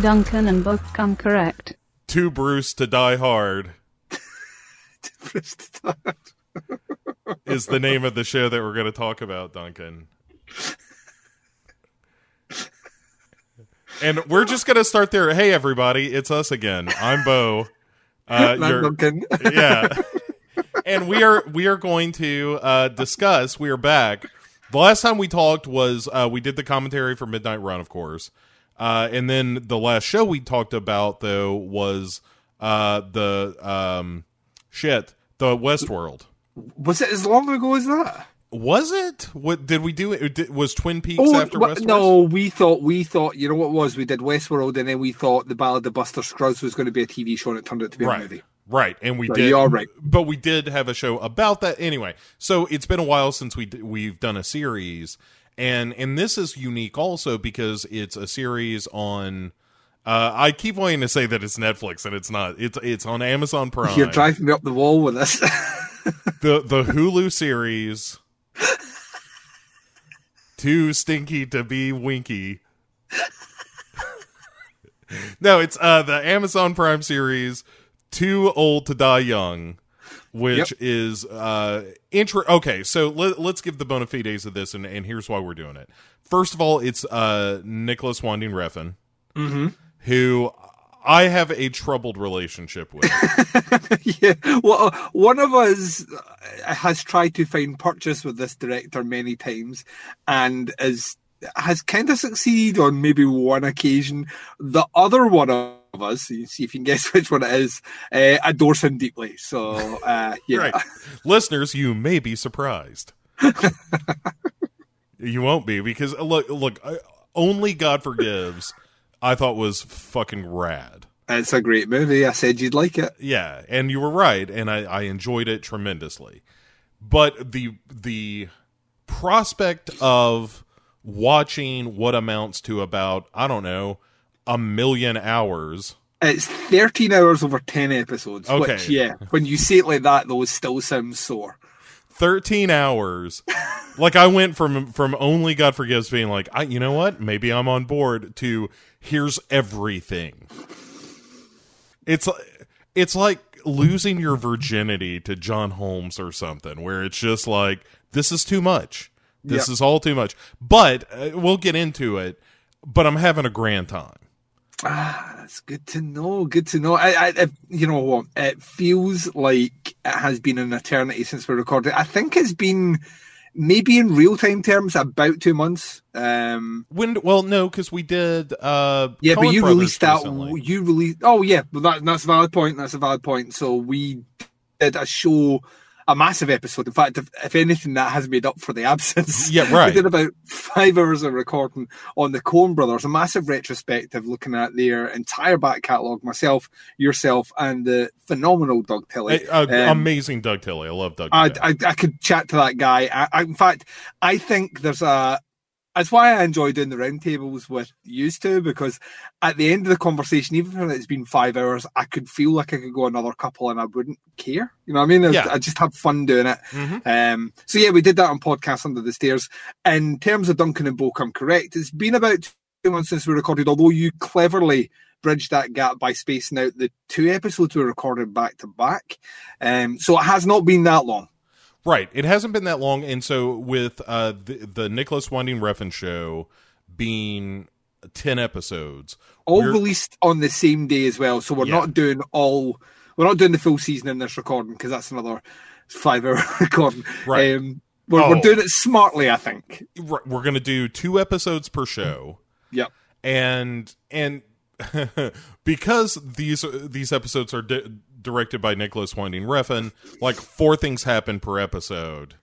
Duncan and both come correct. To Bruce to Die Hard is the name of the show that we're going to talk about, Duncan. And we're just going to start there. Hey, everybody, it's us again. I'm Bo. Uh, you're- Duncan. yeah. and we are we are going to uh, discuss. We are back. The last time we talked was uh, we did the commentary for Midnight Run, of course, uh, and then the last show we talked about though was uh, the um, shit the Westworld. Was it as long ago as that? Was it? What did we do? It did, was Twin Peaks Oh after Westworld? no, we thought we thought you know what it was we did Westworld and then we thought the Ballad of Buster Scruggs was going to be a TV show and it turned out to be a movie. right and we So did you are right. but we did have a show about that anyway so it's been a while since we d- we've done a series and and this is unique also because it's a series on uh i keep wanting to say that it's netflix and it's not. It's it's on amazon prime. You're driving me up the wall with this. the the hulu series. Too stinky to be winky. No it's uh the amazon prime series too old to die young which Yep. is uh intro okay so let, let's give the bona fides of this and, and here's why we're doing it first of all it's uh nicolas winding refn mm-hmm. who i have a troubled relationship with yeah. Well, uh, one of us uh, has tried to find purchase with this director many times, and is has kind of succeeded on maybe one occasion. The other one of us, you see if you can guess which one it is, uh, adores him deeply. So, uh, yeah. Right. Listeners, you may be surprised. you won't be because uh, look, look, I, only God forgives. I thought was fucking rad. It's a great movie. I said you'd like it. Yeah, and you were right, and I, I enjoyed it tremendously. But the the prospect of watching what amounts to about I don't know a million hours. It's 13 hours over 10 episodes, Okay. which, yeah, when you say it like that, though, it still sounds sore. 13 hours like i went from from only god forgives being like i you know what maybe i'm on board to here's everything it's it's like losing your virginity to john holmes or something where it's just like this is too much this Yep. is all too much but uh, we'll get into it but i'm having a grand time Ah, that's good to know. Good to know. I, I, you know what? It feels like it has been an eternity since we recorded. I think it's been maybe in real time terms about two months. Um, when well no because we did uh yeah, but you Brothers released that. recently. You released. Oh yeah, Well, that, that's a valid point. That's a valid point. So we did a show. A massive episode. In fact, if, if anything, that has made up for the absence. Yeah, right. We did about five hours of recording on the Coen Brothers, a massive retrospective looking at their entire back catalogue, myself, yourself, and the phenomenal Doug Tilley. Uh, Um, amazing doug tilley i love doug I, I, I could chat to that guy. I, I, in fact, I think there's a. That's why I enjoy doing the roundtables with used to because at the end of the conversation, even if it's been five hours, I could feel like I could go another couple and I wouldn't care. You know what I mean? I- Yeah. I just had fun doing it. Mhm. Um, so yeah, we did that on podcast under the stairs. In terms of Duncan and Bulk, I'm correct. It's been about two months since we recorded, although you cleverly bridged that gap by spacing out the two episodes we recorded back to back. Um, so it has not been that long. Right. It hasn't been that long, and so with uh, the the Nicolas Winding Refn show being ten episodes, all released on the same day as well. So we're Yeah. not doing all. We're not doing the full season in this recording because that's another five-hour recording. Right. Um, we're, Oh. we're doing it smartly, I think. we're we're gonna do two episodes per show, Yep. and and because these these episodes are di- directed by Nicolas Winding Refn, like four things happen per episode.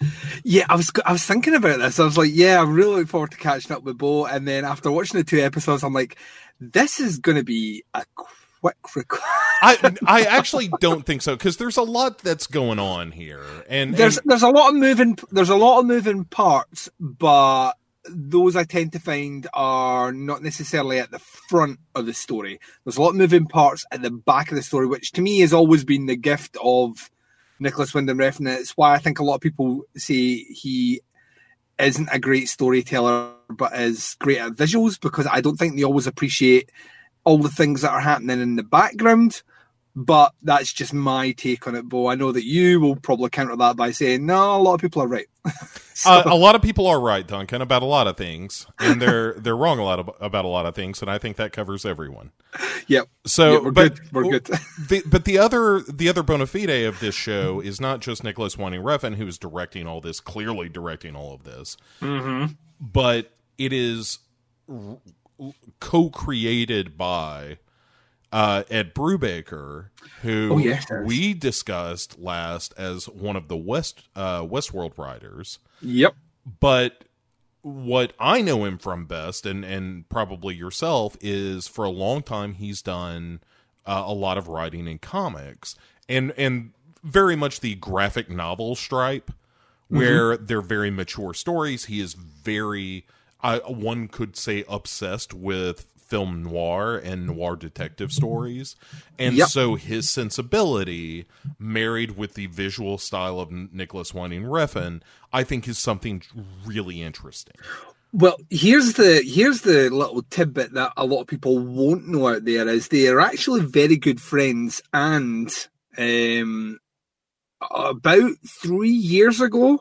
Yeah, I was I was thinking about this. I was like, yeah, I'm really looking forward to catching up with Bo. And then after watching the two episodes, I'm like, this is going to be a quick record. I I actually don't think so because there's a lot that's going on here, and there's and- there's a lot of moving there's a lot of moving parts, but those I tend to find are not necessarily at the front of the story. There's a lot of moving parts at the back of the story, which to me has always been the gift of Nicolas Winding Refn. It's why I think a lot of people say he isn't a great storyteller but is great at visuals because I don't think they always appreciate all the things that are happening in the background. But that's just my take on it, Bo. I know that you will probably counter that by saying, no, a lot of people are right. So, uh, a lot of people are right, Duncan, about a lot of things, and they're they're wrong a lot of, about a lot of things, and I think that covers everyone. Yep. So yeah, we're but, good. We're good. the, but the other the other bona fide of this show is not just Nicolas Winding Refn who's directing all this, clearly directing all of this, mm-hmm. but it is r- co-created by uh, Ed Brubaker, who Oh, yes. we discussed last as one of the West uh, Westworld writers. Yep. But what I know him from best, and and probably yourself, is for a long time he's done uh, a lot of writing in comics, and and very much the graphic novel stripe, where they're very mature stories. He is very, uh, one could say, obsessed with film noir and noir detective stories, and Yep. so his sensibility, married with the visual style of Nicolas Winding Refn, I think is something really interesting. Well, here's the here's the little tidbit that a lot of people won't know out there is they are actually very good friends, and um, about three years ago,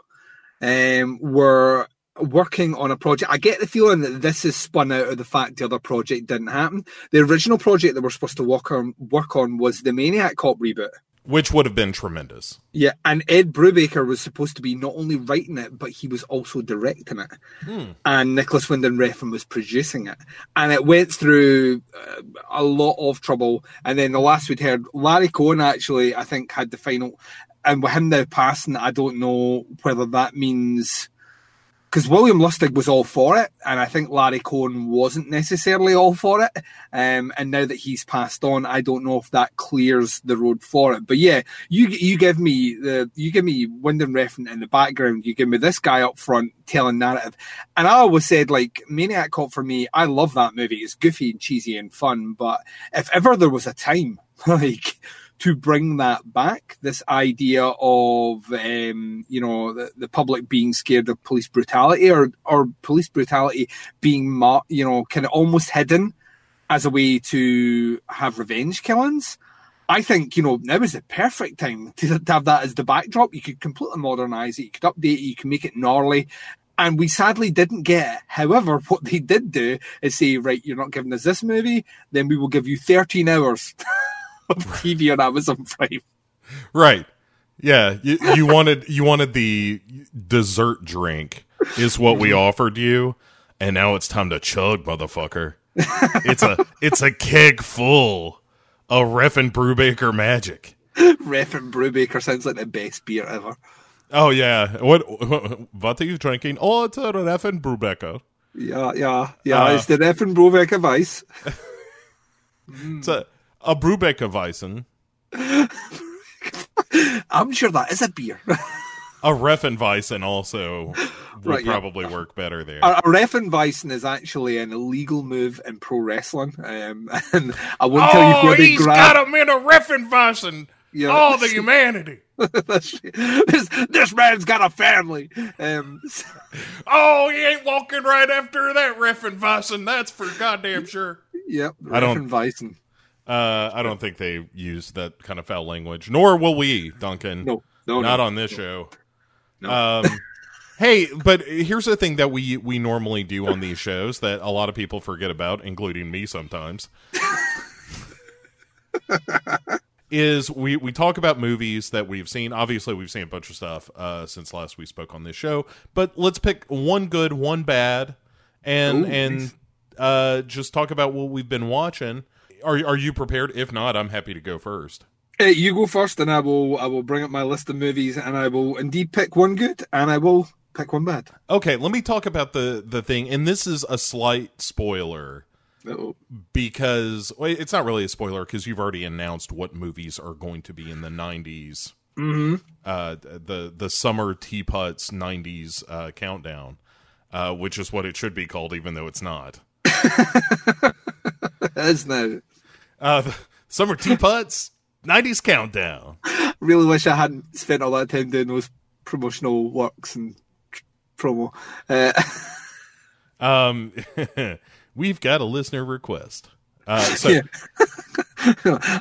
um, were working on a project. I get the feeling that this is spun out of the fact the other project didn't happen. The original project that we're supposed to work on work on was the Maniac Cop reboot. Which would have been tremendous. Yeah, and Ed Brubaker was supposed to be not only writing it, but he was also directing it. And Nicolas Winding Refn was producing it. And it went through uh, a lot of trouble. And then the last we'd heard, Larry Cohen actually, I think, had the final. And with him now passing, I don't know whether that means. Because William Lustig was all for it, and I think Larry Cohen wasn't necessarily all for it. Um, and now that he's passed on, I don't know if that clears the road for it. But yeah, you you give me the you give me Winding Refn in the background, you give me this guy up front telling narrative, and I always said like Maniac Cop for me, I love that movie. It's goofy and cheesy and fun, but if ever there was a time like to bring that back, this idea of um, you know the, the public being scared of police brutality or or police brutality being mar- you know kind of almost hidden as a way to have revenge killings. I think you know now is the perfect time to, to have that as the backdrop. You could completely modernize it, you could update it, you can make it gnarly. And we sadly didn't get it. However, what they did do is say, right, you're not giving us this movie, then we will give you 13 hours of TV on Amazon Prime. Right. Yeah, you, you wanted you wanted the dessert drink is what we offered you, and now it's time to chug, motherfucker. It's a it's a keg full of Ref and Brubaker magic. Ref and Brubaker sounds like the best beer ever. Oh yeah, what what are you drinking? Oh, it's a and Brubaker. Yeah, yeah, yeah. Uh, it's the Ref and Brubaker Vice. It's a a Brubaker Weissen. I'm sure that is a beer. A Reffenweissen also would Right, yeah. probably work better there. A, a Reffenweissen is actually an illegal move in pro wrestling. Um, and I won't tell you where they grab. Got him in a Reffenweissen. Yeah. All the humanity. this, this man's got a family. Um, so- Oh, he ain't walking right after that Reffenweissen. That's for goddamn sure. yep, I don't- Reffenweissen. Uh, I don't think they use that kind of foul language, nor will we, Duncan. No, no, not no. on this show. No. Um, hey, but here's the thing that we we normally do on these shows that a lot of people forget about, including me sometimes. is we we talk about movies that we've seen. Obviously, we've seen a bunch of stuff uh, since last we spoke on this show, but let's pick one good, one bad, and Ooh, and nice. uh, just talk about what we've been watching. Are are you prepared? If not, I'm happy to go first. Uh, you go first, and I will. I will bring up my list of movies, and I will indeed pick one good, and I will pick one bad. Okay, let me talk about the the thing, and this is a slight spoiler Uh-oh. because well, it's not really a spoiler because you've already announced what movies are going to be in the '90s, Mhm. uh, the the summer teapots '90s uh, countdown, uh, which is what it should be called, even though it's not. It is now. Uh, the summer teapots '90s countdown. Really wish I hadn't spent all that time doing those promotional works and tr- promo. Uh, Um, we've got a listener request. Uh, so, Yeah.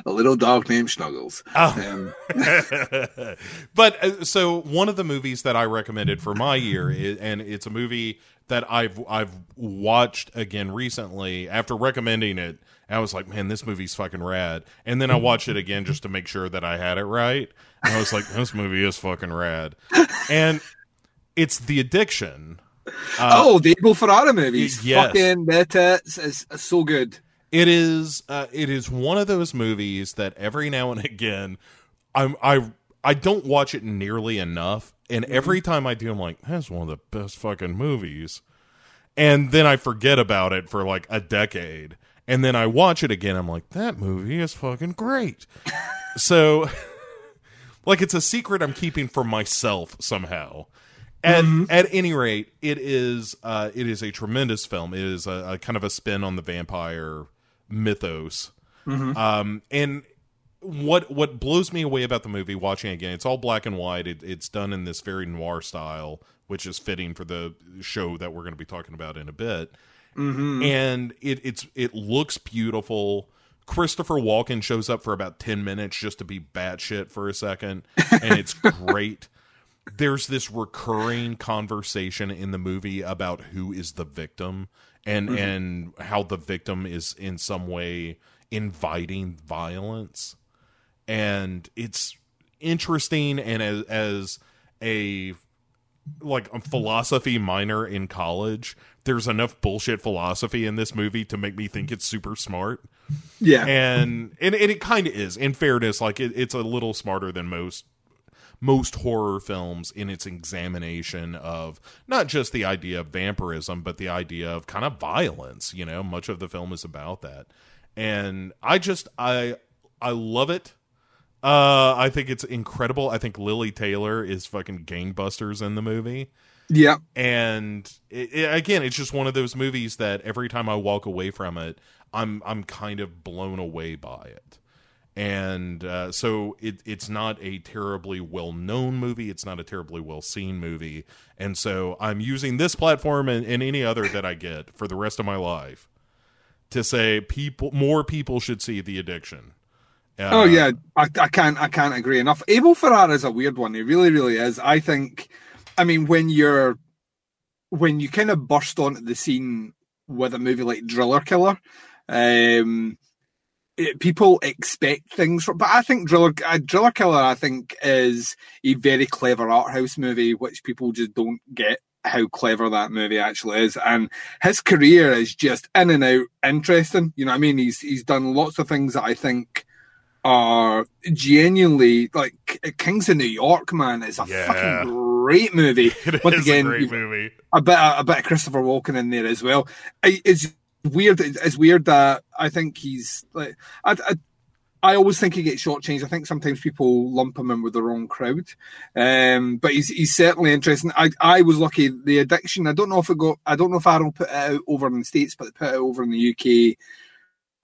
a little dog named Snuggles. Oh. Um, but uh, so one of the movies that I recommended for my year, is, and it's a movie that I've I've watched again recently after recommending it. I was like, man, this movie's fucking rad. And then I watched it again just to make sure that I had it right. And I was like, this movie is fucking rad. And it's The Addiction. oh, the Abel Ferrara movies. yes. Fucking that uh, is, is so good. It is uh, it is one of those movies that every now and again I'm I I don't watch it nearly enough and every time I do I'm like that's one of the best fucking movies. And then I forget about it for like a decade and then I watch it again I'm like that movie is fucking great. so like it's a secret I'm keeping for myself somehow. At, at any rate, it is uh, it is a tremendous film. It is a, a kind of a spin on the vampire mythos. Um, and what what blows me away about the movie, watching it again, it's all black and white. It, it's done in this very noir style, which is fitting for the show that we're going to be talking about in a bit. Mm-hmm. And it it's it looks beautiful. Christopher Walken shows up for about ten minutes just to be batshit for a second, and it's great. There's this recurring conversation in the movie about who is the victim and mm-hmm. and how the victim is in some way inviting violence. And it's interesting and as as a like a philosophy minor in college there's enough bullshit philosophy in this movie to make me think it's super smart. Yeah. and and, and it kind of is. In fairness like it, it's a little smarter than most most horror films in its examination of not just the idea of vampirism but the idea of kind of violence you know? Much of the film is about that. And i just i i love it uh i think it's incredible. I think lili taylor is fucking gangbusters in the movie. Yeah. and it, it- again it's just one of those movies that every time i walk away from it i'm i'm kind of blown away by it. And uh, so it, it's not a terribly well known movie. It's not a terribly well seen movie. And so i'm using this platform and, and any other that i get for the rest of my life to say people more people should see the addiction uh, Oh yeah, I, I can't I can't agree enough. Abel Ferrara is a weird one. He really really is. I think, I mean, when you're when you kind of burst onto the scene with a movie like Driller Killer, um, it, people expect things from. But I think Driller uh, Driller Killer, I think, is a very clever art house movie, which people just don't get how clever that movie actually is. And his career is just in and out interesting. You know what I mean? He's he's done lots of things that I think are genuinely like Kings of New York, man. It's a Yeah. fucking great movie. it Once is again, a great movie a bit a bit of Christopher Walken in there as well. It's weird. It's weird that I think he's like I, I, I always think he gets shortchanged. I think sometimes people lump him in with the wrong crowd. Um, but he's he's certainly interesting. I I was lucky. The addiction. I don't know if it got. I don't know if Arrow put it out over in the states, but they put it over in the UK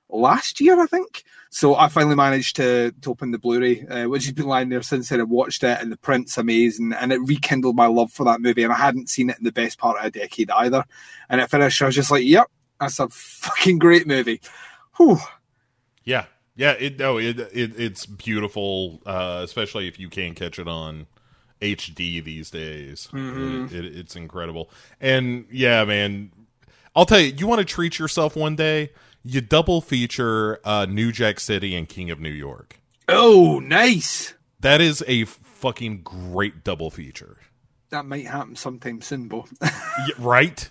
last year, I think. So I finally managed to, to open the Blu-ray, uh, which has been lying there since then. I watched it, and the print's amazing, and it rekindled my love for that movie. And I hadn't seen it in the best part of a decade either. And it finished, I was just like, "Yep, that's a fucking great movie." Whew. Yeah, yeah. It no, it, it it's beautiful, uh, especially if you can catch it on HD these days. It, it, it's incredible, and yeah, man. I'll tell you, you want to treat yourself one day. You double feature uh, New Jack City and King of New York. Oh, nice. That is a fucking great double feature. That might happen sometime soon. Yeah, right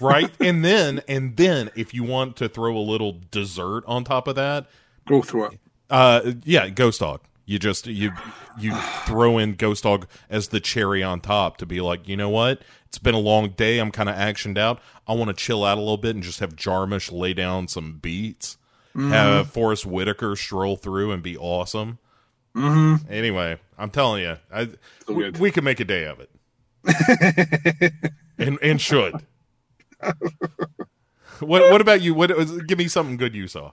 right and then and then if you want to throw a little dessert on top of that Go through it. uh yeah ghost dog you just you you throw in ghost dog as the cherry on top to be like you know what it's been a long day i'm kind of actioned out. I want to chill out a little bit and just have jarmusch lay down some beats have forest whitaker stroll through and be awesome. Mm-hmm. anyway i'm telling you I, we, we can make a day of it. And and should. What what about you? What give me something good you saw.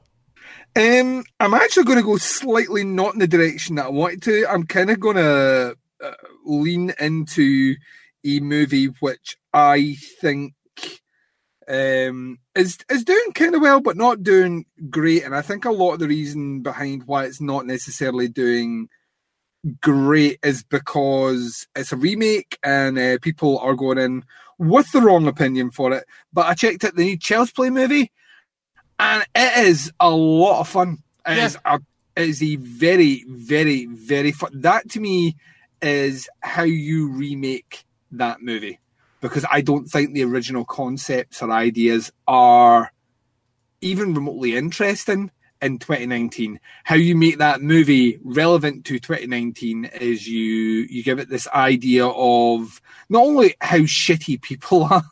Um, I'm actually going to go slightly not in the direction that I wanted to. I'm kind of going to uh, lean into a movie which I think um, is is doing kind of well, but not doing great. And I think a lot of the reason behind why it's not necessarily doing great is because it's a remake and uh, people are going in with the wrong opinion for it. But I checked out the new Child's Play movie, and it is a lot of fun. It Yeah. is a it is a very, very, very fun. That to me is how you remake that movie because I don't think the original concepts or ideas are even remotely interesting in 2019. How you make that movie relevant to 2019 is you you give it this idea of not only how shitty people are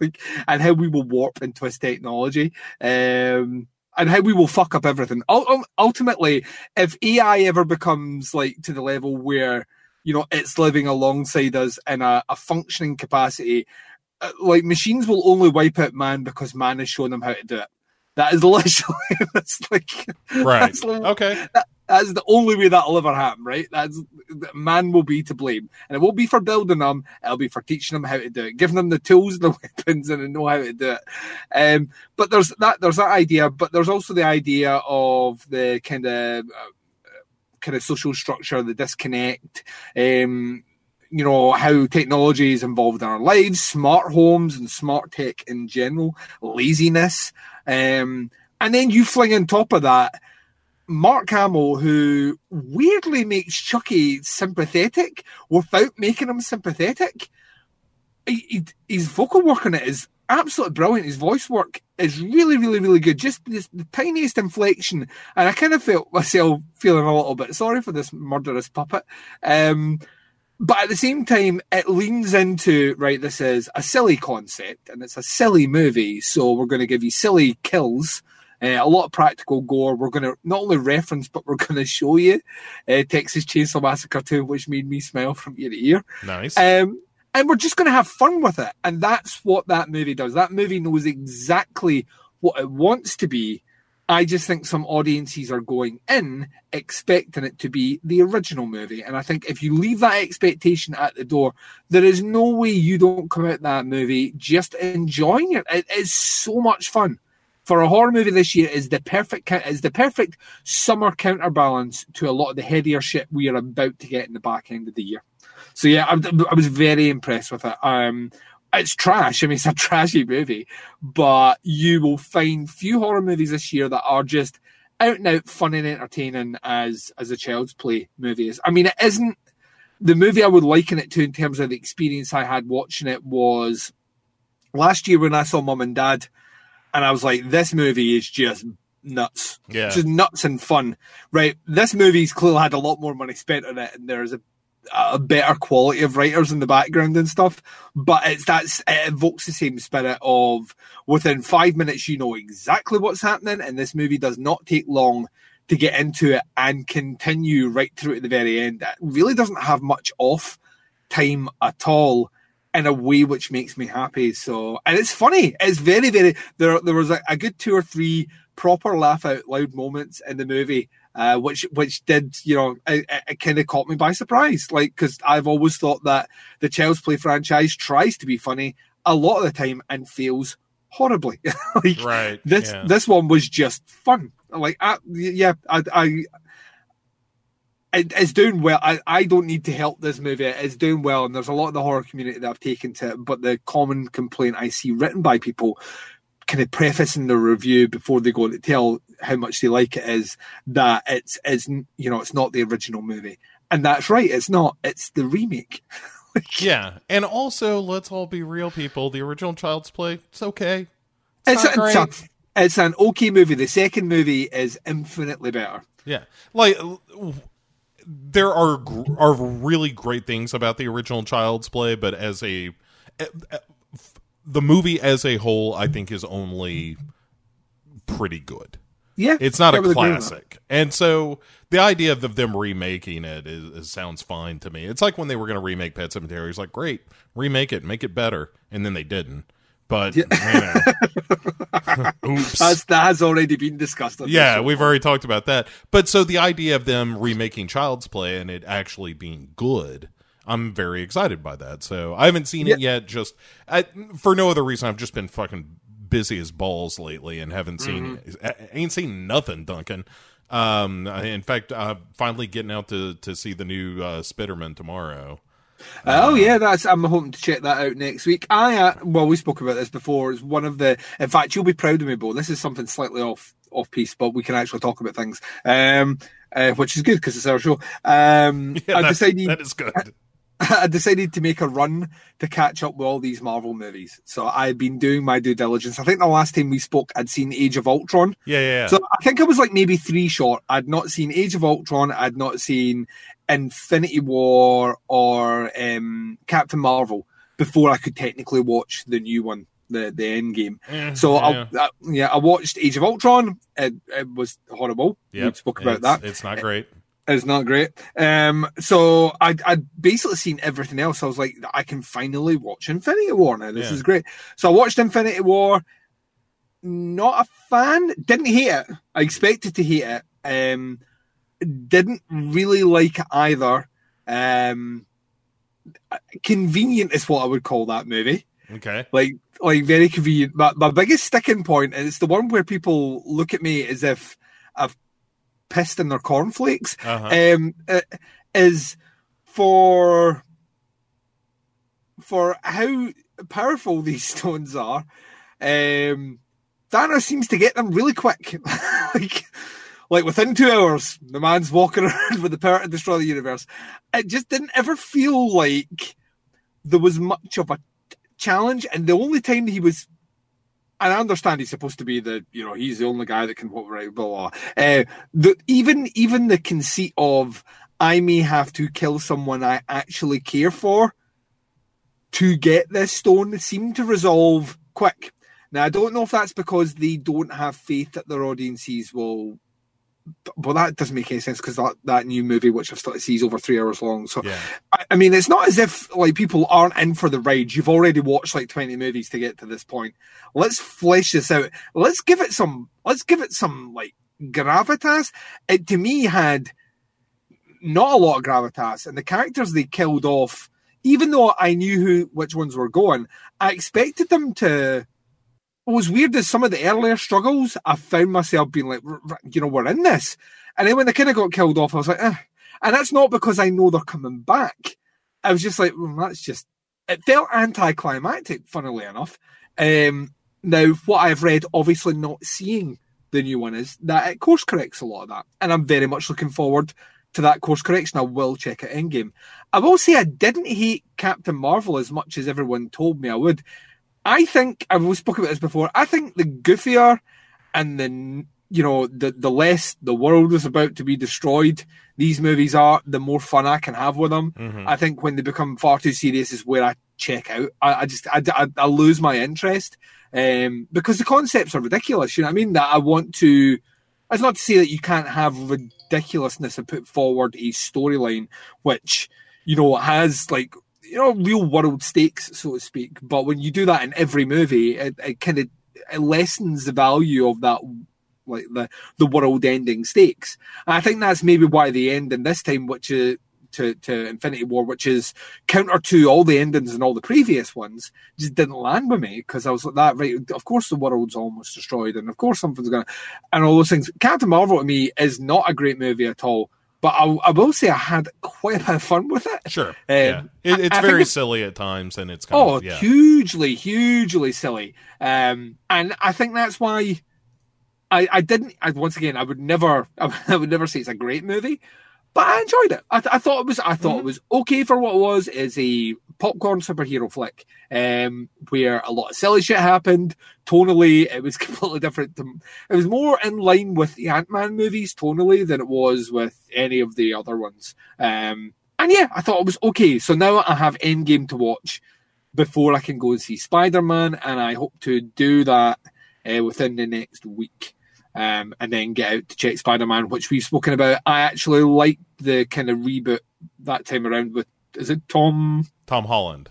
like, and how we will warp and twist technology. Um, and how we will fuck up everything. Ul- Ultimately, if AI ever becomes like to the level where you know it's living alongside us in a, a functioning capacity, uh, like machines will only wipe out man because man has shown them how to do it. That is literally that's like Right. That's the- Okay. that's the only way that'll ever happen, right? That's man will be to blame, and it won't be for building them. It'll be for teaching them how to do it, giving them the tools, and the weapons, and they know how to do it. Um, but there's that there's that idea, but there's also the idea of the kind of uh, kind of social structure, the disconnect. Um, you know how technology is involved in our lives, smart homes and smart tech in general, laziness, um, and then you fling on top of that Mark Hamill, who weirdly makes Chucky sympathetic without making him sympathetic. He, he, his vocal work on it is absolutely brilliant. His voice work is really, really, really good. Just this, the tiniest inflection, and I kind of felt myself feeling a little bit sorry for this murderous puppet. Um, but at the same time, it leans into right. This is a silly concept, and it's a silly movie, so we're going to give you silly kills. Uh, a lot of practical gore. We're going to not only reference, but we're going to show you uh, Texas Chainsaw Massacre 2, which made me smile from ear to ear. Nice. Um, and we're just going to have fun with it. And that's what that movie does. That movie knows exactly what it wants to be. I just think some audiences are going in expecting it to be the original movie. And I think if you leave that expectation at the door, there is no way you don't come out that movie just enjoying it. It is so much fun for a horror movie this year is the perfect is the perfect summer counterbalance to a lot of the heavier shit we are about to get in the back end of the year. So yeah, I, I was very impressed with it. Um, it's trash. I mean, it's a trashy movie, but you will find few horror movies this year that are just out and out fun and entertaining as as a child's play movie is. I mean, it isn't the movie I would liken it to in terms of the experience I had watching it was last year when I saw Mum and Dad and I was like, this movie is just nuts. Yeah. Just nuts and fun. Right. This movie's clearly had a lot more money spent on it and there's a a better quality of writers in the background and stuff, but it's that's it evokes the same spirit of within five minutes you know exactly what's happening, and this movie does not take long to get into it and continue right through to the very end. It really doesn't have much off time at all in a way which makes me happy. So, and it's funny. It's very, very. There, there was a, a good two or three proper laugh out loud moments in the movie, uh, which which did you know it, it kind of caught me by surprise. Like because I've always thought that the Child's Play franchise tries to be funny a lot of the time and fails horribly. like right. this yeah. this one was just fun. Like I, yeah, I. I it's doing well. I, I don't need to help this movie. It's doing well, and there's a lot of the horror community that I've taken to it. But the common complaint I see written by people, kind of prefacing the review before they go to tell how much they like it, is that it's it's you know it's not the original movie, and that's right. It's not. It's the remake. Yeah, and also let's all be real, people. The original Child's Play, it's okay. It's, not it's, a, it's an okay movie. The second movie is infinitely better. Yeah, like there are are really great things about the original Child's Play, but as a the movie as a whole, I think is only pretty good. Yeah, It's not a would agree with that. classic, and so the idea of them remaking it is, is sounds fine to me. It's like when they were going to remake Pet Sematary. It's like great, remake it, make it better, and then they didn't. But you know. oops. That's, that has already been discussed. Yeah, we've already talked about that. But so the idea of them remaking Child's Play and it actually being good, I'm very excited by that. So I haven't seen it yet. Just I, for no other reason, I've just been fucking busy as balls lately and haven't seen Mm-hmm. Ain't seen nothing, Duncan. Um, in fact, I'm finally getting out to to see the new uh, Spiderman tomorrow. Oh yeah, that's. I'm hoping to check that out next week. I uh, well, we spoke about this before. It's one of the. In fact, you'll be proud of me, Bo. This is something slightly off off piece, but we can actually talk about things, um, uh, which is good because it's our show. Um, I that, decided that is good. I decided to make a run to catch up with all these Marvel movies. So I've been doing my due diligence. I think the last time we spoke, I'd seen Age of Ultron. Yeah, yeah. yeah. So I think it was like maybe three short. I'd not seen Age of Ultron. I'd not seen Infinity War or um, Captain Marvel before I could technically watch the new one, the the End Game. Eh, So yeah. I, I, yeah, I watched Age of Ultron. It, it was horrible. We spoke about it's- that. It's not great. It's not great. Um, so I I'd basically seen everything else. I was like, I can finally watch Infinity War now. This Yeah. is great. So I watched Infinity War. Not a fan. Didn't hate it. I expected to hate it. Um, didn't really like it either. Um, convenient is what I would call that movie Okay. like like very convenient. My, my biggest sticking point is the one where people look at me as if I've pissed in their cornflakes. Uh-huh. Um, uh, is for for how powerful these stones are. Um, Thanos seems to get them really quick, like like within two hours, the man's walking around with the power to destroy the universe. It just didn't ever feel like there was much of a challenge, and the only time he was. And I understand he's supposed to be the, you know, he's the only guy that can walk right, blah. Uh, the even even the conceit of I may have to kill someone I actually care for to get this stone seemed to resolve quick. Now I don't know if that's because they don't have faith that their audiences will. Well, that doesn't make any sense because that, that new movie, which I've started to see, is over three hours long. So Yeah. I, I mean, it's not as if like people aren't in for the ride. You've already watched like twenty movies to get to this point. Let's flesh this out. Let's give it some. Let's give it some like gravitas. It to me had not a lot of gravitas, and the characters they killed off. Even though I knew who which ones were going, I expected them to. What was weird is some of the earlier struggles. I found myself being like, "R- r- you know, we're in this, and then when they kind of got killed off, I was like, eh. and that's not because I know they're coming back. I was just like, well, that's just. It felt anticlimactic, funnily enough. Um, now, what I've read, obviously not seeing the new one, is that it course corrects a lot of that, and I'm very much looking forward to that course correction. I will check it in game. I will say I didn't hate Captain Marvel as much as everyone told me I would. I think I've spoken about this before. I think the goofier and the you know the the less the world is about to be destroyed these movies are, the more fun I can have with them. Mhm. I think when they become far too serious is where I check out. I, I just I, I, I lose my interest um, because the concepts are ridiculous. You know what I mean? That I want to. It's not to say that you can't have ridiculousness and put forward a storyline which you know has like you know real world stakes, so to speak. But when you do that in every movie, it, it kind of it lessens the value of that like the the world ending stakes. And I think that's maybe why the end in this time, which is to, to Infinity War, which is counter to all the endings and all the previous ones, just didn't land with me because I was like that right. Of course, the world's almost destroyed, and of course something's gonna, and all those things. Captain Marvel to me is not a great movie at all, but I, I will say I had quite a bit of fun with it. Sure. Um, yeah. It, it's I think very it's- silly at times, and it's kind Oh, of yeah. hugely, hugely silly. Um, and I think that's why I, I didn't. I, once again, I would never, I would never say it's a great movie, but I enjoyed it. I, th- I thought it was, I thought it was okay for what it was. Is a popcorn superhero flick, um, where a lot of silly shit happened. Tonally, it was completely different. To, it was more in line with the Ant Man movies tonally than it was with any of the other ones. Um, and yeah, I thought it was okay. So now I have Endgame to watch before I can go and see Spider Man, and I hope to do that uh, within the next week. Um, and then get out to check Spider Man, which we've spoken about. I actually like the kind of reboot that time around with, is it Tom? Tom Holland.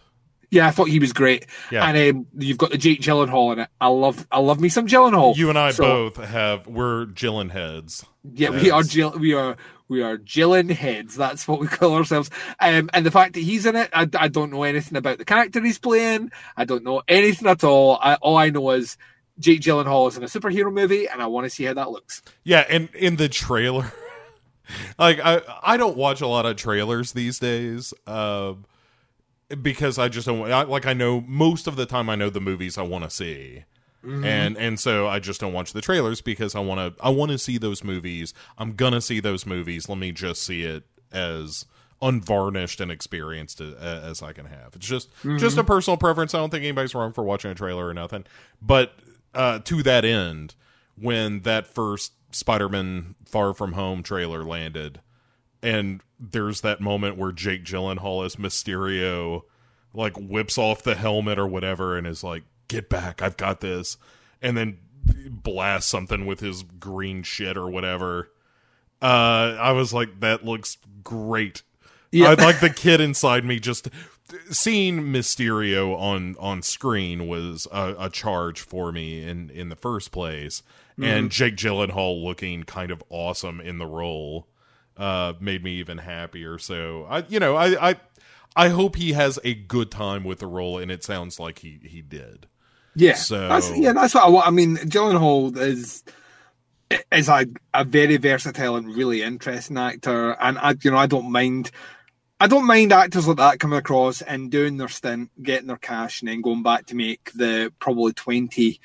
Yeah, I thought he was great. Yeah. And um, you've got the Jake Gyllenhaal in it. I love, I love me some Gyllenhaal. You and I So- both have we're Gillen heads. Yeah, we are. Jill, we are we are Gillen heads. That's what we call ourselves. Um, and the fact that he's in it, I, I don't know anything about the character he's playing. I don't know anything at all. I, all I know is Jake Gyllenhaal is in a superhero movie, and I want to see how that looks. Yeah, and in the trailer, like I I don't watch a lot of trailers these days, uh, because I just don't I, like I know most of the time I know the movies I want to see. Mm-hmm. And and so I just don't watch the trailers because I want to I want to see those movies. I'm gonna see those movies. Let me just see it as unvarnished and experienced uh, as I can have. It's just just a mm-hmm. personal preference. I don't think anybody's wrong for watching a trailer or nothing. But uh, to that end, when that first Spider-Man Far From Home trailer landed, and there's that moment where Jake Gyllenhaal as Mysterio like whips off the helmet or whatever and is like, "Get back! I've got this," and then blasts something with his green shit or whatever. Uh, I was like, "That looks great." Yeah. I like the kid inside me just seeing Mysterio on on screen was a, a charge for me in in the first place, and Jake Gyllenhaal looking kind of awesome in the role uh made me even happier. So I you know I I I hope he has a good time with the role, and it sounds like he he did. Yeah, So- that's, yeah, that's what I want. I mean, Gyllenhaal is is a, a very versatile and really interesting actor, and I, you know, I don't mind. I don't mind actors like that coming across and doing their stint, getting their cash, and then going back to make the probably twenty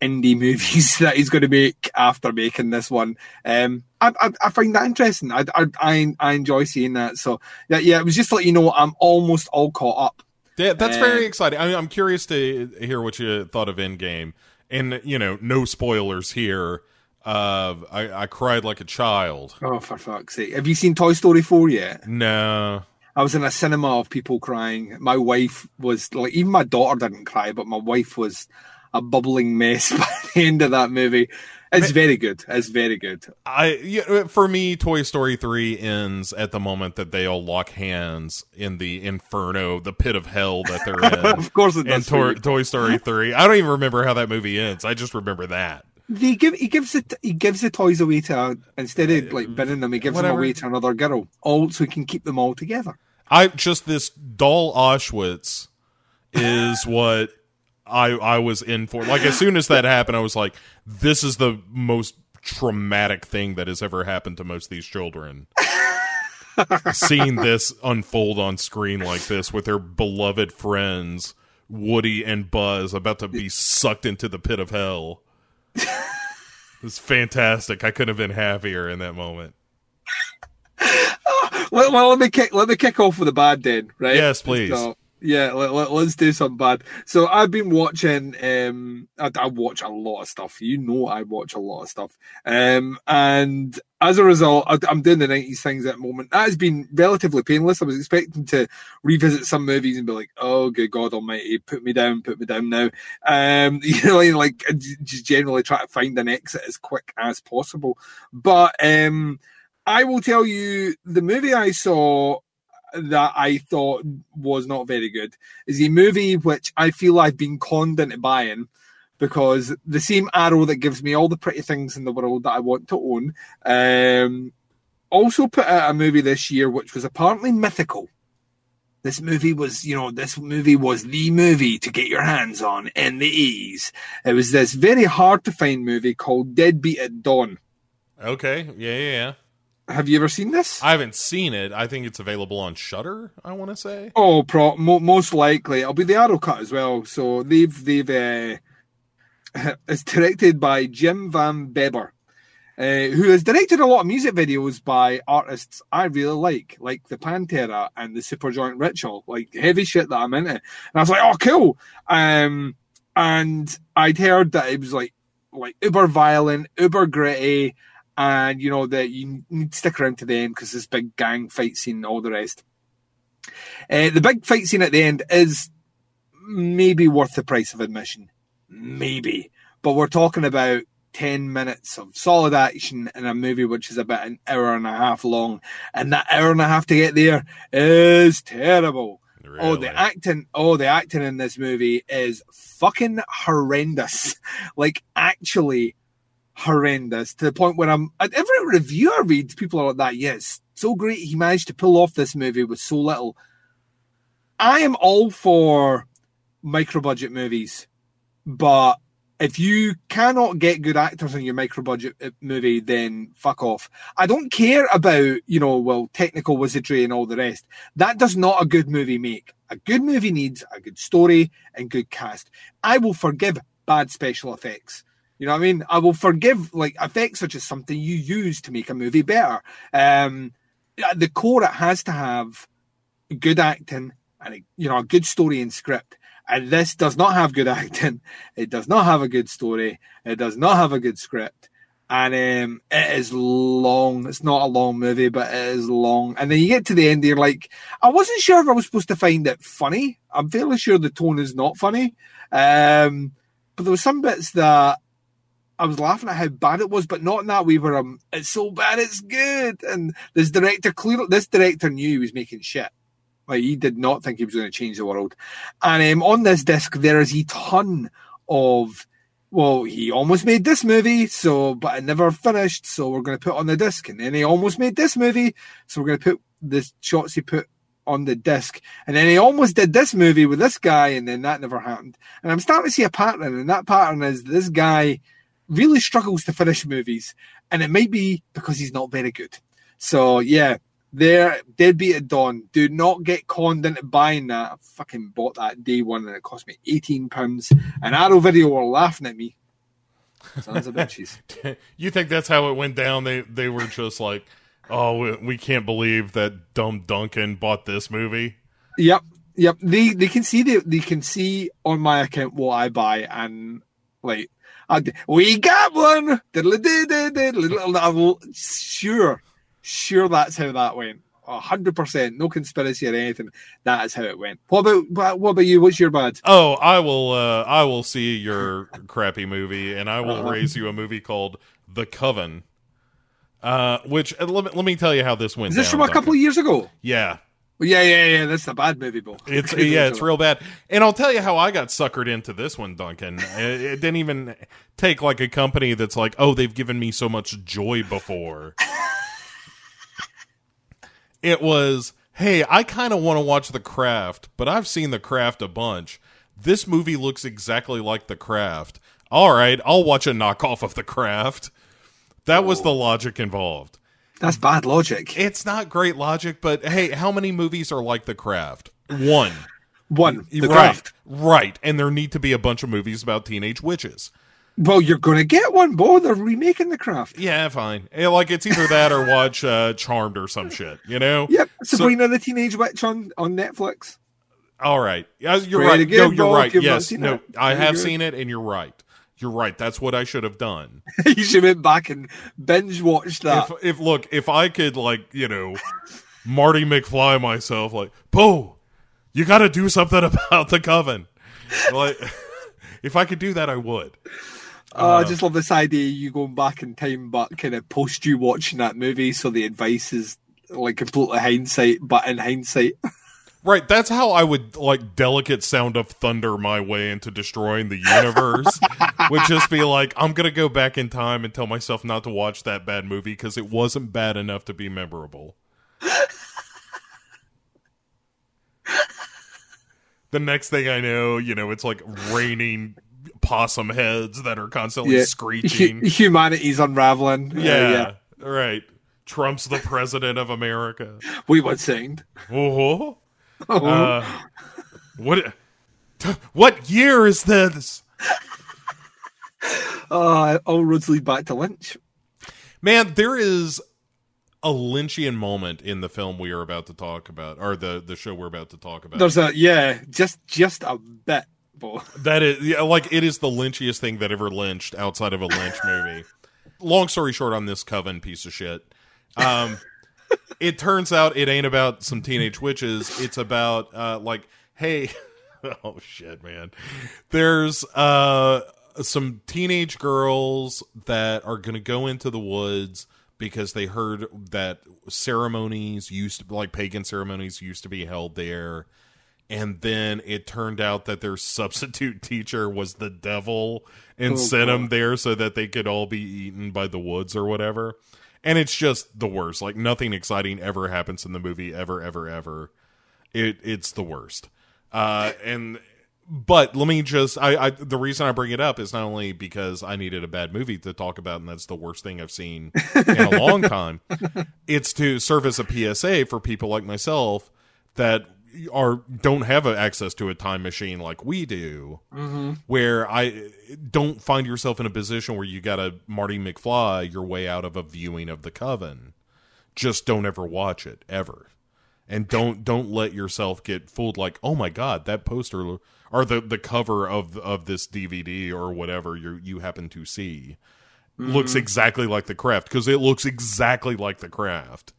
indie movies that he's going to make after making this one. Um, I, I, I find that interesting. I, I, I, enjoy seeing that. So yeah, yeah, it was just to let you know I'm almost all caught up. Yeah, that's Uh, very exciting. I mean, I'm curious to hear what you thought of Endgame, and you know, no spoilers here. Uh, I, I cried like a child. Oh, for fuck's sake! Have you seen Toy Story four yet? No, I was in a cinema of people crying. My wife was like, even my daughter didn't cry, but my wife was a bubbling mess by the end of that movie. It's very good. It's very good. I yeah, uh, for me, Toy Story three ends at the moment that they all lock hands in the inferno, the pit of hell that they're in. Of course, it and does. Toy. Toy Story three. I don't even remember how that movie ends. I just remember that. They give he gives it he gives the toys away to instead of like binning them, he gives them away to another girl, all so he can keep them all together. I just this doll Auschwitz is what I I was in for. Like as soon as that happened, I was like, this is the most traumatic thing that has ever happened to most of these children. Seeing this unfold on screen like this with their beloved friends Woody and Buzz about to be sucked into the pit of hell. It's fantastic. I couldn't have been happier in that moment. Oh, well, well, let me kick let me kick off with a bad then, right? Yes, please. So, yeah, let, us do some bad. So I've been watching. Um, I, I watch a lot of stuff. You know, I watch a lot of stuff. Um, and as a result, I, I'm doing the '90s things at the moment. That has been relatively painless. I was expecting to revisit some movies and be like, "Oh, good God Almighty, put me down, put me down now." Um, you know, like just generally try to find an exit as quick as possible. But um. I will tell you the movie I saw that I thought was not very good is a movie which I feel I've been conned into buying because the same arrow that gives me all the pretty things in the world that I want to own um, also put out a movie this year which was apparently mythical. This movie was, you know, this movie was the movie to get your hands on in the ease. It was this very hard to find movie called Deadbeat at Dawn. Okay. Yeah, yeah, yeah. Have you ever seen this? I haven't seen it. I think it's available on Shudder. I want to say. Oh, pro- mo- most likely it'll be the Arrow Cut as well. So they've they've uh, it's directed by Jim Van Bebber, uh, who has directed a lot of music videos by artists I really like, like the Pantera and the Superjoint Ritual, like heavy shit that I'm into. And I was like, oh, cool. Um, and I'd heard that it was like like uber violent, uber gritty, and you know that you need to stick around to the end because this big gang fight scene and all the rest. Uh, the big fight scene at the end is maybe worth the price of admission, maybe, but we're talking about 10 minutes of solid action in a movie which is about an hour and a half long, and that hour and a half to get there is terrible. Oh, the acting! Oh, the acting in this movie is fucking horrendous. like, actually horrendous to the point where I'm at every review I read, people are like that. Yes, so great he managed to pull off this movie with so little. I am all for micro budget movies, but if you cannot get good actors in your micro budget uh, movie, then fuck off. I don't care about, you know, well, technical wizardry and all the rest. That does not a good movie make. A good movie needs a good story and good cast. I will forgive bad special effects. You know what I mean? I will forgive like effects are just something you use to make a movie better. Um, at the core, it has to have good acting and a, you know a good story and script. And this does not have good acting. It does not have a good story. It does not have a good script. And um, it is long. It's not a long movie, but it is long. And then you get to the end, you're like, I wasn't sure if I was supposed to find it funny. I'm fairly sure the tone is not funny. Um, but there were some bits that I was laughing at how bad it was, but not in that way where um, it's so bad it's good. And this director clearly, this director knew he was making shit. Like he did not think he was going to change the world. And um, on this disc, there is a ton of. Well, he almost made this movie, so but it never finished, so we're going to put on the disc. And then he almost made this movie, so we're going to put the shots he put on the disc. And then he almost did this movie with this guy, and then that never happened. And I'm starting to see a pattern, and that pattern is this guy really struggles to finish movies, and it might be because he's not very good. So yeah, there, deadbeat at dawn. Do not get conned into buying that. I fucking bought that day one, and it cost me eighteen pounds. And Arrow Video were laughing at me. Sounds a bitches. you think that's how it went down? They they were just like, oh, we, we can't believe that dumb Duncan bought this movie. Yep, yep. They they can see the, they can see on my account what I buy, and like, we got one. Sure, sure that's how that went. hundred percent, no conspiracy or anything. That is how it went. What about what about you? What's your bad? Oh, I will. Uh, I will see your crappy movie, and I will Uh-huh. raise you a movie called The Coven. Uh, which let me, let me tell you how this went. Is this down, from a couple Duncan. of years ago? Yeah, yeah, yeah, yeah. That's the bad movie, Bill. it's yeah, it's real bad. And I'll tell you how I got suckered into this one, Duncan. It, it didn't even take like a company that's like, oh, they've given me so much joy before. it was, hey, I kind of want to watch The Craft, but I've seen The Craft a bunch. This movie looks exactly like The Craft. All right, I'll watch a knockoff of The Craft. That was the logic involved. That's bad logic. It's not great logic, but hey, how many movies are like The Craft? One. One, the right. craft. Right. And there need to be a bunch of movies about teenage witches. Well, you're going to get one, Bo. They're remaking the craft. Yeah, fine. Like it's either that or watch uh, Charmed or some shit, you know? Yep, Sabrina the Teenage Witch on, on Netflix. All right. Yeah, you're right. no, you're right. Yes. No. I have seen it and you're right. You're right. That's what I should have done. you should went back and binge watched that. if if look, if I could like, you know, Marty McFly myself like, "Poe, you got to do something about the coven." Like if I could do that, I would. Oh, I um, just love this idea you going back in time, but kind of post you watching that movie, so the advice is like completely hindsight, but in hindsight. Right, that's how I would like delicate sound of thunder my way into destroying the universe. would just be like, I'm gonna go back in time and tell myself not to watch that bad movie because it wasn't bad enough to be memorable. the next thing I know, you know, it's like raining possum heads that are constantly Yeah. screeching. Hu- humanity's unraveling. Uh, yeah, right. Trump's the president of America. We would sound. Oh, uh, what? What year is this? Uh, all roads lead back to Lynch. Man, there is a Lynchian moment in the film we are about to talk about, or the the show we're about to talk about. There's a yeah, just just a bit. But that is yeah, like it is the lynchiest thing that ever lynched outside of a Lynch movie. Long story short, on this coven piece of shit, um, it turns out it ain't about some teenage witches. It's about uh, like, hey, oh shit, man. There's uh some teenage girls that are gonna go into the woods because they heard that ceremonies used to like pagan ceremonies used to be held there and then it turned out that their substitute teacher was the devil and Oh, sent them there so that they could all be eaten by the woods or whatever. And it's just the worst. Like nothing exciting ever happens in the movie ever, ever, ever. It it's the worst. Uh, and but let me just I, I the reason I bring it up is not only because I needed a bad movie to talk about and that's the worst thing I've seen in a long time. It's to serve as a PSA for people like myself that are don't have access to a time machine like we do mm-hmm. where I don't find yourself in a position where you got to Marty McFly your way out of a viewing of the Coven. Just don't ever watch it ever. And don't don't let yourself get fooled like oh my god that poster or the the cover of of this DVD or whatever you you happen to see looks mm-hmm. exactly like the craft because it looks exactly like the craft.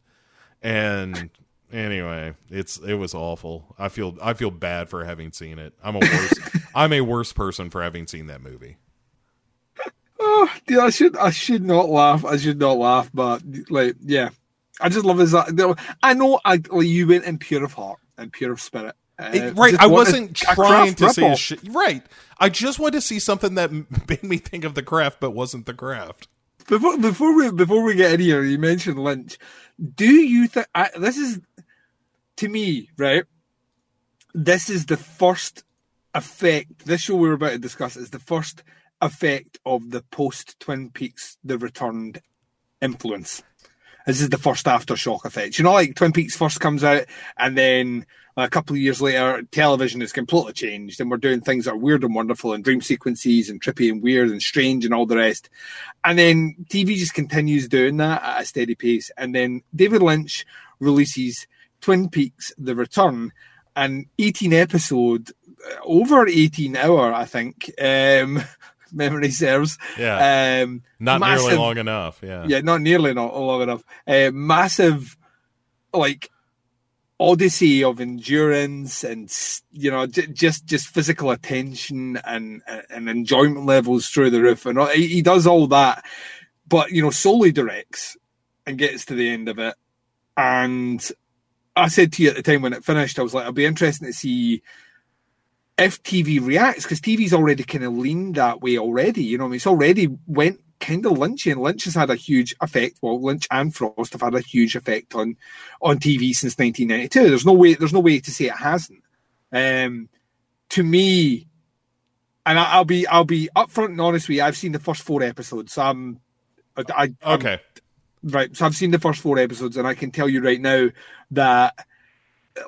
And anyway it's it was awful i feel i feel bad for having seen it i'm a worse i'm a worse person for having seen that movie Oh, dude, I should I should not laugh. I should not laugh, but like, yeah, I just love his. I know I like, you went in pure of heart and pure of spirit. Uh, It- right i wasn't a trying Kraft to see a shit right i just wanted to see something that made me think of the craft but wasn't the craft Before before we before we get in here, you mentioned Lynch. Do you think this is to me right? This is the first effect. This show we're about to discuss is the first effect of the post Twin Peaks: The Returned influence. This is the first aftershock effect. You know, like Twin Peaks first comes out, and then a couple of years later, television has completely changed, and we're doing things that are weird and wonderful, and dream sequences, and trippy and weird and strange, and all the rest. And then TV just continues doing that at a steady pace. And then David Lynch releases Twin Peaks: The Return, an 18 episode, uh, over 18 hour, I think. Um, memory serves. yeah Um, not nearly long enough yeah yeah, not nearly not long enough. Uh, massive, like odyssey of endurance and you know j- just just physical attention and and enjoyment levels through the roof and all, he does all that, but you know solely directs and gets to the end of it. And I said to you at the time when it finished, I was like, I'll be interesting to see if TV reacts because TV's already kind of leaned that way already. You know, I mean, it's already went kind of Lynchian. Lynch has had a huge effect. Well, Lynch and Frost have had a huge effect on on TV since 1992. There's no way. There's no way to say it hasn't. Um, to me, and I, I'll be I'll be upfront and honest with you. I've seen the first four episodes. So I'm, I, I I'm- okay right. So I've seen the first four episodes, and I can tell you right now that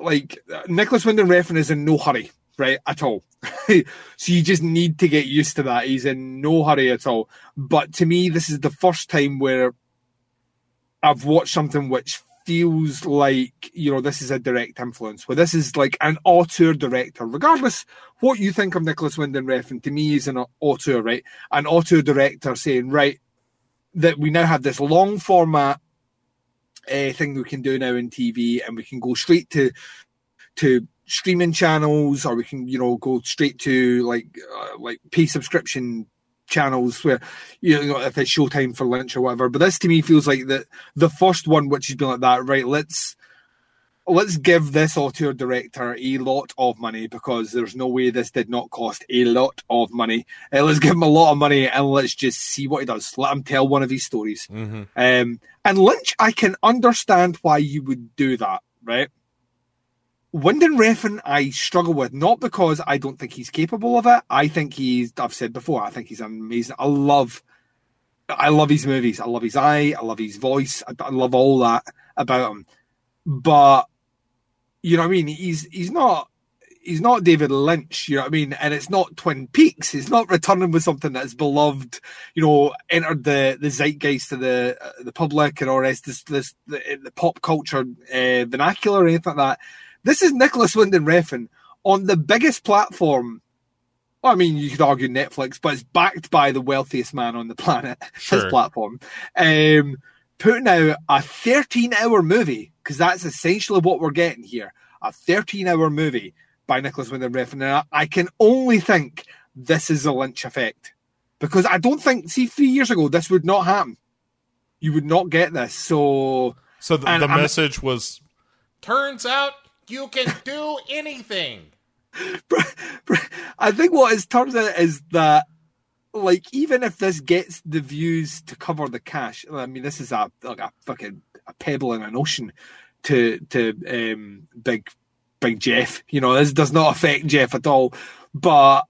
like Nicolas Winding Refn is in no hurry, right at all. so you just need to get used to that. He's in no hurry at all. But to me, this is the first time where I've watched something which feels like you know this is a direct influence. Where this is like an auteur director, regardless what you think of Nicolas Winding Refn. To me, he's an auteur, right? An auteur director saying, right, that we now have this long format uh, thing we can do now in TV, and we can go straight to to streaming channels, or we can you know go straight to like uh, like pay subscription channels where you know if it's Showtime for Lynch or whatever. But this to me feels like the the first one which has been like that. Right, let's let's give this auteur director a lot of money because there's no way this did not cost a lot of money. Uh, let's give him a lot of money and let's just see what he does. Let him tell one of his stories. hmm Um, and Lynch, I can understand why you would do that, right? Winding Refn, I struggle with, not because I don't think he's capable of it. I think he's, I've said before, I think he's amazing. I love, I love his movies. I love his eye. I love his voice. I, I love all that about him. But, you know what I mean? He's, he's not, he's not David Lynch, you know what I mean? And it's not Twin Peaks. He's not returning with something that's beloved, you know, entered the, the zeitgeist of the uh, the public and all rest, this, this the, the pop culture uh, vernacular or anything like that. This is Nicolas Winding Refn on the biggest platform. Well, I mean, you could argue Netflix, but it's backed by the wealthiest man on the planet, his platform. Um, putting out a 13 hour movie, because that's essentially what we're getting here a 13 hour movie by Nicolas Winding Refn. And I, I can only think this is a Lynch effect. Because I don't think, see, three years ago, this would not happen. You would not get this. So, So the, And the I'm- message was, turns out you can do anything. I think what it turns out is that, like, even if this gets the views to cover the cash, I mean, this is a like a fucking a pebble in an ocean to to um, big big Jeff. You know, this does not affect Jeff at all. but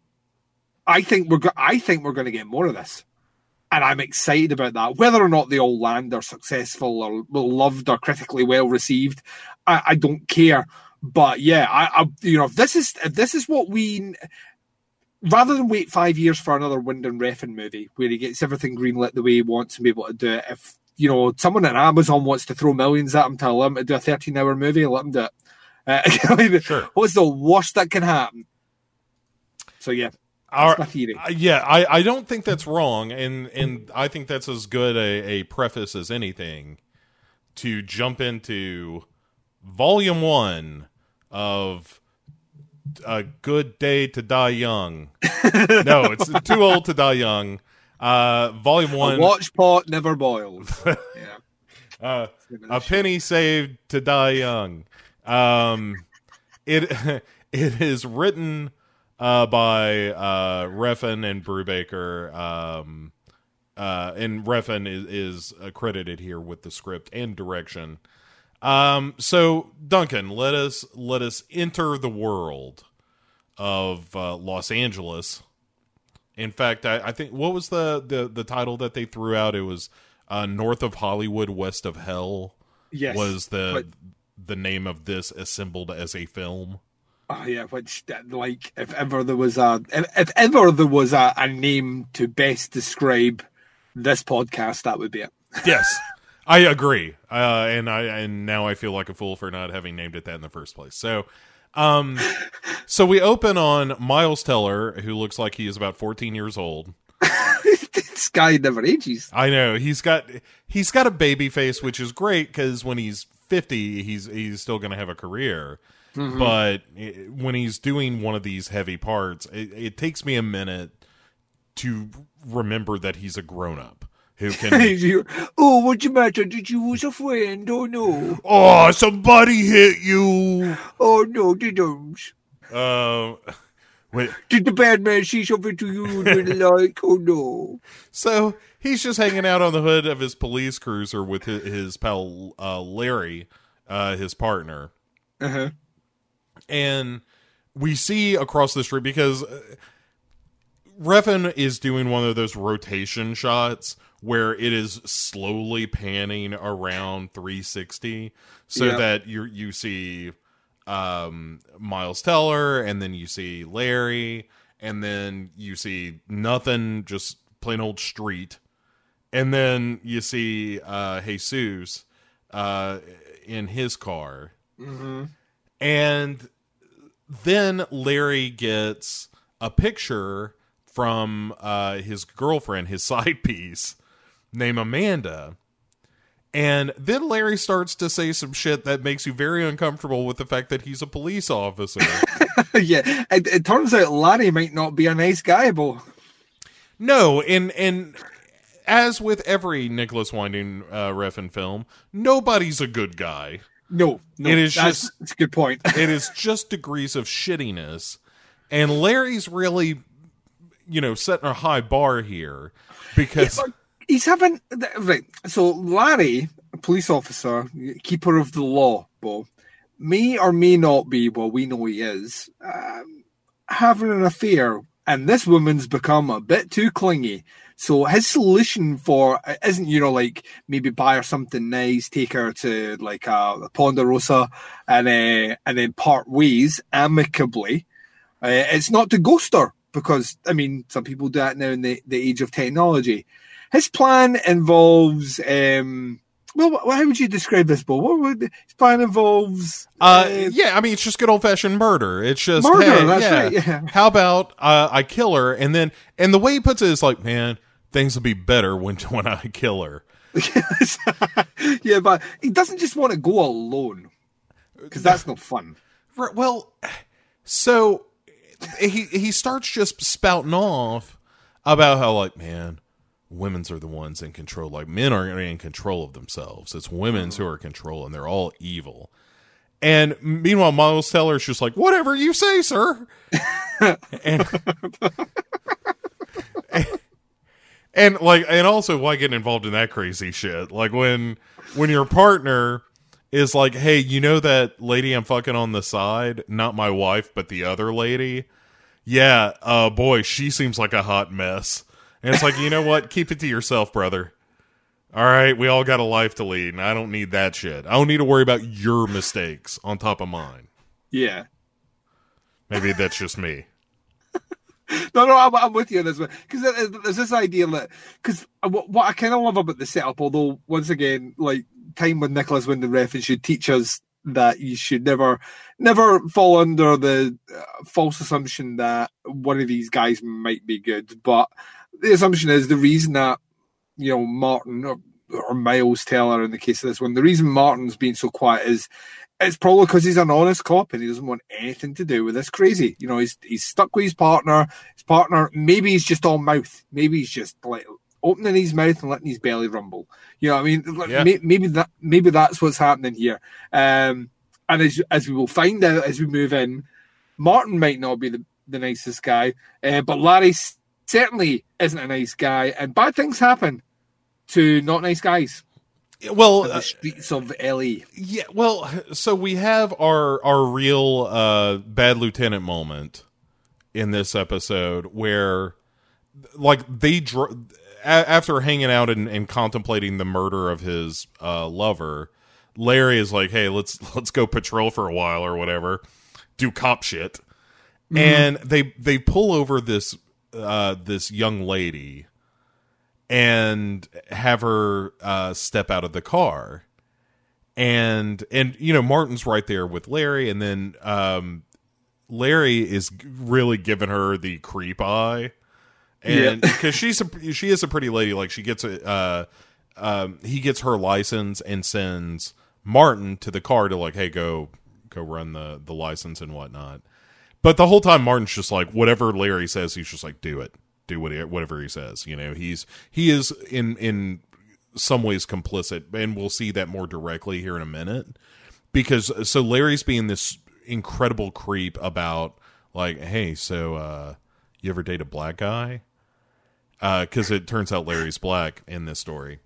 I think we're go- I think we're going to get more of this, and I'm excited about that. Whether or not they all land or successful or loved or critically well received, I, I don't care. But yeah, I, I you know if this is if this is what we rather than wait five years for another Winding Refn movie where he gets everything greenlit the way he wants and be able to do it, if you know someone at Amazon wants to throw millions at him to allow him to do a 13 hour movie, let him do it. Uh, Sure. What's the worst that can happen? So yeah, Our- that's my theory. Yeah, I, I don't think that's wrong, and and I think that's as good a, a preface as anything to jump into volume one of a good day to die young. no, it's too old to die young. Uh, volume A one, watch pot never boils. yeah. uh, a penny saved to die young. Um, it it is written uh, by uh, Refn and Brubaker. Um, uh, and Refn is, is accredited here with the script and direction. Um, so Duncan, let us let us enter the world of uh, Los Angeles. In fact, I, I think what was the, the the title that they threw out? It was uh, North of Hollywood, West of Hell Yes. was the but- the name of this assembled as a film. Oh yeah, which like if ever there was a if, if ever there was a, a name to best describe this podcast, that would be it. Yes, I agree, uh, and I and now I feel like a fool for not having named it that in the first place. So, um, so we open on Miles Teller, who looks like he is about fourteen years old. this guy never ages. I know he's got he's got a baby face, which is great because when he's fifty, he's he's still going to have a career. But i when he's doing one of these heavy parts, it, it takes me a minute to remember that he's a grown up who can. Oh, what's the matter? Did you lose a friend? Oh no! oh, somebody hit you. Oh no! They don't. Um, wait. Did the bad man see something to you you didn't like? Oh no! So he's just hanging out on the hood of his police cruiser with his, his pal uh, Larry, uh, his partner. Uh-huh. and we see across the street because uh, Refn is doing one of those rotation shots where it is slowly panning around 360 so Yeah. that you you see um, Miles Teller and then you see Larry and then you see nothing just plain old street. And then you see uh, Jesus uh, in his car. And then Larry gets a picture from uh, his girlfriend, his side piece, named Amanda. And then Larry starts to say some shit that makes you very uncomfortable with the fact that he's a police officer. yeah, it, it turns out Larry might not be a nice guy, Bo. no, and and as with every Nicolas Winding uh, Refn film, nobody's a good guy. No, no, It is just- that's a good point. it is just degrees of shittiness and larry's really you know setting a high bar here because But he's having right. So Larry, a police officer, keeper of the law, Bo, may or may not be. Well, we know he is um, having an affair, and this woman's become a bit too clingy. So his solution for isn't you know like maybe buy her something nice, take her to like a, a Ponderosa, and uh, and then part ways amicably. Uh, it's not to ghost her because I mean some people do that now in the, the age of technology. His plan involves um well how would you describe this, Bo? What would his plan involves uh yeah i mean it's just good old-fashioned murder it's just Murder, hey, that's yeah, right, yeah. how about uh, i kill her and then and the way he puts it is like man things will be better when when i kill her yeah, but he doesn't just want to go alone because that's not fun. Right, well, so he he starts just spouting off about how like man, women's are the ones in control. Like men aren't in control of themselves. It's women's who are in control, and they're all evil. And meanwhile, Miles Teller's just like, whatever you say, sir. and, and like, and also, why get involved in that crazy shit? Like when when your partner is like, hey, you know that lady I'm fucking on the side, not my wife, but the other lady. yeah, uh, boy, she seems like a hot mess. And it's like, you know what? Keep it to yourself, brother. All right, we all got a life to lead, and I don't need that shit. I don't need to worry about your mistakes on top of mine. Yeah. Maybe that's just me. No, no, I'm, I'm with you on this one because there's this idea that because what, what I kind of love about the setup, although once again, like time with Nicolas Winding Refn should teach us that you should never, never fall under the uh, false assumption that one of these guys might be good. But the assumption is the reason that you know Martin or, or Miles Teller in the case of this one, the reason Martin's being so quiet is it's probably because he's an honest cop and he doesn't want anything to do with this crazy. You know, he's he's stuck with his partner. His partner, maybe he's just all mouth. Maybe he's just like opening his mouth and letting his belly rumble. You know, what I mean, Yeah. may, maybe that maybe that's what's happening here. Um, and as as we will find out as we move in, Martin might not be the, the nicest guy, uh, but Larry certainly isn't a nice guy, and bad things happen to not nice guys Well, the streets of LA. yeah. Well, so we have our our real uh, bad lieutenant moment in this episode where, like, they dr- after hanging out and, and contemplating the murder of his uh, lover, Larry is like, "Hey, let's let's go patrol for a while or whatever, do cop shit." And they they pull over this uh, this young lady and have her uh, step out of the car. And and you know martin's right there with larry. And then um larry is really giving her the creep eye. And because she's a she is a pretty lady. Like she gets a uh um he gets her license and sends martin to the car to like hey go go run the the license and whatnot but the whole time martin's just like whatever larry says he's just like do it. Do what whatever he says you know? He's he is in in some ways complicit and we'll see that more directly here in a minute. Because so larry's being this incredible creep about like hey so uh you ever date a black guy? Because it turns out larry's black in this story.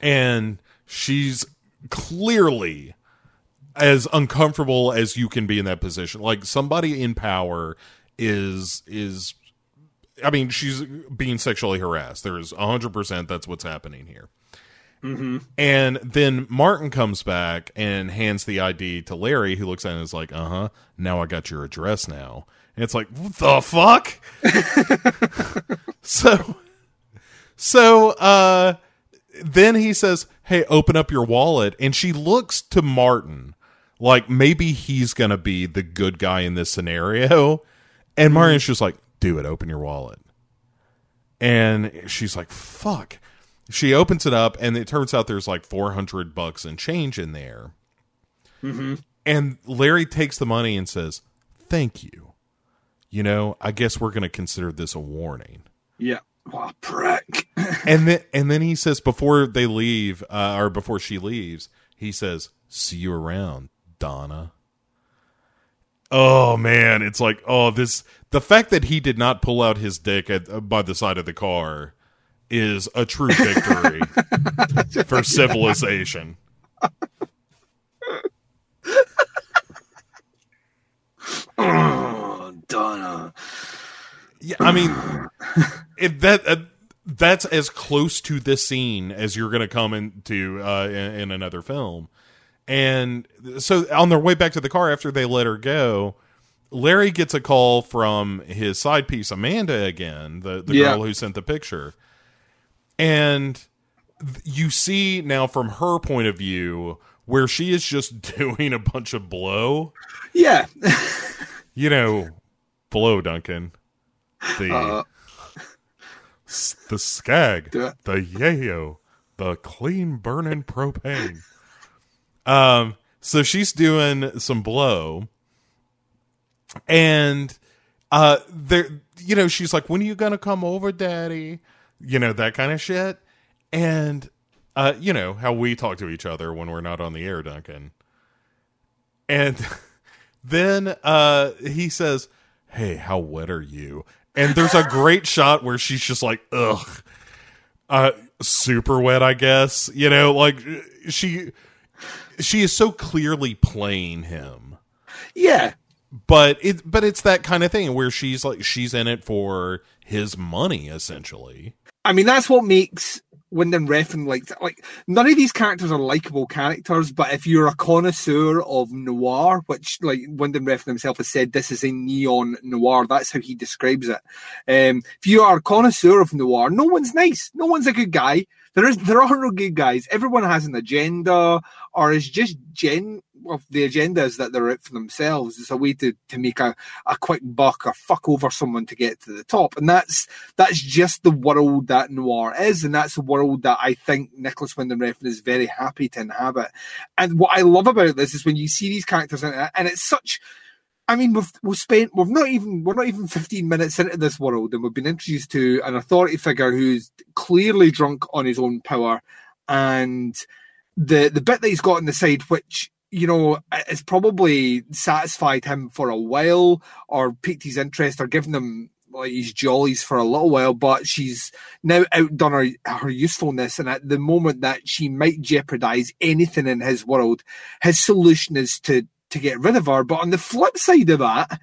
And she's clearly as uncomfortable as you can be in that position like somebody in power is is I mean, she's being sexually harassed. There's 100% that's what's happening here. And then Martin comes back and hands the ID to Larry, who looks at it and is like, uh huh, now I got your address now. And it's like, what the fuck? so, so, uh, then he says, hey, open up your wallet. And she looks to Martin like maybe he's going to be the good guy in this scenario. And Martin's just like, do it, open your wallet. And she's like, fuck. She opens it up, and it turns out there's like 400 bucks and change in there. And Larry takes the money and says, thank you. You know, I guess we're going to consider this a warning. Yeah. What prick. and then and then he says before they leave uh, or before she leaves he says see you around donna oh man it's like oh this the fact that he did not pull out his dick at, uh, by the side of the car is a true victory for civilization oh, Donna. Yeah, I mean, if that uh, that's as close to this scene as you're going to come into uh, in, in another film. And so on their way back to the car after they let her go, Larry gets a call from his side piece Amanda again, the the Yeah. girl who sent the picture. And you see now from her point of view where she is just doing a bunch of blow Yeah. you know, blow Duncan, the Uh, the skag, the yayo, the clean burning propane. Um, so she's doing some blow, and uh, there, you know, she's like, "When are you gonna come over, Daddy?" You know that kind of shit, and uh, you know how we talk to each other when we're not on the air, Duncan. And then uh he says, "Hey, how wet are you?" And there's a great shot where she's just like, "Ugh." Uh super wet, I guess. You know, like she she is so clearly playing him. yeah. but it but it's that kind of thing where she's like she's in it for his money essentially. I mean, that's what makes Winding Refn like like none of these characters are likable characters, but if you're a connoisseur of noir, which like Winding Refn himself has said, this is a neon noir. That's how he describes it. Um, if you are a connoisseur of noir, no one's nice. No one's a good guy. There is there are no good guys. Everyone has an agenda, or is just gen well, the agenda is that they're out for themselves. It's a way to, to make a, a quick buck or fuck over someone to get to the top. And that's that's just the world that noir is, and that's the world that I think Nicolas Winding Refn is very happy to inhabit. And what I love about this is when you see these characters, and, and it's such I mean, we've we've spent we've not even we're not even fifteen minutes into this world, and we've been introduced to an authority figure who's clearly drunk on his own power, and the the bit that he's got on the side, which you know has probably satisfied him for a while, or piqued his interest, or given him like his jollies for a little while, but she's now outdone her, her usefulness. And at the moment that she might jeopardize anything in his world, his solution is to to get rid of her. But on the flip side of that,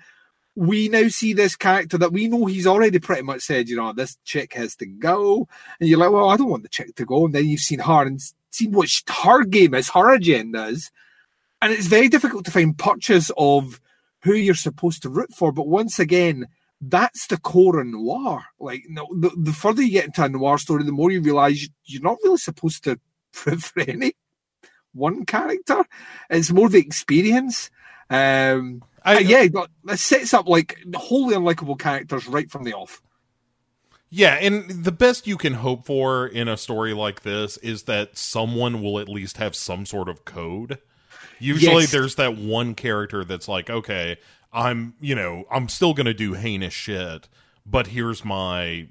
we now see this character that we know he's already pretty much said, you know, this chick has to go. And you're like, well, I don't want the chick to go. And then you've seen her and seen what her game is, her agenda is. And it's very difficult to find purchase of who you're supposed to root for. But once again, that's the core of noir. Like, no, the, the further you get into a noir story, the more you realize you're not really supposed to root for any one character. It's more the experience. Um, I, uh, yeah, it sets up like wholly unlikable characters right from the off. Yeah, and the best you can hope for in a story like this is that someone will at least have some sort of code. Usually yes. there's that one character that's like, okay, I'm, you know, I'm still going to do heinous shit, but here's my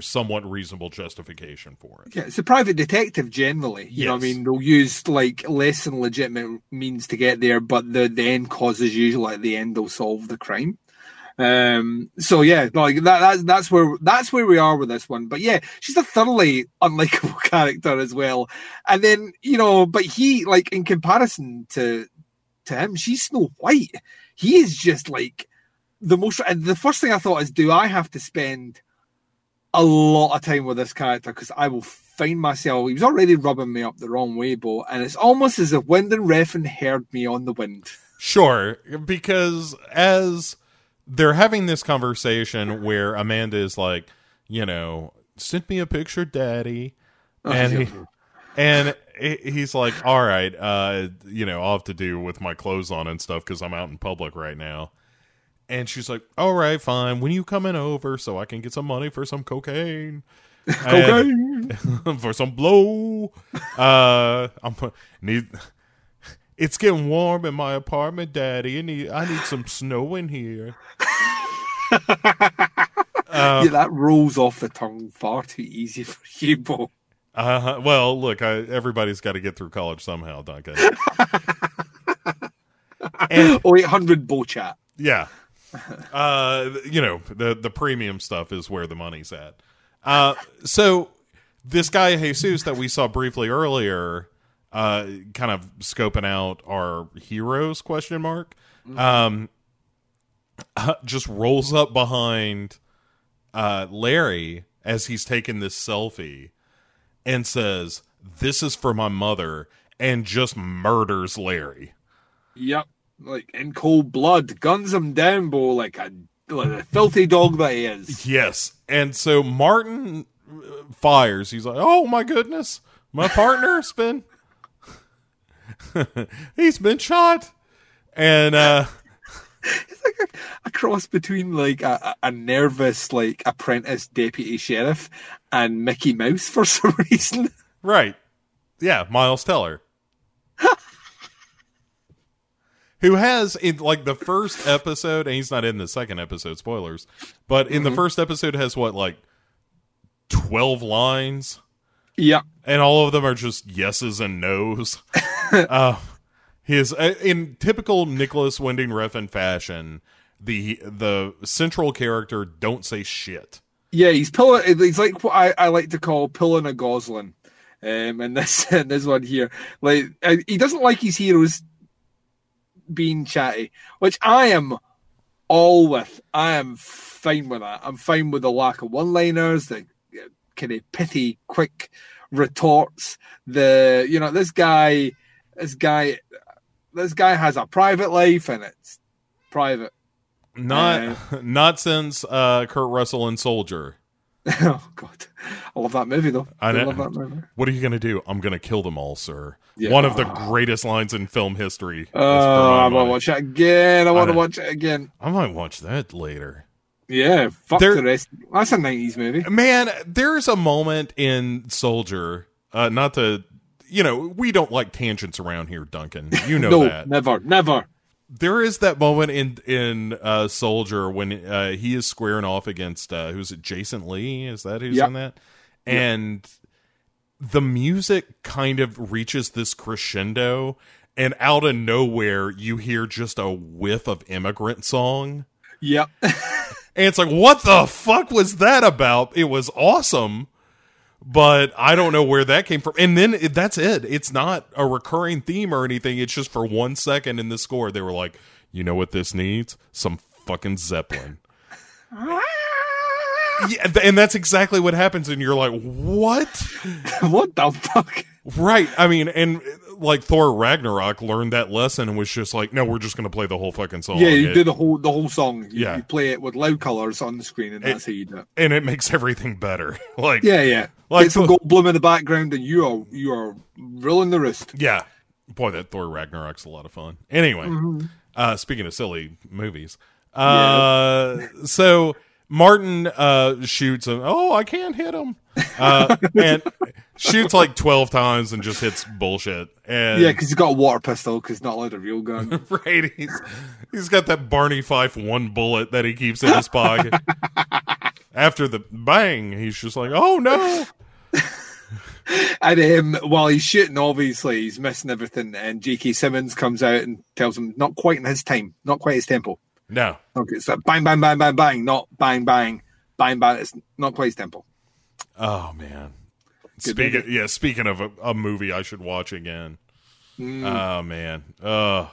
somewhat reasonable justification for it. Yeah, it's a private detective generally. You yes. know I mean? They'll use like less than legitimate means to get there, but the, the end cause is usually at the end they'll solve the crime. Um so yeah, like that that's that's where that's where we are with this one. But yeah, she's a thoroughly unlikable character as well. And then, you know, but he like in comparison to to him, she's Snow White. He is just like the most and the first thing I thought is do I have to spend a lot of time with this character because I will find myself. He was already rubbing me up the wrong way, Bo, and it's almost as if Winding Refn heard me on the wind. Sure, because as they're having this conversation where Amanda is like, you know, send me a picture, Daddy, oh, and he, and he's like, all right, uh, you know, I'll have to do with my clothes on and stuff because I'm out in public right now. And she's like, "All right, fine. When you coming over so I can get some money for some cocaine?" cocaine for some blow. Uh, I'm need. It's getting warm in my apartment, Daddy. I need I need some snow in here. Uh, yeah, that rolls off the tongue far too easy for you, Bo. Uh, well, look, I, everybody's got to get through college somehow, Duncan. and, 0800 Bo chat. Yeah uh, you know, the the premium stuff is where the money's at. Uh, so this guy Jesus that we saw briefly earlier, uh, kind of scoping out our heroes question mark, um, just rolls up behind uh, Larry as he's taking this selfie and says, "This is for my mother," and just murders Larry. Yep like in cold blood, guns him down, Bo, like a, like a filthy dog that he is. Yes, and so Martin fires. He's like, "Oh my goodness, my partner's been he's been shot," and uh it's like a, a, cross between like a, a, nervous like apprentice deputy sheriff and Mickey Mouse for some reason. Right. Yeah, Miles Teller who has in like the first episode, and he's not in the second episode. Spoilers, but in mm-hmm. the first episode has what like twelve lines. Yeah, and all of them are just yeses and nos. uh, his uh, in typical Nicolas Winding Refn fashion, the the central character don't say shit. Yeah, he's pulling. He's like what I, I like to call pulling a Gosling. Um, and this and this one here, like uh, he doesn't like his heroes being chatty, which I am all with. I am fine with that. I'm fine with the lack of one-liners, the kind of pithy, quick retorts. The you know this guy, this guy, this guy has a private life and it's private. Not not since uh, Kurt Russell and Soldier. oh God, I love that movie though. I I love that movie. What are you going to do? I'm going to kill them all, sir. Yeah. One of the greatest lines in film history. Oh, my I want to watch it again. I want to watch it again. I might watch that later. Yeah, fuck There- the rest. That's a '90s movie. Man, there's a moment in Soldier, uh, not to, you know, we don't like tangents around here, Duncan. You know no, that. never, never. There is that moment in in uh, Soldier when uh, he is squaring off against uh, who's it? Jason Lee? Is that who's Yep. in that? And the music kind of reaches this crescendo, and out of nowhere, you hear just a whiff of immigrant song. Yep. And it's like, what the fuck was that about? It was awesome, but I don't know where that came from. And then it, that's it. It's not a recurring theme or anything. It's just for one second in the score, they were like, you know what this needs? Some fucking Zeppelin. Yeah, and that's exactly what happens. And you're like, what? what the fuck? Right. I mean, and like Thor Ragnarok learned that lesson and was just like, no, we're just going to play the whole fucking song. yeah, you It- do the whole the whole song. You, Yeah. you play it with loud colors on the screen, and that's how you do it. and it makes everything better. like, Yeah, yeah. Like Get some the- bloom in the background, and you are you are rolling the roost. Yeah. Boy, that Thor Ragnarok's a lot of fun. Anyway, Mm-hmm. uh, speaking of silly movies, uh, so Martin uh, shoots him. Oh, I can't hit him. Uh, and shoots like 12 times and just hits bullshit. And Yeah, because he's got a water pistol, because not allowed a real gun. right, he's, he's got that Barney Fife one bullet that he keeps in his pocket. After the bang, he's just like, oh no. and um, while he's shooting, obviously he's missing everything. And J.K. Simmons comes out and tells him not quite in his time, not quite his tempo. No. Okay, so bang, bang, bang, bang, bang, not bang, bang, bang, bang. It's not his tempo. Oh man. Good Speaking movie. yeah, speaking of a, a movie I should watch again. Mm. Oh man. Uh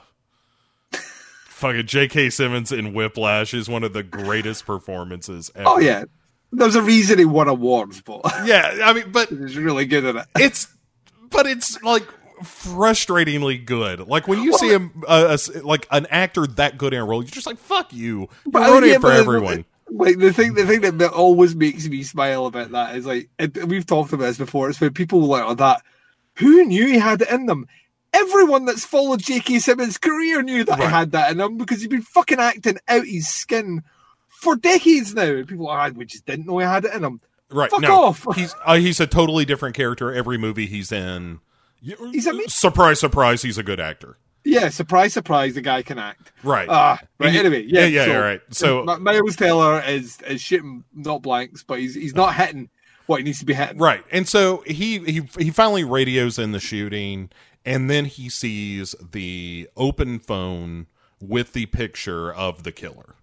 fucking J.K. Simmons in Whiplash is one of the greatest performances ever. Oh yeah, there's a reason he won awards, but Yeah, I mean but he's really good at it. it's but it's like frustratingly good. Like when you see him uh, a like an actor that good in a role, you're just like fuck you. You're uh, ruining yeah, it for but everyone. Like the thing, the thing that, always makes me smile about that is like it, we've talked about this before. It's when people like oh, that who knew he had it in them. Everyone that's followed J.K. Simmons' career knew that Right. he had that in him because he's been fucking acting out his skin for decades now. And people are, like, we just didn't know he had it in him. Right. Fuck no, off. He's uh, he's a totally different character every movie he's in. He's amazing. surprise, surprise, he's a good actor. Yeah, surprise, surprise, the guy can act. Right. Ah, right. Anyway, yeah, yeah, yeah, so, right. So- Miles Teller is is shooting not blanks, but he's he's not hitting what he needs to be hitting. Right. And so he he he finally radios in the shooting and then he sees the open phone with the picture of the killer.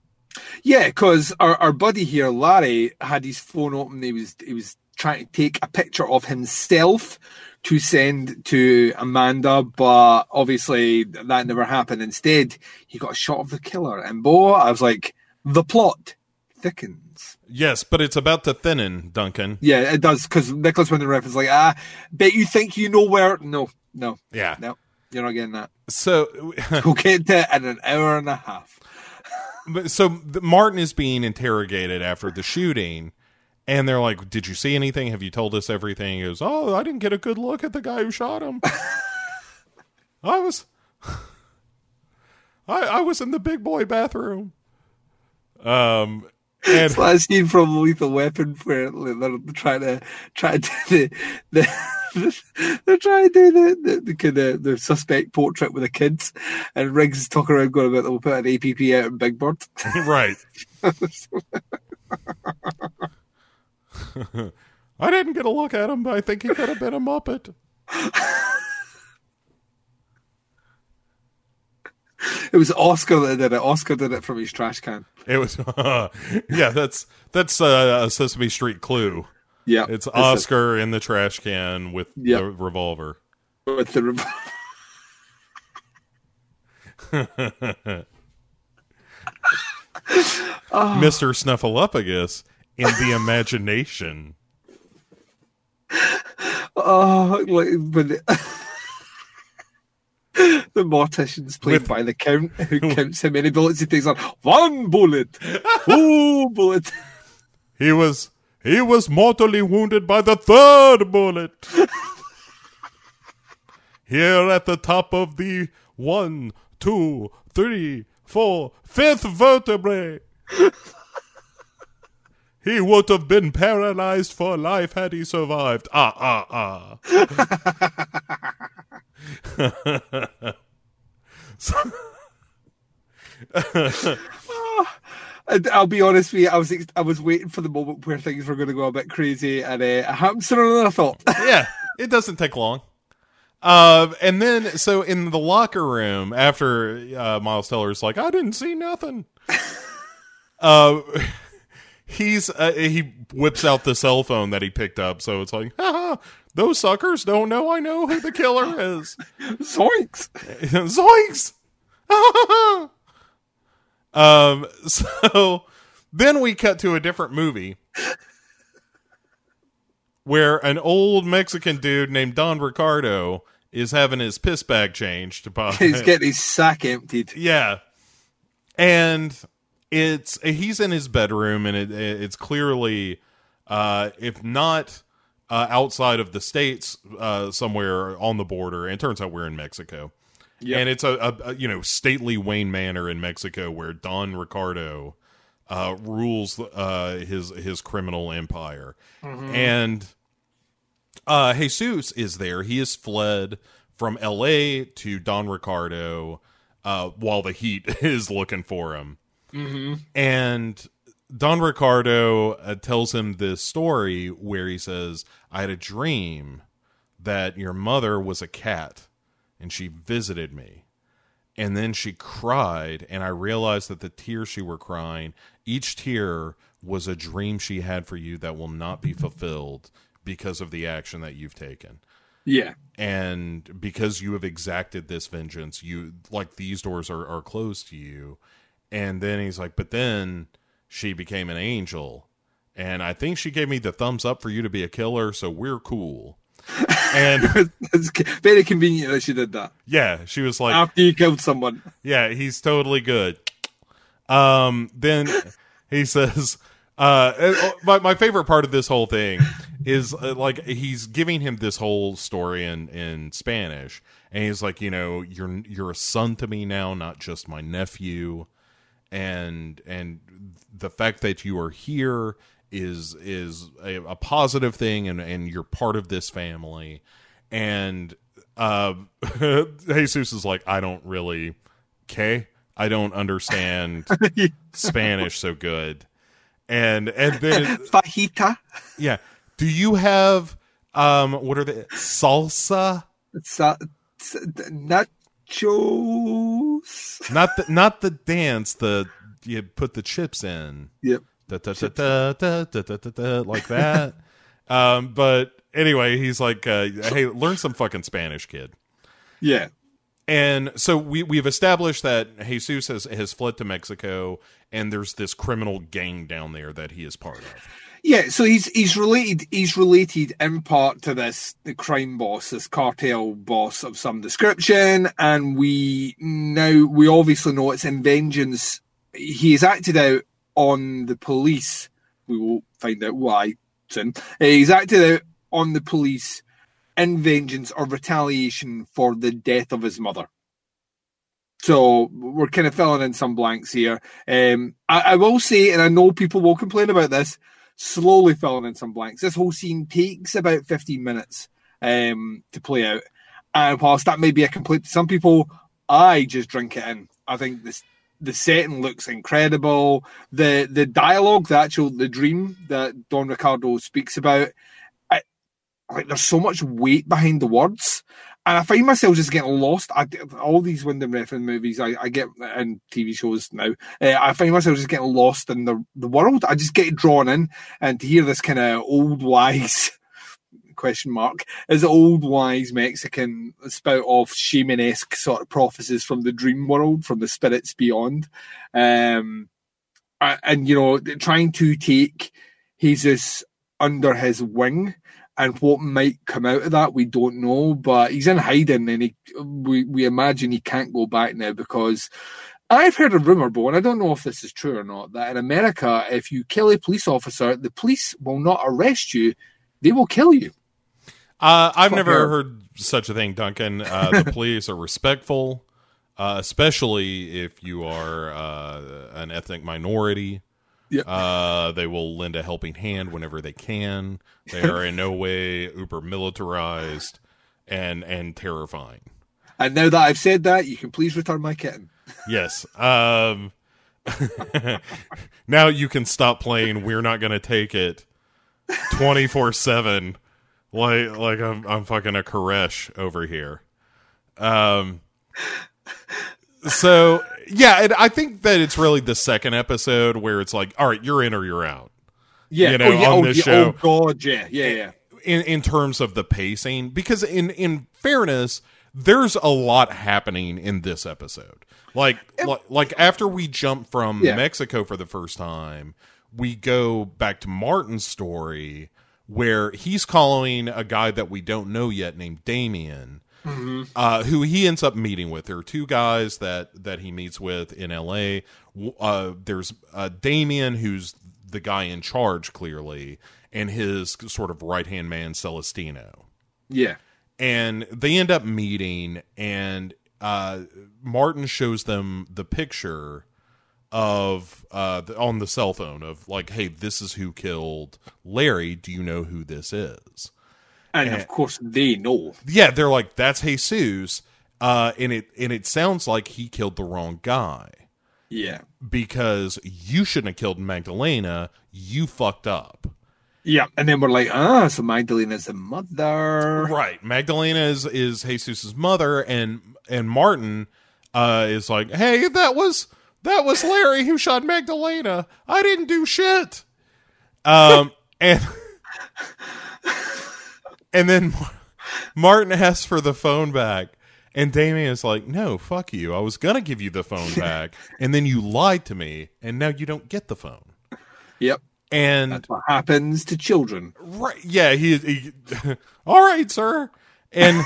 Yeah, because our, our buddy here, Larry, had his phone open. He was he was trying to take a picture of himself to send to Amanda, but obviously that never happened. Instead, he got a shot of the killer. And Bo, I was like, the plot thickens. Yes, but it's about to thinning, Duncan. Yeah, it does because Nicolas Winding Refn is like, ah, bet you think you know where? No, no, Yeah. no, you're not getting that. So We'll get to it in an hour and a half. but- so Martin is being interrogated after the shooting and they're like, "Did you see anything? Have you told us everything?" He goes, "Oh, I didn't get a good look at the guy who shot him. I was I I was in the big boy bathroom." Um and It's that scene from Lethal Weapon where they're trying to try to do the, the they're trying to do the the, the, of, the suspect portrait with the kids, and Riggs is talking around going about they'll put an APB out in Big Bird. right. I didn't get a look at him, but I think he could have been a Muppet. It was Oscar that did it. Oscar did it from his trash can. It was, yeah, that's that's uh, a Sesame Street clue. Yeah, It's it. Oscar in the trash can with Yep. the revolver. with the. rev- Mr. Snuffleupagus in the imagination. Oh, the, the mortician's played With- by the count who counts how many bullets he takes on. One bullet, two bullet. He was he was mortally wounded by the third bullet. Here at the top of the one, two, three, four, fifth vertebrae. He would have been paralyzed for life had he survived. Ah, ah, ah. So- And I'll be honest with you, I was ex- I was waiting for the moment where things were going to go a bit crazy, and uh, it happened sooner than I thought. yeah, it doesn't take long. Uh, and then, so in the locker room, after uh, Miles Teller's like, I didn't see nothing. uh, he's uh, he whips out the cell phone that he picked up, so it's like, haha, those suckers don't know I know who the killer is. Zoinks! Zoinks! um, so then we cut to a different movie where an old Mexican dude named Don Ricardo is having his piss bag changed by He's getting his sack emptied. yeah, and it's he's in his bedroom, and it, it's clearly, uh, if not uh, outside of the states, uh, somewhere on the border. And it turns out we're in Mexico, Yep. and it's a, a, a you know stately Wayne Manor in Mexico where Don Ricardo uh, rules uh, his his criminal empire, and uh, Jesus is there. He has fled from L.A. to Don Ricardo uh, while the Heat is looking for him. And Don Ricardo uh, tells him this story where he says, I had a dream that your mother was a cat and she visited me. And then she cried, and I realized that the tears she were crying, each tear was a dream she had for you that will not be fulfilled because of the action that you've taken Yeah. and because you have exacted this vengeance you like these doors are, are closed to you and then he's like but then she became an angel. And i think she gave me the thumbs up for you to be a killer so we're cool. And it's very convenient that she did that. Yeah she was like after you killed someone. yeah, he's totally good. Um, then he says, uh, my, my favorite part of this whole thing is uh, like he's giving him this whole story in, in Spanish, and he's like, you know, you're you're a son to me now, not just my nephew, and and the fact that you are here is is a, a positive thing, and and you're part of this family, and uh, Jesus is like, I don't really okay i don't understand spanish so good. And and then Fajita. yeah. Do you have um what are the salsa? Sa- s- nachos. Not the not the dance. The you put the chips in. Yep. Da, da, chips. Da, da, da, da, da, da, like that. um, but anyway, he's like, uh, "Hey, learn some fucking Spanish, kid." Yeah. And so we we've established that Jesus has has fled to Mexico, and there's this criminal gang down there that he is part of. Yeah, so he's he's related he's related in part to this the crime boss, this cartel boss of some description, and we now we obviously know it's in vengeance. He has acted out on the police. We will find out why soon. Uh, He's acted out on the police in vengeance or retaliation for the death of his mother. So we're kind of filling in some blanks here. Um, I, I will say, and I know people will complain about this, slowly filling in some blanks. This whole scene takes about 15 minutes um, to play out. And whilst that may be a complaint to some people, I just drink it in. I think this the setting looks incredible. The the dialogue, the actual the dream that Don Ricardo speaks about, I, like there's so much weight behind the words. And I find myself just getting lost. I, all these Winding Refn movies I, I get and TV shows now, uh, I find myself just getting lost in the the world. I just get drawn in, and to hear this kind of old wise question mark as old wise Mexican spout off shaman esque sort of prophecies from the dream world, from the spirits beyond. Um, and you know, trying to take Jesus under his wing. And what might come out of that, we don't know. But he's in hiding, and he, we we imagine he can't go back now because I've heard a rumor, Bo, and I don't know if this is true or not, that in America, if you kill a police officer, the police will not arrest you; they will kill you. Uh, I've Fuck never her. heard such a thing, Duncan. Uh, the police are respectful, uh, especially if you are uh, an ethnic minority. Yeah. Uh, they will lend a helping hand whenever they can. They are in no way uber militarized and and terrifying. And now that I've said that, you can please return my kitten. Yes. Um, now you can stop playing. We're not going to take it twenty four seven. Like like I'm I'm fucking a Koresh over here. Um. So yeah, and I think that it's really the second episode where it's like, all right, you're in or you're out. Yeah, You oh, know, oh, yeah, on oh, this yeah, show- Oh God, yeah, yeah, yeah. in in terms of the pacing because in in fairness there's a lot happening in this episode. Like like, like after we jump from Yeah. mexico for the first time we go back to martin's story where he's calling a guy that we don't know yet named damien uh, who he ends up meeting with. There are two guys that that he meets with in L.A. Uh, there's uh, Damien, who's the guy in charge, clearly, and his sort of right hand man Celestino, Yeah. and they end up meeting, and uh, Martin shows them the picture of uh the, on the cell phone of like hey this is who killed larry do you know who this is And Yeah. of course they know. yeah, they're like, that's Jesus. Uh, and it and it sounds like he killed the wrong guy Yeah. because you shouldn't have killed Magdalena. You fucked up. Yeah. And then we're like, ah, so Magdalena's the mother. Right. Magdalena is is Jesus's mother, and and Martin uh, is like, hey, that was that was Larry who shot Magdalena. I didn't do shit. Um, and and then Martin asks for the phone back. And Damien is like, no, fuck you. I was going to give you the phone back. and then you lied to me. And now you don't get the phone. Yep. And That's what happens to children. Right. Yeah. He. he all right, sir. And.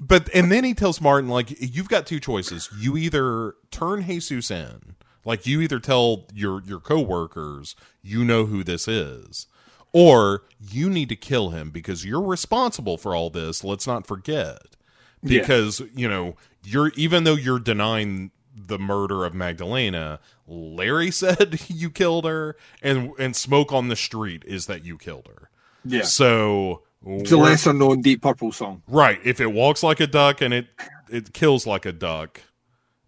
but and then he tells Martin like you've got two choices. You either turn Jesus in, like you either tell your your coworkers you know who this is, or you need to kill him because you're responsible for all this. Let's not forget Yeah. because you know you're even though you're denying the murder of Magdalena, Larry said you killed her, and and smoke on the street is that you killed her. Yeah. So It's a lesser known Deep Purple song. right, if it walks like a duck and it it kills like a duck,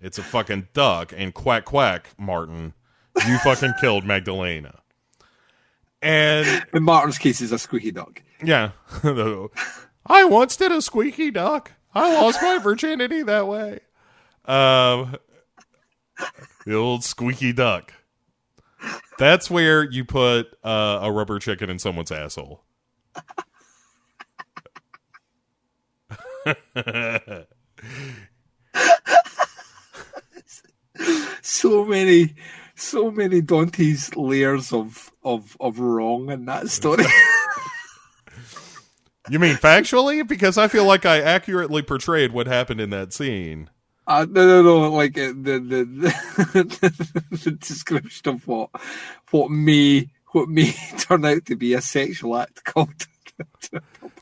it's a fucking duck. And quack quack, Martin, you fucking killed Magdalena. And In Martin's case, is a squeaky duck. yeah, I once did a squeaky duck. I lost my virginity that way. Um, the old squeaky duck. That's where you put uh, a rubber chicken in someone's asshole. So many, so many Dante's layers of of of wrong in that story. You mean factually? Because I feel like I accurately portrayed what happened in that scene. Uh, no, no, no. Like uh, the the, the the description of what what may what may turn out to be a sexual act called.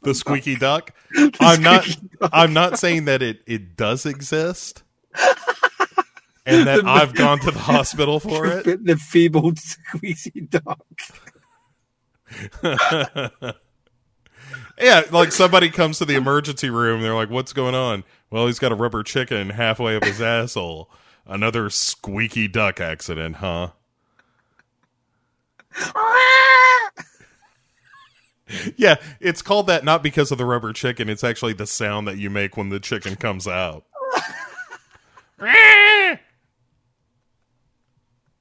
The squeaky duck. I'm not. duck. I'm not saying that it it does exist, and that I've gone to the hospital for it. The, feeble, squeezy duck. Yeah, like somebody comes to the emergency room. They're like, "What's going on?" Well, he's got a rubber chicken halfway up his asshole. Another squeaky duck accident, huh? Yeah, it's called that not because of the rubber chicken. It's actually the sound that you make when the chicken comes out.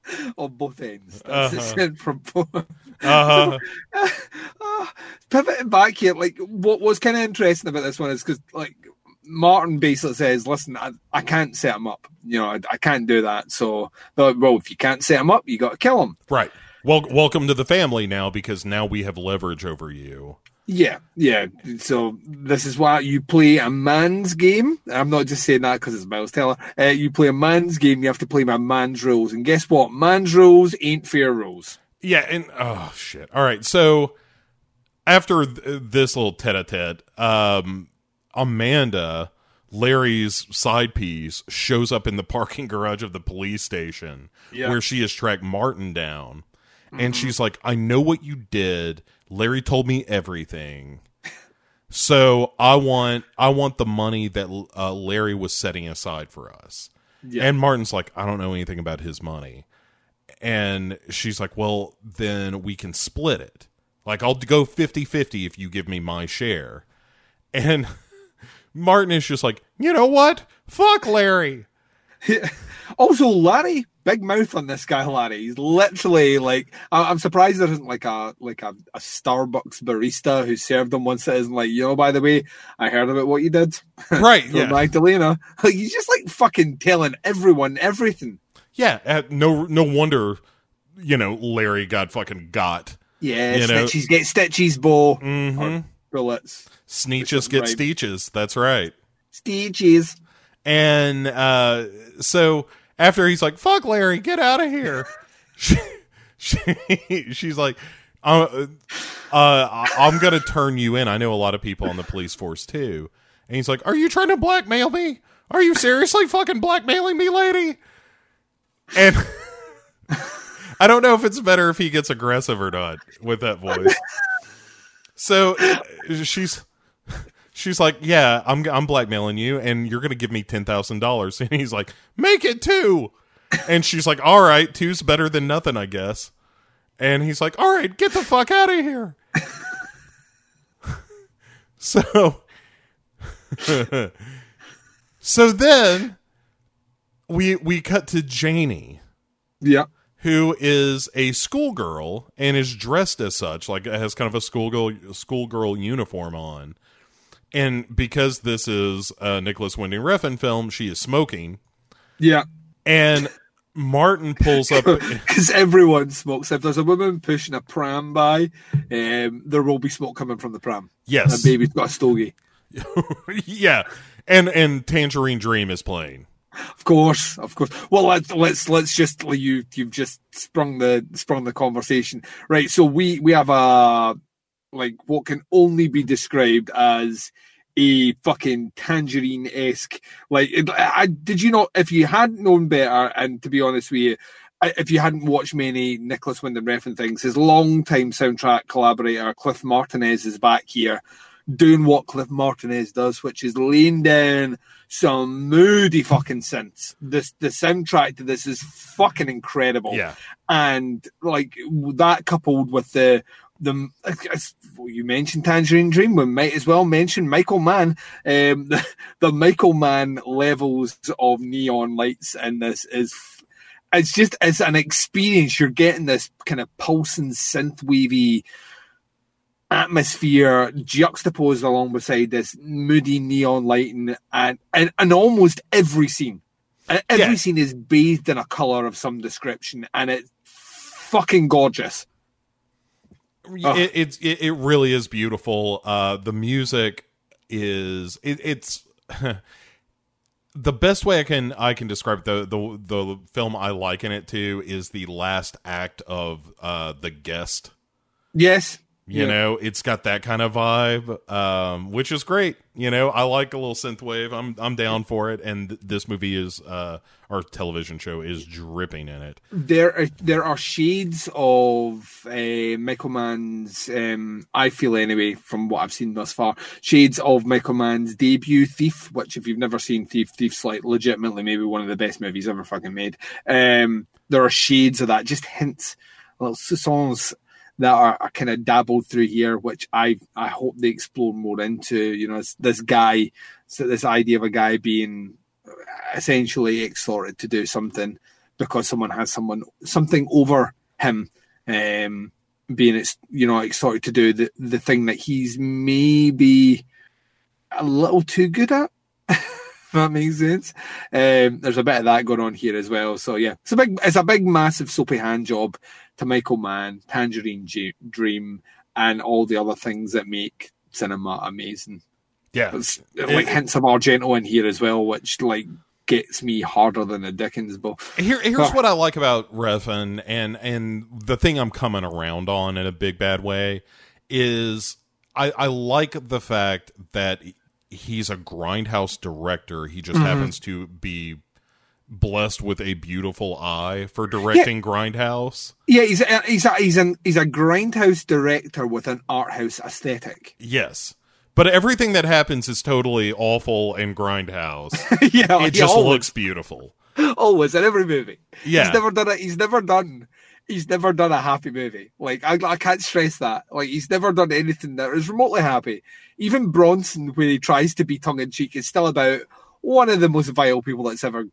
on both ends. That's Uh-huh. said from both. Uh-huh. pivoting back here, like what was kind of interesting about this one is because like Martin basically says, "Listen, I, I can't set him up. You know, I, I can't do that. So, like, well, if you can't set him up, you got to kill him." Right. Well, welcome to the family now because now we have leverage over you. Yeah, yeah. So this is why you play a man's game. I'm not just saying that because it's Miles Teller. Uh, you play a man's game. You have to play my man's rules. And guess what? Man's rules ain't fair rules. Yeah, and oh shit. All right, so after th- this little tete-a-tete, um, Amanda, Larry's side piece, shows up in the parking garage of the police station Yeah. where she has tracked Martin down, and she's like, "I know what you did. Larry told me everything." So I want I want the money that uh, Larry was setting aside for us. Yeah. And Martin's like, I don't know anything about his money. And she's like, Well, then we can split it. Like, I'll go 50 50 if you give me my share. And Martin is just like, You know what? Fuck Larry. Also, Larry, big mouth on this guy, Larry. He's literally like, I- I'm surprised there isn't like a like a, a Starbucks barista who served him once that isn't like, you know, by the way, I heard about what you did Right. Yeah. Magdalena. Like, he's just like fucking telling everyone everything. yeah. uh, No, no wonder, you know, Larry got fucking got. Yeah, You know- Stitchies get Stitchies bow hmm or bullets. Sneeches get Right. steeches. That's right. Stitchies. And uh, so after he's like, "Fuck Larry, get out of here," she, she, she's like, uh, uh, "I'm gonna turn you in." I know a lot of people on the police force too. And he's like, "Are you trying to blackmail me? Are you seriously fucking blackmailing me, lady?" And I don't know if it's better if he gets aggressive or not with that voice. So uh, she's she's like, "Yeah, I'm I'm blackmailing you, and you're gonna give me ten thousand dollars." And he's like, "Make it two. And she's like, "All right, two's better than nothing, I guess." And he's like, "All right, get the fuck out of here." so, so then we we cut to Janie Yeah. who is a schoolgirl and is dressed as such, like has kind of a schoolgirl schoolgirl uniform on. And because this is a Nicolas Winding Refn film, she is smoking. Yeah. And Martin pulls up. Because everyone smokes. If there's a woman pushing a pram by, um, there will be smoke coming from the pram. yes, That baby's got a stogie. yeah, and and Tangerine Dream is playing. Of course, of course. Well, let's let's let's just you you've just sprung the sprung the conversation, right? So we we have a like what can only be described as a fucking tangerine esque. Like, it, I did you not? If you hadn't known better, and to be honest with you. If you hadn't watched many Nicolas Winding Refn things, his long-time soundtrack collaborator Cliff Martinez is back here doing what Cliff Martinez does, which is laying down some moody fucking synths. This the soundtrack to this is fucking incredible. Yeah, And like that coupled with the the you mentioned Tangerine Dream, we might as well mention Michael Mann. Um, the, the Michael Mann levels of neon lights in this is. It's just it's an experience. You're getting this kind of pulsing synth wavy atmosphere juxtaposed along beside this moody neon lighting and and, and almost every scene every Yeah. scene is bathed in a color of some description and it's fucking gorgeous Ugh. it, it's it, it really is beautiful. Uh, the music is it, it's the best way I can I can describe the the the film I liken it to is the last act of uh, the guest. yes You know, it's got that kind of vibe, um, which is great. You know, I like a little synth wave. I'm I'm down for it, and th- this movie is uh, our television show is dripping in it. there are there are shades of uh, Michael Mann's um, I feel anyway from what I've seen thus far shades of Michael Mann's debut Thief which if you've never seen Thief Thief's like legitimately maybe one of the best movies ever fucking made um, there are shades of that just hints little songs that are, are kind of dabbled through here which I I hope they explore more into you know this, guy so this idea of a guy being essentially exhorted to do something because someone has someone something over him um being ex- you know excited to do the the thing that he's maybe a little too good at that makes sense. Um, there's a bit of that going on here as well. So yeah, it's a big, it's a big, massive soapy hand job to Michael Mann, Tangerine Dream, and all the other things that make cinema amazing. Yeah, There's like hints of Argento in here as well, which like gets me harder than a Dickens book. Here, here's what I like about Refn, and and the thing I'm coming around on in a big bad way is I, I like the fact that he's a grindhouse director. He just mm-hmm. happens to be blessed with a beautiful eye for directing grindhouse. Yeah, he's a, he's a, he's an he's a grindhouse director with an art house aesthetic. Yes. But everything that happens is totally awful and grindhouse. yeah, It just always, looks beautiful. always in every movie. Yeah. he's never done it. He's never done. He's never done a happy movie. Like I, I can't stress that. Like he's never done anything that is remotely happy. Even Bronson, when he tries to be tongue in cheek, is still about one of the most vile people that's ever,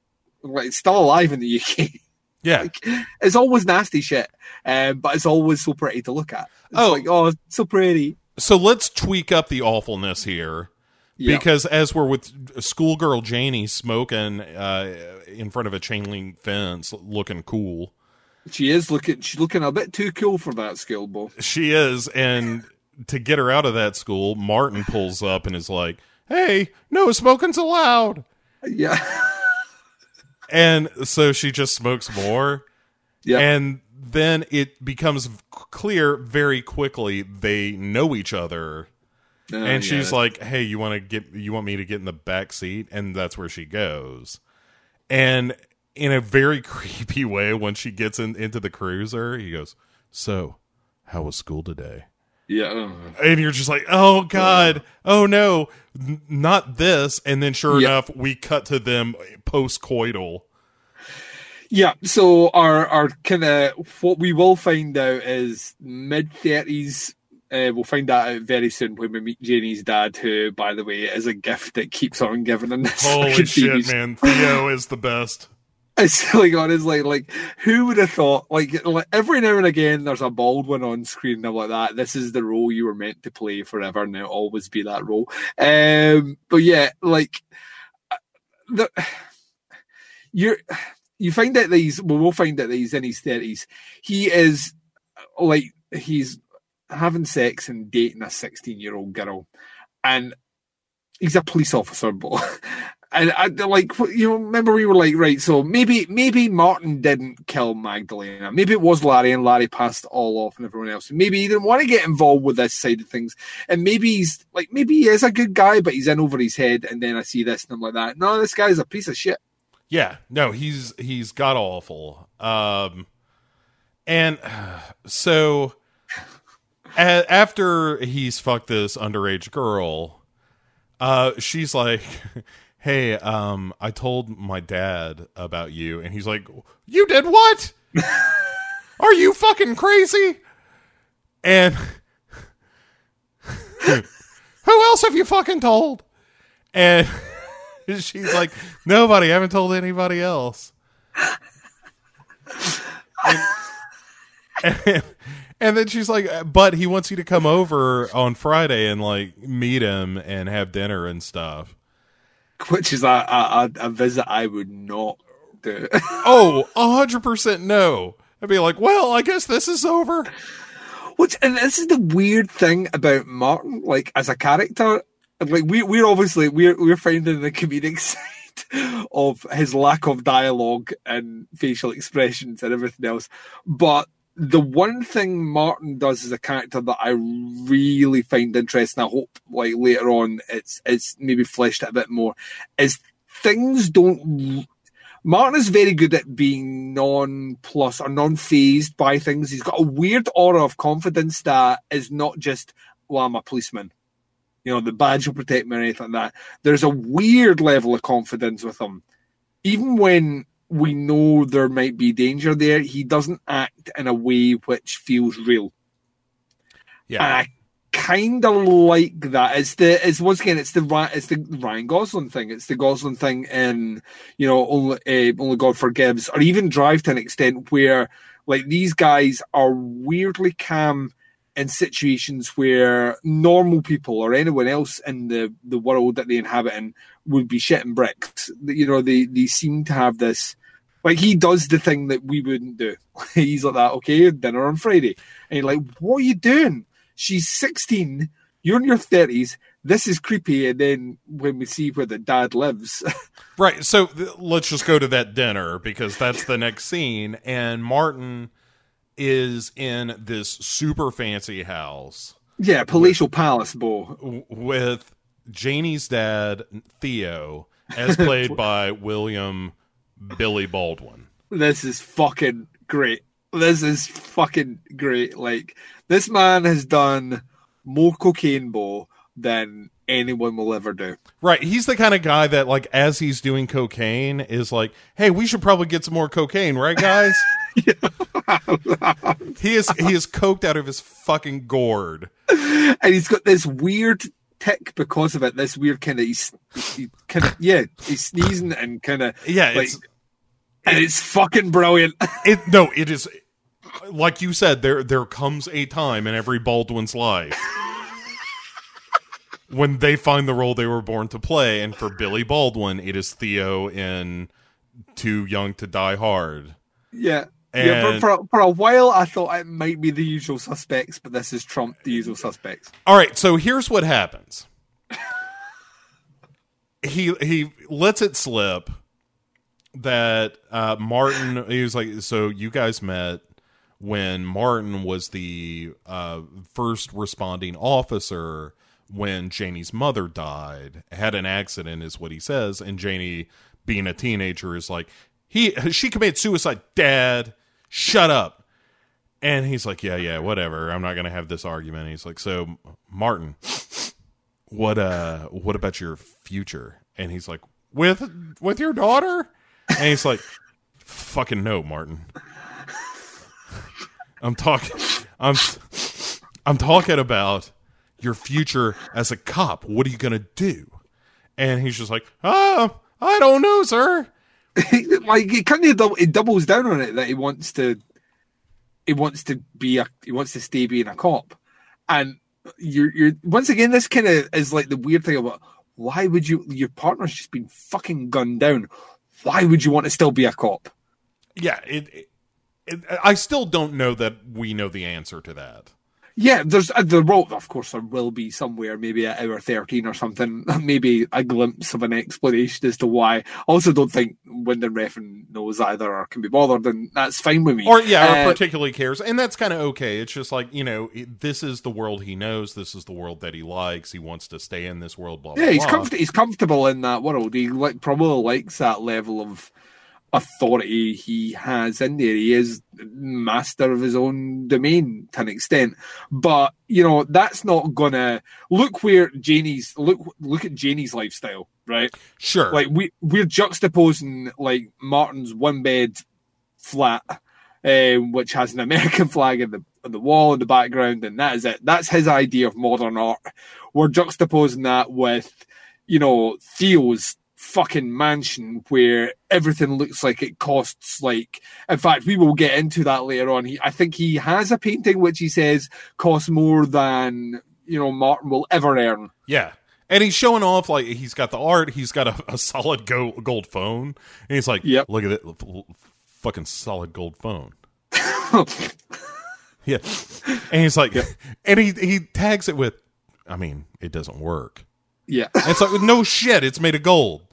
like, still alive in the UK. Yeah. like, it's always nasty shit, um, but it's always so pretty to look at. It's Oh. like, oh, so pretty. So let's tweak up the awfulness here. Yeah. Because as we're with schoolgirl Janie smoking uh, in front of a chain link fence, looking cool, She is looking. She's looking a bit too cool for that skill, Bo. she is. And to get her out of that school, Martin pulls up and is like, "Hey, no smoking's allowed." Yeah, And so she just smokes more, yeah, and then it becomes clear very quickly they know each other. Uh, and yeah, she's like, "Hey, you want to get you want me to get in the back seat?" And that's where she goes. And in a very creepy way, when she gets in, into the cruiser, he goes, "So, how was school today?" Yeah, And you're just like, "Oh God, oh no, n- not this!" And then, sure Yeah. enough, we cut to them post coital. yeah. So our our kind of what we will find out is mid thirties. Uh, we'll find that out very soon when we meet Janie's dad, who, by the way, is a gift that keeps on giving in this. Holy shit, man! Theo is the best. It's like honestly, like who would have thought? Like, like every now and again, there's a Baldwin on screen and like that. This is the role you were meant to play forever, and it'll always be that role. Um, but yeah, like uh, the you're you find that he's well, we'll find that he's in his thirties. He is like he's having sex and dating a 16 year old girl, and he's a police officer, but and I like you know remember we were like right so maybe maybe Martin didn't kill Magdalena. Maybe it was Larry and Larry passed all off and everyone else. Maybe he didn't want to get involved with this side of things. And maybe he's like maybe he is a good guy but he's in over his head and then I see this and I'm like that no this guy's a piece of shit. Yeah, no, he's he's got awful. Um, and so a- after he's fucked this underage girl, uh, she's like, "Hey, um, I told my dad about you," and he's like, "You did what? Are you fucking crazy?" And who else have you fucking told? And she's like, nobody. I haven't told anybody else. And, and, and then she's like, but he wants you to come over on Friday and like meet him and have dinner and stuff. which is a a, a- visit I would not do Oh, a hundred percent no. I'd be like, well, I guess this is over. Which and this is the weird thing about Martin, like as a character. Like we we're obviously we're we're finding the comedic side of his lack of dialogue and facial expressions and everything else. But the one thing Martin does as a character that I really find interesting, I hope like later on it's it's maybe fleshed out a bit more, is things don't Martin is very good at being non-plus or non-phased by things. He's got a weird aura of confidence that is not just, well, I'm a policeman. You know, the badge will protect me or anything like that. There's a weird level of confidence with him. Even when we know there might be danger there, he doesn't act in a way which feels real. Yeah. And I kind of like that. It's the it's once again it's the it's the Ryan Gosling thing. It's the Gosling thing in you know only uh, only God forgives, or even Drive to an extent where like these guys are weirdly calm in situations where normal people or anyone else in the, the world that they inhabit in would be shitting bricks. You know, they, they seem to have this like he does the thing that we wouldn't do. He's like that, okay, dinner on Friday. And you're like, what are you doing? She's 16, you're in your 30s, this is creepy. And then when we see where the dad lives, Right. So th- let's just go to that dinner because that's the next scene. And Martin is in this super fancy house yeah, palatial palace, Bo. w- with Janie's dad, Theo, as played by William Billy Baldwin. This is fucking great. This is fucking great. Like, this man has done more cocaine, Bo, than anyone will ever do. Right. He's the kind of guy that, like, as he's doing cocaine, is like, hey, we should probably get some more cocaine, right, guys? he is he is coked out of his fucking gourd. and he's got this weird tick because of it. This weird kind of he's he kind of yeah, he's sneezing and kind of Yeah, like, it's and it's fucking brilliant. it no, it is like you said, there there comes a time in every Baldwin's life when they find the role they were born to play, and for Billy Baldwin, it is Theo in Too Young to Die Hard. yeah. yeah, for, for, for a while I thought it might be the usual suspects, but this is Trump, the usual suspects. All right, so here's what happens. he he lets it slip that uh, Martin he was like, so you guys met when Martin was the uh, first responding officer when Janie's mother died, had an accident, is what he says, and Janie, being a teenager, is like, he she committed suicide. Dad, shut up. And he's like, yeah, yeah, whatever. I'm not gonna have this argument. he's like, so Martin, what uh, what about your future? And he's like, with with your daughter? And he's like, fucking no, Martin. I'm talking. I'm I'm talking about your future as a cop. What are you gonna do? And he's just like, oh, I don't know, sir. like he kind of dou- he doubles down on it that he wants to he wants to be a he wants to stay being a cop and you're you're once again this kind of is like the weird thing about why would you your partner's just been fucking gunned down why would you want to still be a cop Yeah, it, it, it. I still don't know that we know the answer to that. Yeah there's uh, there will of course there will be somewhere maybe at hour 13 or something maybe a glimpse of an explanation as to why I also don't think Winding Refn knows either or can be bothered and that's fine with me Or yeah, or Uh, particularly cares, and that's kind of okay. It's just like you know, this is the world he knows. This is the world that he likes. He wants to stay in this world. Blah blah. Yeah, he's blah. comfort- he's comfortable in that world. He like probably likes that level of authority he has in there. He is master of his own domain to an extent. But you know, that's not gonna look where Janie's look look at Janie's lifestyle, right? Sure. Like we we're juxtaposing like Martin's one bed flat, um, which has an American flag in the on the wall in the background, and that is it. That's his idea of modern art. We're juxtaposing that with, you know, Theo's fucking mansion where everything looks like it costs like in fact we will get into that later on he i think he has a painting which he says costs more than you know martin will ever earn yeah. And he's showing off like he's got the art. He's got a, a solid gold, gold phone, and he's like, Yep. "Look at it, fucking solid gold phone." yeah, and he's like, and he he tags it with, "I mean, it doesn't work." yeah And it's like, no shit, it's made of gold.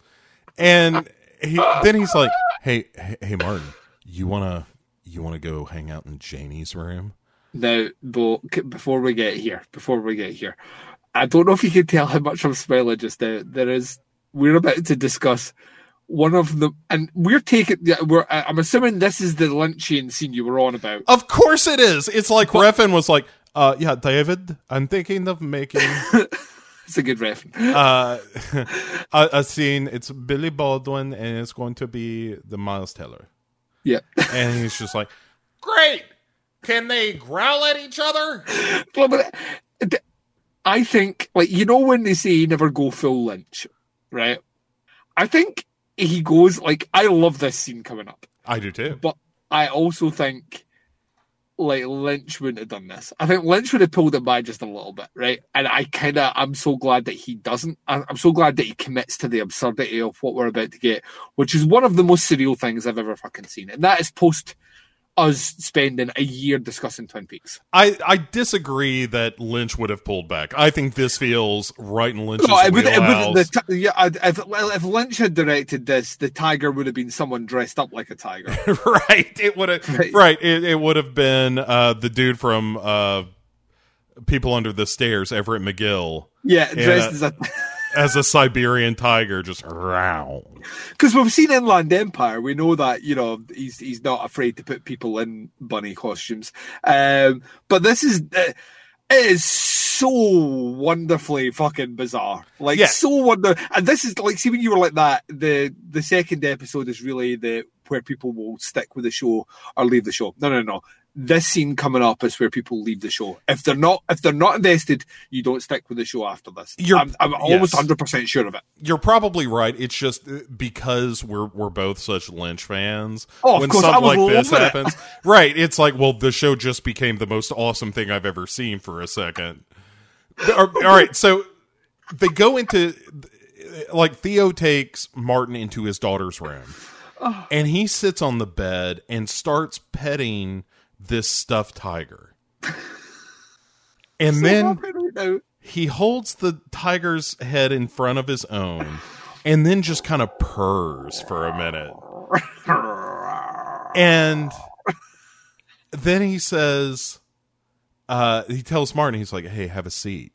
And he, then he's like, hey, hey, Martin, you wanna you wanna go hang out in Janie's room? Now, c- before we get here, before we get here, I don't know if you can tell how much I'm smiling just now. There is, we're about to discuss one of the, and we're taking, we're, I'm assuming this is the Lynchian scene you were on about. Of course it is. It's like Refn was like, uh, yeah, David, I'm thinking of making It's a good reference. uh, a, a scene. It's Billy Baldwin, and it's going to be the Miles Teller. Yeah. And he's just like, great. Can they growl at each other? Well, but I think, like, you know, when they say never go full Lynch, right? I think he goes, like, I love this scene coming up. I do too. but I also think like Lynch wouldn't have done this. I think Lynch would have pulled it by just a little bit, right? And I kind of, I'm so glad that he doesn't. I'm so glad that he commits to the absurdity of what we're about to get, which is one of the most surreal things I've ever fucking seen. And that is post us spending a year discussing Twin Peaks. I, I disagree that Lynch would have pulled back. I think this feels right in Lynch's No, it would, it would, the, yeah, if, if Lynch had directed this, the tiger would have been someone dressed up like a tiger. right. It would have Right. right. It, it would have been uh, the dude from uh, People Under the Stairs, Everett McGill, Yeah, dressed uh, as a. as a Siberian tiger, just row. Because we've seen Inland Empire, we know that you know he's he's not afraid to put people in bunny costumes. Um, but this is uh, it is so wonderfully fucking bizarre, like Yeah. so wonder. And this is like, see when you were like that, the the second episode is really the where people will stick with the show or leave the show. No, no, no. This scene coming up is where people leave the show. If they're not, if they're not invested, you don't stick with the show after this. You're- I'm, I'm almost yes. hundred percent sure of it. You're probably right. It's just uh, because we're we're both such Lynch fans. Oh, of when course, something like this it. happens, right? It's like, well, the show just became the most awesome thing I've ever seen for a second. all all right, so they go into like Theo takes Martin into his daughter's room, and he sits on the bed and starts petting this stuffed tiger, and So then happy right now. he holds the tiger's head in front of his own and then just kind of purrs for a minute. And then he says, uh, he tells Martin, he's like, hey, have a seat.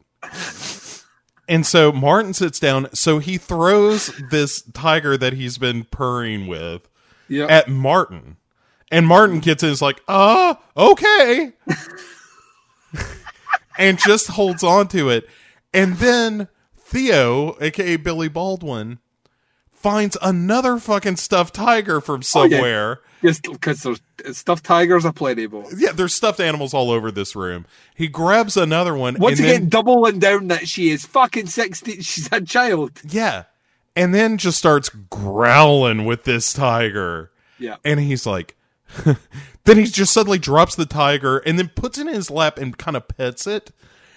And so Martin sits down. So he throws this tiger that he's been purring with Yeah. at Martin. And Martin gets in is like, uh, okay. and just holds on to it. And then Theo, aka Billy Baldwin, finds another fucking stuffed tiger from Oh, yeah. somewhere. Just because there's stuffed tigers are plentiful. yeah. there's stuffed animals all over this room. He grabs another one. Once again, then, doubling down that she is fucking 16. She's a child. yeah. And then just starts growling with this tiger. Yeah. And he's like, then he just suddenly drops the tiger and then puts it in his lap and kind of pets it.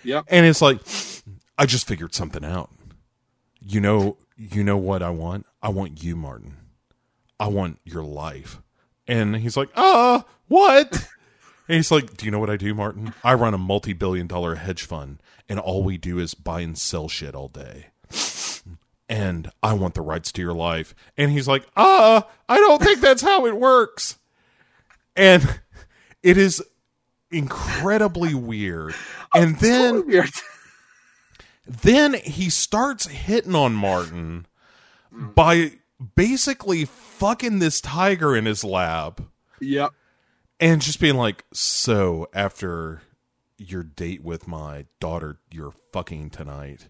Yep. And it's like, I just figured something out. You know, you know what I want? I want you, Martin. I want your life. And he's like, uh, what? And he's like, Do you know what I do, Martin? I run a multi billion dollar hedge fund, and all we do is buy and sell shit all day. And I want the rights to your life. And he's like, Uh, I don't think that's how it works. And it is incredibly weird. And then weird. then he starts hitting on Martin by basically fucking this tiger in his lab yep. and just being like, So, after your date with my daughter, you're fucking tonight,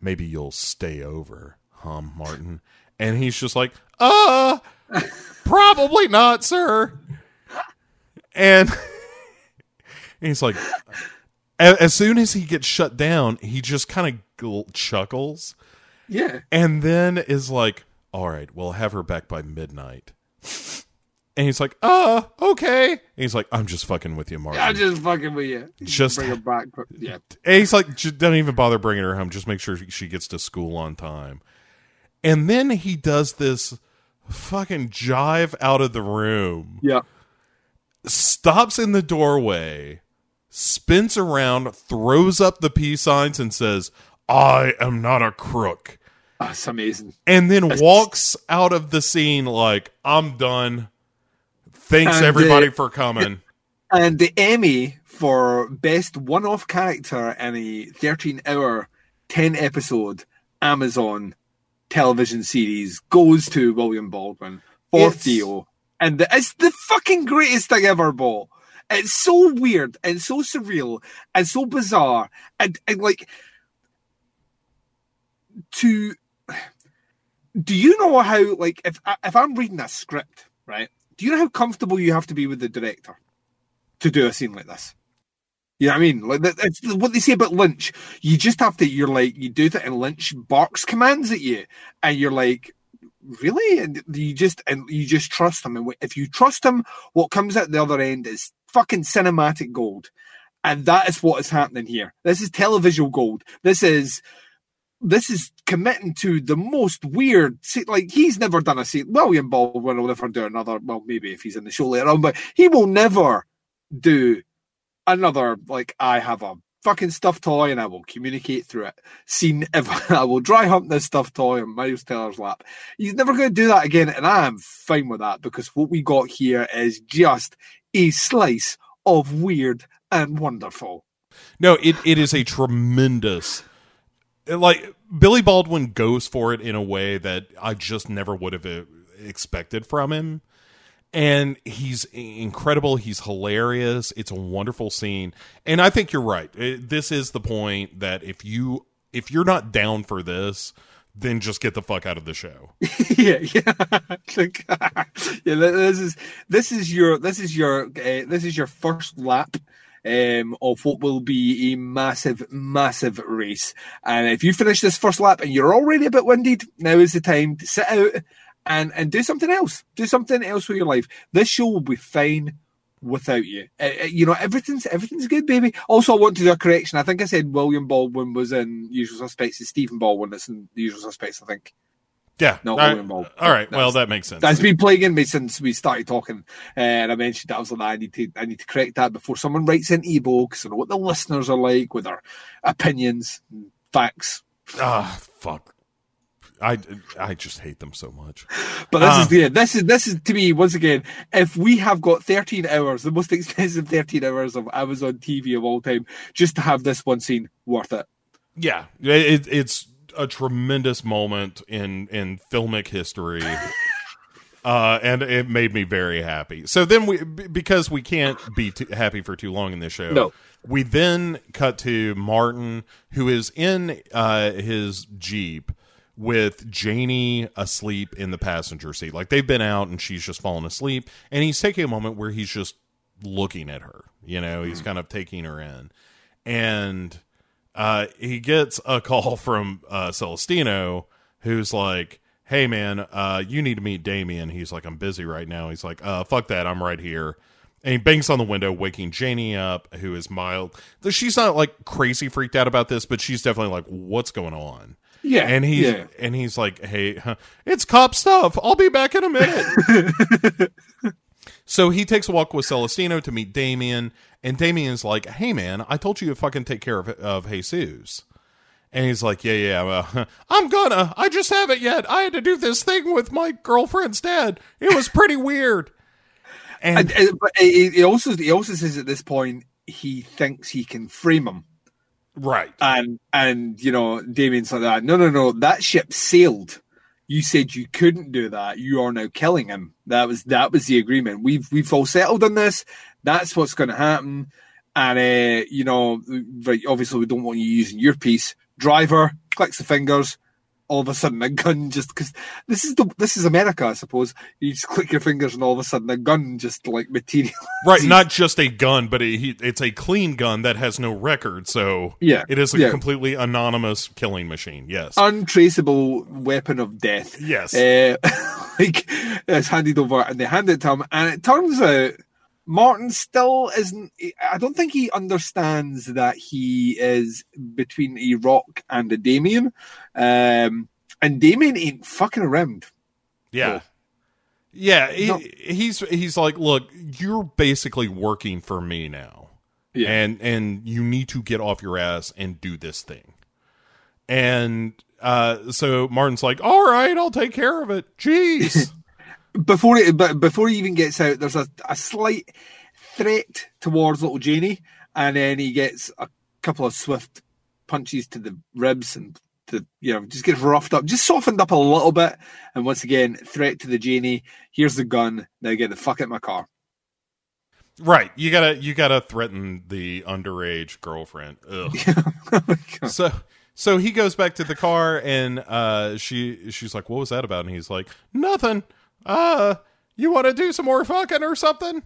maybe you'll stay over, huh, Martin? And he's just like, Uh, probably not, sir. And he's like, a- as soon as he gets shut down, he just kind of chuckles Yeah. and then is like, "All right, we'll have her back by midnight." And he's like, "Uh, okay." And he's like, "I'm just fucking with you, Mark. I'm just fucking with you. Just- bring her back. Yeah. And he's like, don't even bother bringing her home. Just make sure she gets to school on time." And then he does this fucking jive out of the room, Yeah. Stops in the doorway, spins around, throws up the peace signs, and says, "I am not a crook." That's amazing. and then walks out of the scene like I'm done. Thanks And, uh, everybody for coming. And the Emmy for best one-off character in a 13-hour, 10-episode Amazon television series goes to William Baldwin for It's- Theo, and the, it's the fucking greatest thing ever, Ball. It's so weird and so surreal and so bizarre and, and like to. Do you know how like if if I'm reading a script, right? Do you know how comfortable you have to be with the director to do a scene like this? You know what I mean? Like that, it's what they say about Lynch. You just have to. You're like you do that, and Lynch barks commands at you, and you're like, really? And you just and you just trust him. And if you trust him, what comes out the other end is fucking cinematic gold. And that is what is happening here. This is televisual gold. This is this is committing to the most weird like he's never done a scene william baldwin will never do another well maybe if he's in the show later on but he will never do another like i have a fucking stuffed toy and i will communicate through it. Seen ever. I will dry hump this stuffed toy on miles teller's lap. He's never going to do that again and i am fine with that because what we got here is just a slice of weird and wonderful. No it, it is a tremendous like Billy Baldwin goes for it in a way that I just never would have uh, expected from him. And he's incredible. He's hilarious. It's a wonderful scene. And I think you're right. This is the point that if you if you're not down for this, then just get the fuck out of the show. yeah, yeah. yeah. This is this is your this is your uh, this is your first lap um, of what will be a massive, massive race. And if you finish this first lap and you're already a bit winded, now is the time to sit out and, and do something else. Do something else with your life. This show will be fine without you. Uh, uh you know, everything's everything's good, baby. Also, I want to do a correction. I think I said William Baldwin was in Usual Suspects. It's Stephen Baldwin that's in Usual Suspects, I think. Yeah. Not all William Baldwin. All right. Well, that makes sense. That's been plaguing me since we started talking. Uh, and I mentioned that I was like, I need to, I need to correct that before someone writes in ebooks and what the listeners are like with their opinions and facts. Ah, fuck. I, I just hate them so much. But this is the um, this is this is to me once again. If we have got 13 hours, the most expensive 13 hours of Amazon TV of all time, just to have this one scene, worth it. Yeah, it, it's a tremendous moment in in filmic history. Uh, and it made me very happy. So then we, because we can't be happy for too long in this show, no. we then cut to Martin, who is in uh, his Jeep with Janie asleep in the passenger seat. Like they've been out and she's just fallen asleep. And he's taking a moment where he's just looking at her. You know, he's mm. kind of taking her in. And uh, he gets a call from uh, Celestino, who's like, "Hey, man, uh, you need to meet Damien." He's like, "I'm busy right now." He's like, uh, "Fuck that, I'm right here." And he bangs on the window, waking Janie up, who is mild. She's not like crazy freaked out about this, but she's definitely like, "What's going on?" Yeah, and he's yeah. and he's like, "Hey, it's cop stuff. I'll be back in a minute." so he takes a walk with Celestino to meet Damien, and Damien's like, "Hey man, I told you to fucking take care of of Jesus." And he's like, "Yeah, yeah, well, I'm gonna. I just haven't yet. I had to do this thing with my girlfriend's dad. It was pretty weird." And, and but he also he also says at this point he thinks he can frame him, right? And and you know Damien's like that. No, no, no. That ship sailed. You said you couldn't do that. You are now killing him. That was that was the agreement. We've we've all settled on this. That's what's going to happen. And, uh, you know, obviously we don't want you using your piece. Driver clicks the fingers. All of a sudden, a gun just because this is the this is America, I suppose. You just click your fingers, and all of a sudden, a gun just like material. Right, not just a gun, but a, it's a clean gun that has no record. So yeah, it is a yeah. completely anonymous killing machine. Yes, untraceable weapon of death. Yes, uh, like it's handed over, and they hand it to him, and it turns out Martin still isn't. I don't think he understands that he is between a rock and a Damien, um, and Damien ain't fucking around. Yeah, yeah. He, no. He's he's like, look, you're basically working for me now, yeah. and and you need to get off your ass and do this thing. And uh, so Martin's like, all right, I'll take care of it. Jeez. before it, but before he even gets out, there's a, a slight threat towards little Janie, and then he gets a couple of swift punches to the ribs and to you know just gets roughed up, just softened up a little bit. And once again, threat to the Janie. Here's the gun. Now get the fuck out my car. Right, you gotta you gotta threaten the underage girlfriend. oh so so he goes back to the car and uh, she she's like, "What was that about?" And he's like, "Nothing." Uh, you want to do some more fucking or something?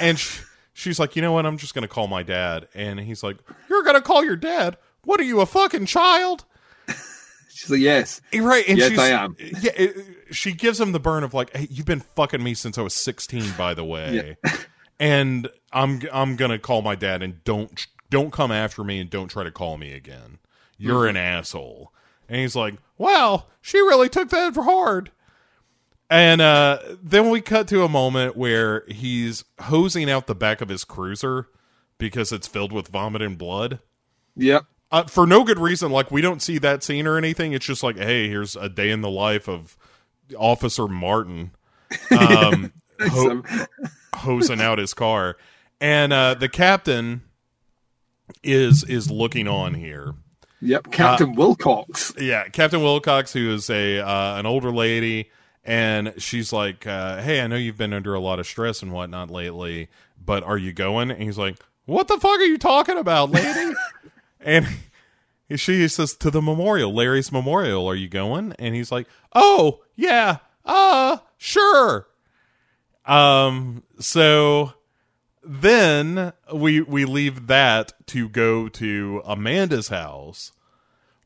and she, she's like, you know what? I'm just going to call my dad. And he's like, you're going to call your dad? What are you, a fucking child? She's like, yes. Eh, right. And yes, she's, I am. Eh, yeah. Eh, she gives him the burn of like, "Hey, you've been fucking me since I was 16, by the way." and I'm I'm going to call my dad and don't don't come after me and don't try to call me again. You're mm-hmm. an asshole. And he's like, "Wow, she really took that for hard." And uh, then we cut to a moment where he's hosing out the back of his cruiser because it's filled with vomit and blood. Yep. Uh, for no good reason. Like, we don't see that scene or anything. It's just like, hey, here's a day in the life of Officer Martin um, ho- hosing out his car. And uh, the captain is is looking on here. Yep. Captain Wilcox. Yeah, Captain Wilcox, who is a uh, an older lady, and she's like, uh, "Hey, I know you've been under a lot of stress and whatnot lately, but are you going?" And he's like, "What the fuck are you talking about, lady?" and she says, "To the memorial, Larry's memorial. Are you going?" And he's like, "Oh, yeah, uh, sure." Um, so then we we leave that to go to Amanda's house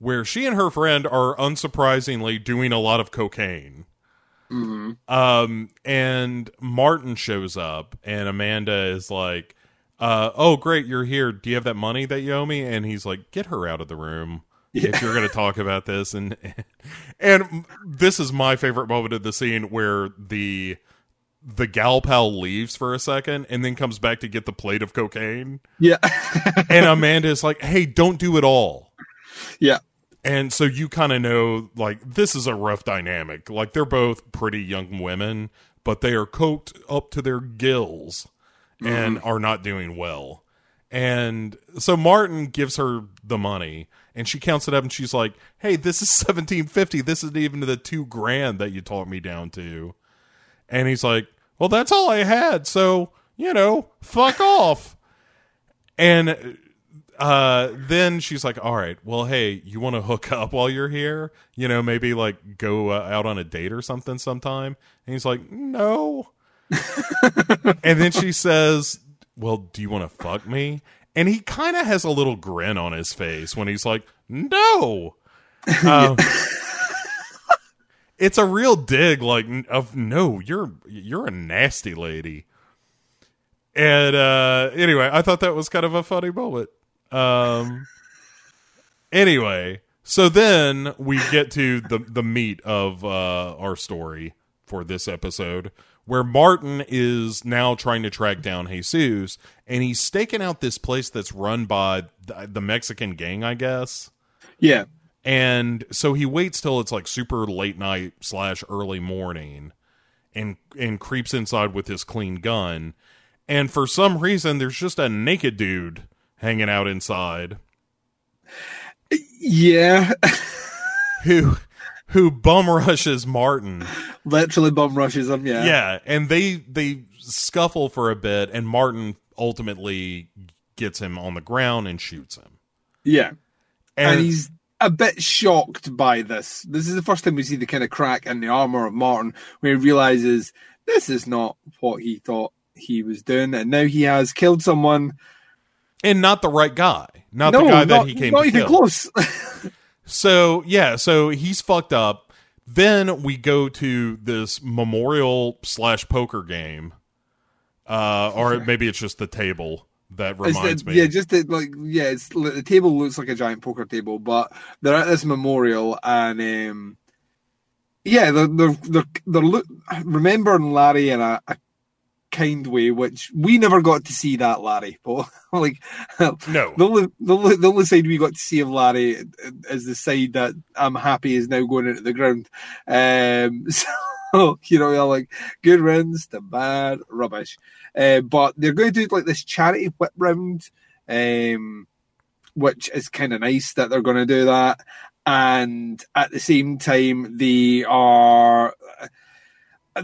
where she and her friend are unsurprisingly doing a lot of cocaine. Um, and Martin shows up, and Amanda is like, uh, "Oh, great, you're here. Do you have that money that you owe me?" And he's like, "Get her out of the room." If you're going to talk about this, and and this is my favorite moment of the scene where the the gal pal leaves for a second and then comes back to get the plate of cocaine, Yeah. and Amanda is like, "Hey, don't do it all." yeah. And so you kind of know, like, this is a rough dynamic. Like, they're both pretty young women, but they are coked up to their gills and mm-hmm. are not doing well. And so Martin gives her the money and she counts it up and she's like, Hey, this is 1750. This isn't even the two grand that you talked me down to. And he's like, Well, that's all I had. So, you know, fuck off. And uh then she's like all right well hey you want to hook up while you're here? You know maybe like go uh, out on a date or something sometime? And he's like no. And then she says well do you want to fuck me? And he kind of has a little grin on his face when he's like no. Um, it's a real dig like of no you're you're a nasty lady. And uh anyway i thought that was kind of a funny moment um anyway so then we get to the the meat of uh our story for this episode where martin is now trying to track down jesus and he's staking out this place that's run by the, the mexican gang i guess Yeah. and so he waits till it's like super late night slash early morning and and creeps inside with his clean gun and for some reason there's just a naked dude hanging out inside Yeah. who who bum rushes martin Literally bum rushes him. Yeah. yeah and they they scuffle for a bit and martin ultimately gets him on the ground and shoots him Yeah. and, and he's a bit shocked by this. This is the first time we see the kind of crack in the armor of Martin, where he realizes this is not what he thought he was doing, and now he has killed someone. And not the right guy not no, the guy not, that he came not to even kill. close. So yeah, so he's fucked up. Then we go to this memorial slash poker game, uh, or maybe it's just the table that reminds the- me. Yeah, just the, like yeah, it's the table looks like a giant poker table, but they're at this memorial and um, yeah, they're they're they're, they're look, remembering Larry and a, a kind way, which we never got to see that Larry, but like no, the only, the only the only side we got to see of Larry is the side that I'm happy is now going into the ground. Um, so you know, you're like good runs to bad rubbish. Uh, but they're going to do like this charity whip round, um, which is kind of nice that they're going to do that. And at the same time, they are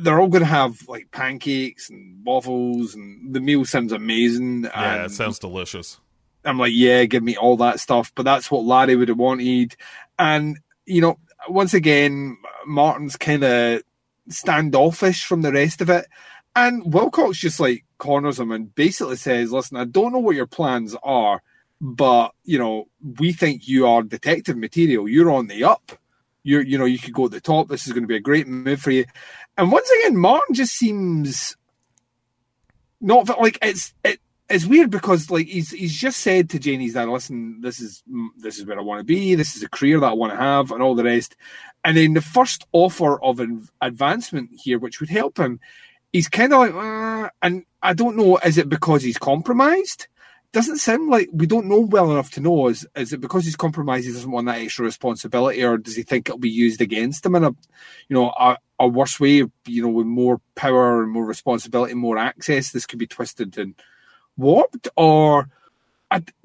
they're all going to have like pancakes and waffles, and the meal sounds amazing. yeah, it sounds delicious. I'm like, yeah, give me all that stuff. But that's what Larry would have wanted. And, you know, once again, Martin's kind of standoffish from the rest of it. And Wilcox just like corners him and basically says, listen, I don't know what your plans are, but, you know, we think you are detective material. You're on the up. you're you know you could go at the top. This is going to be a great move for you. And once again, Martin just seems not like it's it. It's weird because like he's he's just said to Janie's dad, "Listen, this is this is where I want to be. This is a career that I want to have, and all the rest." And then the first offer of an advancement here, which would help him, he's kind of like, uh, and I don't know, is it because he's compromised? Doesn't sound like we don't know well enough to know. Is is it because he's compromised? He doesn't want that extra responsibility, or does he think it'll be used against him in a, you know, a worse way? You know, with more power and more responsibility, more access, this could be twisted and warped, or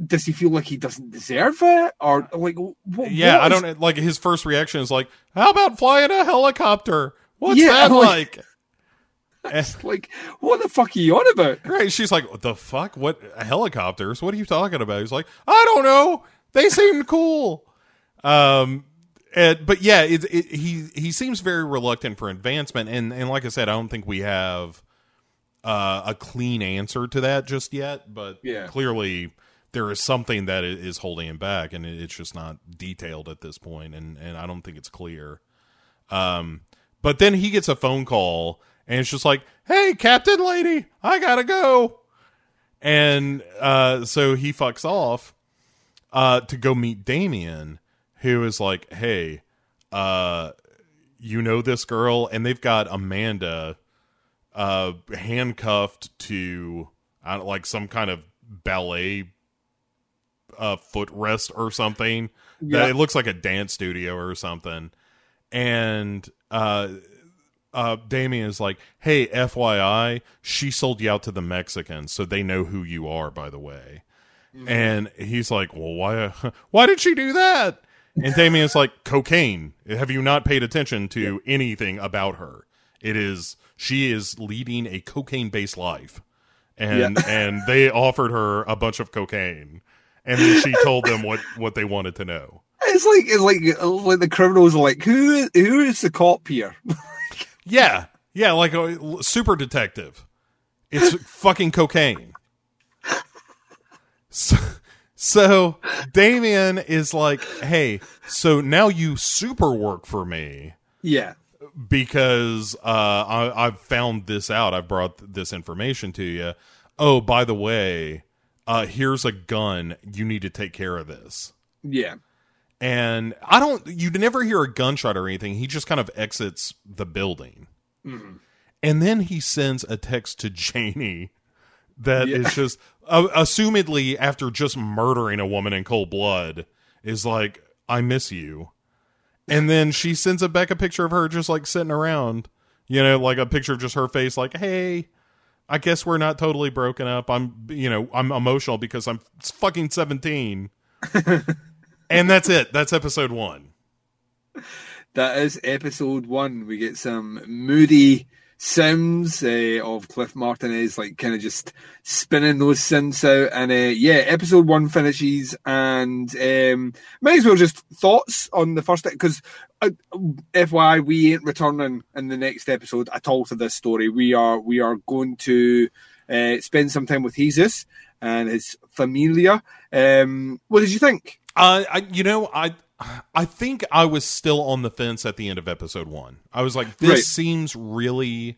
does he feel like he doesn't deserve it? Or like what, yeah what i is- don't like his first reaction is like how about flying a helicopter? What's Yeah, that like- like? like what the fuck are you on about? Right she's like what the fuck? What helicopters? What are you talking about? He's like i don't know. They seemed cool. Um and, but yeah it, it, he he seems very reluctant for advancement. And and like i said i don't think we have uh, a clean answer to that just yet but Yeah. clearly there is something that is holding him back and it- it's just not detailed at this point and and i don't think it's clear. Um but then he gets a phone call and it's just like hey captain lady i gotta go. And uh so he fucks off uh to go meet damien who is like hey uh you know this girl and they've got amanda uh handcuffed to I don't, like some kind of ballet uh footrest or something Yeah. it looks like a dance studio or something and uh uh Damien is like, "Hey, FYI, she sold you out to the Mexicans, so they know who you are, by the way." And he's like, "Well, why why did she do that?" And Damien's like, "Cocaine. Have you not paid attention to anything about her? It is she is leading a cocaine-based life." And Yeah. and they offered her a bunch of cocaine. And then she told them what what they wanted to know. It's like it's like uh, like the criminals are like who is who is the cop here? Yeah, yeah, like uh, a super detective. It's fucking cocaine. So, so Damien is like, "Hey, so now you super work for me yeah, because uh, I, I've found this out. I've brought this information to you. Oh, by the way, uh, here's a gun. You need to take care of this." yeah, and I don't. You never hear a gunshot or anything. He just kind of exits the building, and then he sends a text to Janie that is Yeah. just, uh, assumedly after just murdering a woman in cold blood, is like, "I miss you," and then she sends a back a picture of her just like sitting around, you know, like a picture of just her face, like, "Hey." I guess we're not totally broken up. I'm, you know, I'm emotional because I'm fucking 17. and that's it. That's episode one. that is episode one. We get some moody sounds uh, of Cliff Martinez, like kind of just spinning those synths out, and uh, yeah, episode one finishes, and um, might as well just thoughts on the first because. Uh, FYI, we ain't returning in the next episode at all to this story. We are we are going to uh, spend some time with Jesus and his familia. Um, what did you think? Uh, I, you know, I, I think I was still on the fence at the end of episode one. I was like, this Right. seems really,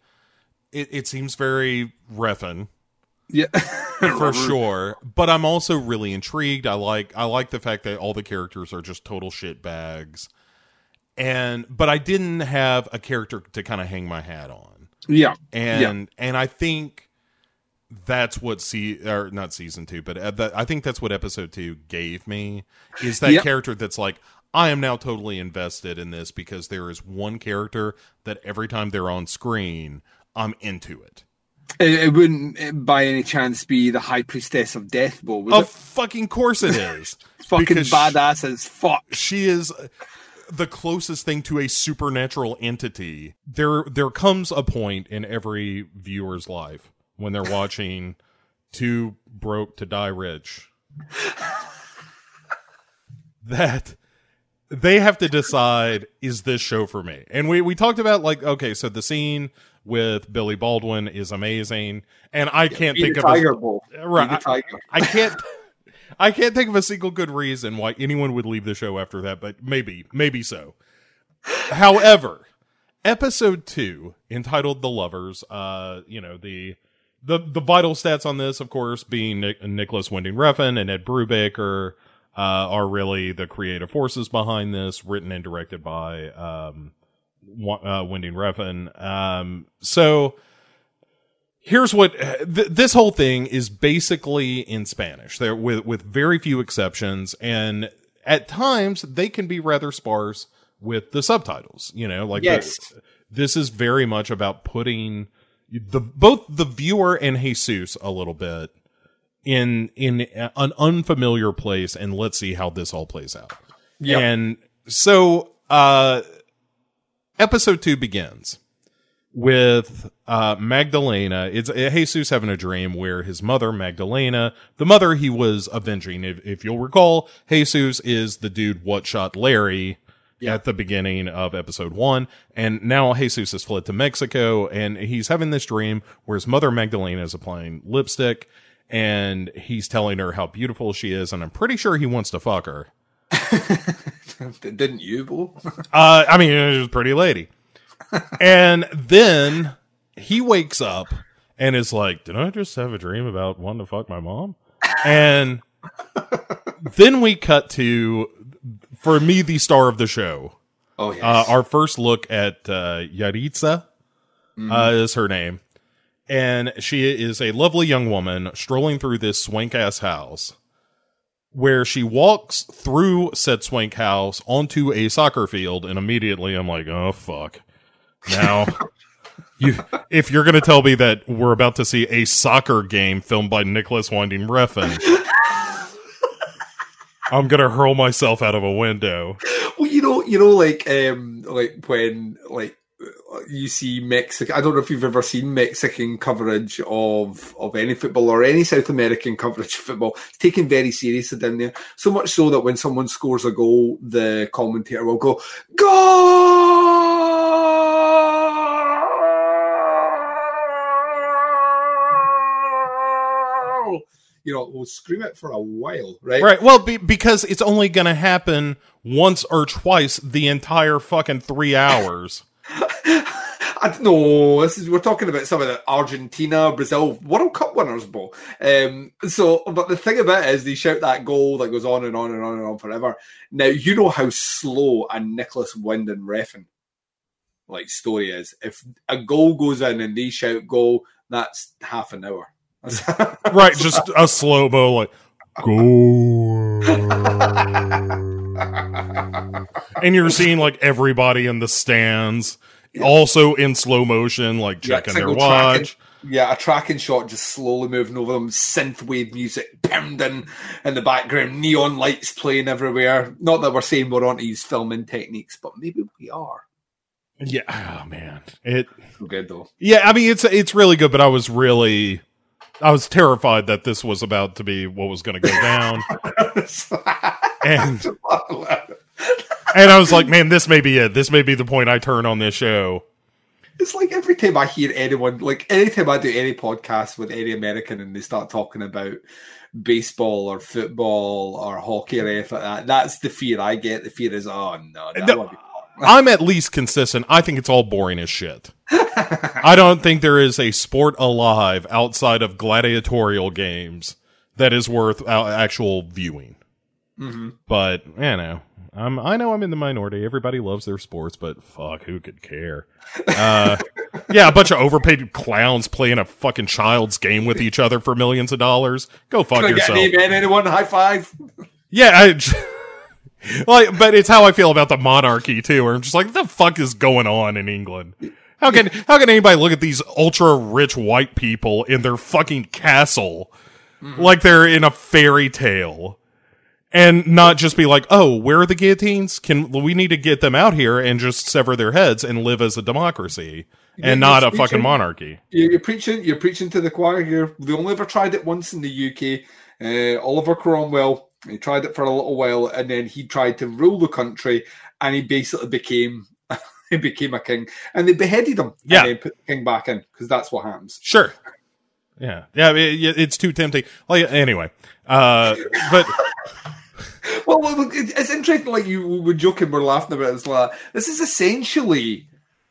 it, it seems very Refn Yeah, for sure. But I'm also really intrigued. I like, I like the fact that all the characters are just total shit bags. And, but I didn't have a character to kind of hang my hat on. Yeah, and and I think that's what see or not season two, but uh, I think that's what episode two gave me is that Yep. character that's like I am now totally invested in this because there is one character that every time they're on screen I'm into it. It, it wouldn't uh, by any chance be the High Priestess of Death, Bo, would Of it? fucking course it is. Fucking badass as fuck. she is the closest thing to a supernatural entity. There there comes a point in every viewer's life when they're watching Too Broke to Die Rich that they have to decide is this show for me? And we we talked about like okay, so the scene with Billy Baldwin is amazing and I can't Be think of a- tiger, Right. tiger. I can't. I can't think of a single good reason why anyone would leave the show after that, but maybe, maybe so. However, episode two, entitled "The Lovers," uh, you know the the the vital stats on this, of course, being Nic- Nicolas Winding Refn and Ed Brubaker, uh, are really the creative forces behind this, written and directed by um, uh, Winding Refn. Um, so here's what th- this whole thing is basically in Spanish. There with with very few exceptions, and at times they can be rather sparse with the subtitles. You know, like the- this is very much about putting the both the viewer and Jesus a little bit in in an unfamiliar place, and let's see how this all plays out. Yeah. And so, uh, episode two begins with uh, Magdalena. It's uh, Jesus having a dream where his mother, Magdalena, the mother he was avenging. If, if you'll recall, Jesus is the dude what shot Larry at the beginning of episode one. And now Jesus has fled to Mexico and he's having this dream where his mother, Magdalena, is applying lipstick and he's telling her how beautiful she is. And I'm pretty sure he wants to fuck her. Didn't you, Bo? Uh, I mean, it was a pretty lady. and then he wakes up and is like, Did I just have a dream about wanting to fuck my mom? And then we cut to, for me, the star of the show. Oh yes. Uh, our first look at uh, Yaritza uh, is her name. And she is a lovely young woman strolling through this swank ass house where she walks through said swank house onto a soccer field. And immediately I'm like, oh, fuck. Now, you, if you're going to tell me that we're about to see a soccer game filmed by Nicolas Winding Refn, I'm going to hurl myself out of a window. Well, you know, you know, like, um, like when, like, you see Mexican. I don't know if you've ever seen Mexican coverage of of any football or any South American coverage of football. It's taken very seriously down there. So much so that when someone scores a goal, the commentator will go goal. You know, we'll scream it for a while, right? Right. Well, be, because it's only going to happen once or twice the entire fucking three hours. I don't know. This is we're talking about some of the Argentina, Brazil World Cup winners, Bo. Um, so, but the thing about it is, they shout that goal that goes on and on and on and on forever. Now, you know how slow a Nicolas Winding Refn like story is. If a goal goes in and they shout goal, that's half an hour. right. Just a slow mo, like, go. and you're seeing like everybody in the stands also in slow motion, like Yeah, checking their single tracking. watch. Yeah, a tracking shot just slowly moving over them, synthwave music pounding in the background, neon lights playing everywhere. Not that we're saying we're on to use filming techniques, but maybe we are. Yeah. Oh man. It. So good though. Yeah. I mean, it's it's really good, but I was really. I was terrified that this was about to be what was going to go down, and and I was like, man, this may be it. This may be the point I turn on this show. It's like every time I hear anyone, like anytime I do any podcast with any American and they start talking about baseball or football or hockey or anything like that, that's the fear I get. The fear is, oh no, No. I'm at least consistent. I think it's all boring as shit. I don't think there is a sport alive outside of gladiatorial games that is worth uh, actual viewing. hmm But you know, I'm I know I'm in the minority. Everybody loves their sports, but fuck, who could care? Uh, yeah, a bunch of overpaid clowns playing a fucking child's game with each other for millions of dollars. Go fuck get yourself. an amen, anyone? High five. Yeah, I, like, but it's how I feel about the monarchy too. Where I'm just like, the fuck is going on in England? How can how can anybody look at these ultra rich white people in their fucking castle like they're in a fairy tale? And not just be like, oh, where are the guillotines? Can we need to get them out here and just sever their heads and live as a democracy Yeah, and not a fucking monarchy? You're, preaching. You're preaching to the choir here. They only ever tried it once in the UK. Uh, Oliver Cromwell. He tried it for a little while, and then he tried to rule the country, and he basically became he became a king, and they beheaded him. Yeah. and put the king back in because that's what happens. Sure. Yeah, yeah, it- it's too tempting. Like anyway, uh, but well, it's interesting. Like you were joking, we're laughing about it. It's like this is essentially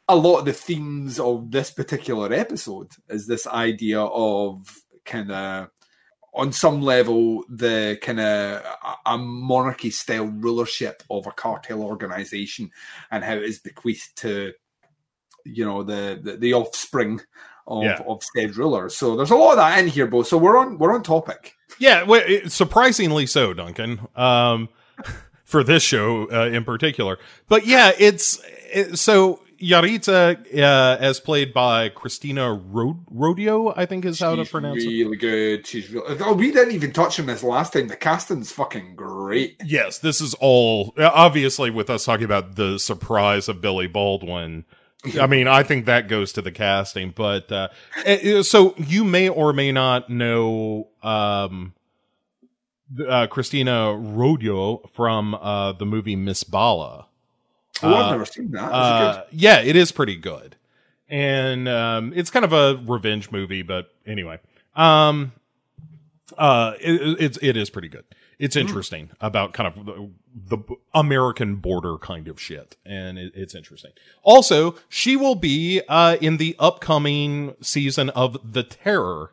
a lot of the themes of this particular episode. Is this idea of kind of, on some level, the kind of a monarchy style rulership of a cartel organization, and how it is bequeathed to, you know, the the, the offspring. Of, Yeah. of said rulers, so there's a lot of that in here, Bo. So we're on we're on topic. Yeah, well, surprisingly so, Duncan. Um, for this show uh, in particular, but yeah, it's it, so Yaritza, uh, as played by Cristina Ro- Rodlo, I think is how to pronounce it. really good. She's real. Oh, we didn't even touch on this last time. The casting's fucking great. Yes, this is all obviously with us talking about the surprise of Billy Baldwin. I mean, I think that goes to the casting, but uh, eh, so you may or may not know um, uh, Cristina Rodlo from uh, the movie Miss Bala. Oh, Uh, I've never seen that. Is it Uh, yeah, it is pretty good, and um, it's kind of a revenge movie. But anyway, um, uh, it, it's it is pretty good. It's interesting about kind of the, the American border kind of shit, and it, it's interesting. Also, she will be uh, in the upcoming season of The Terror.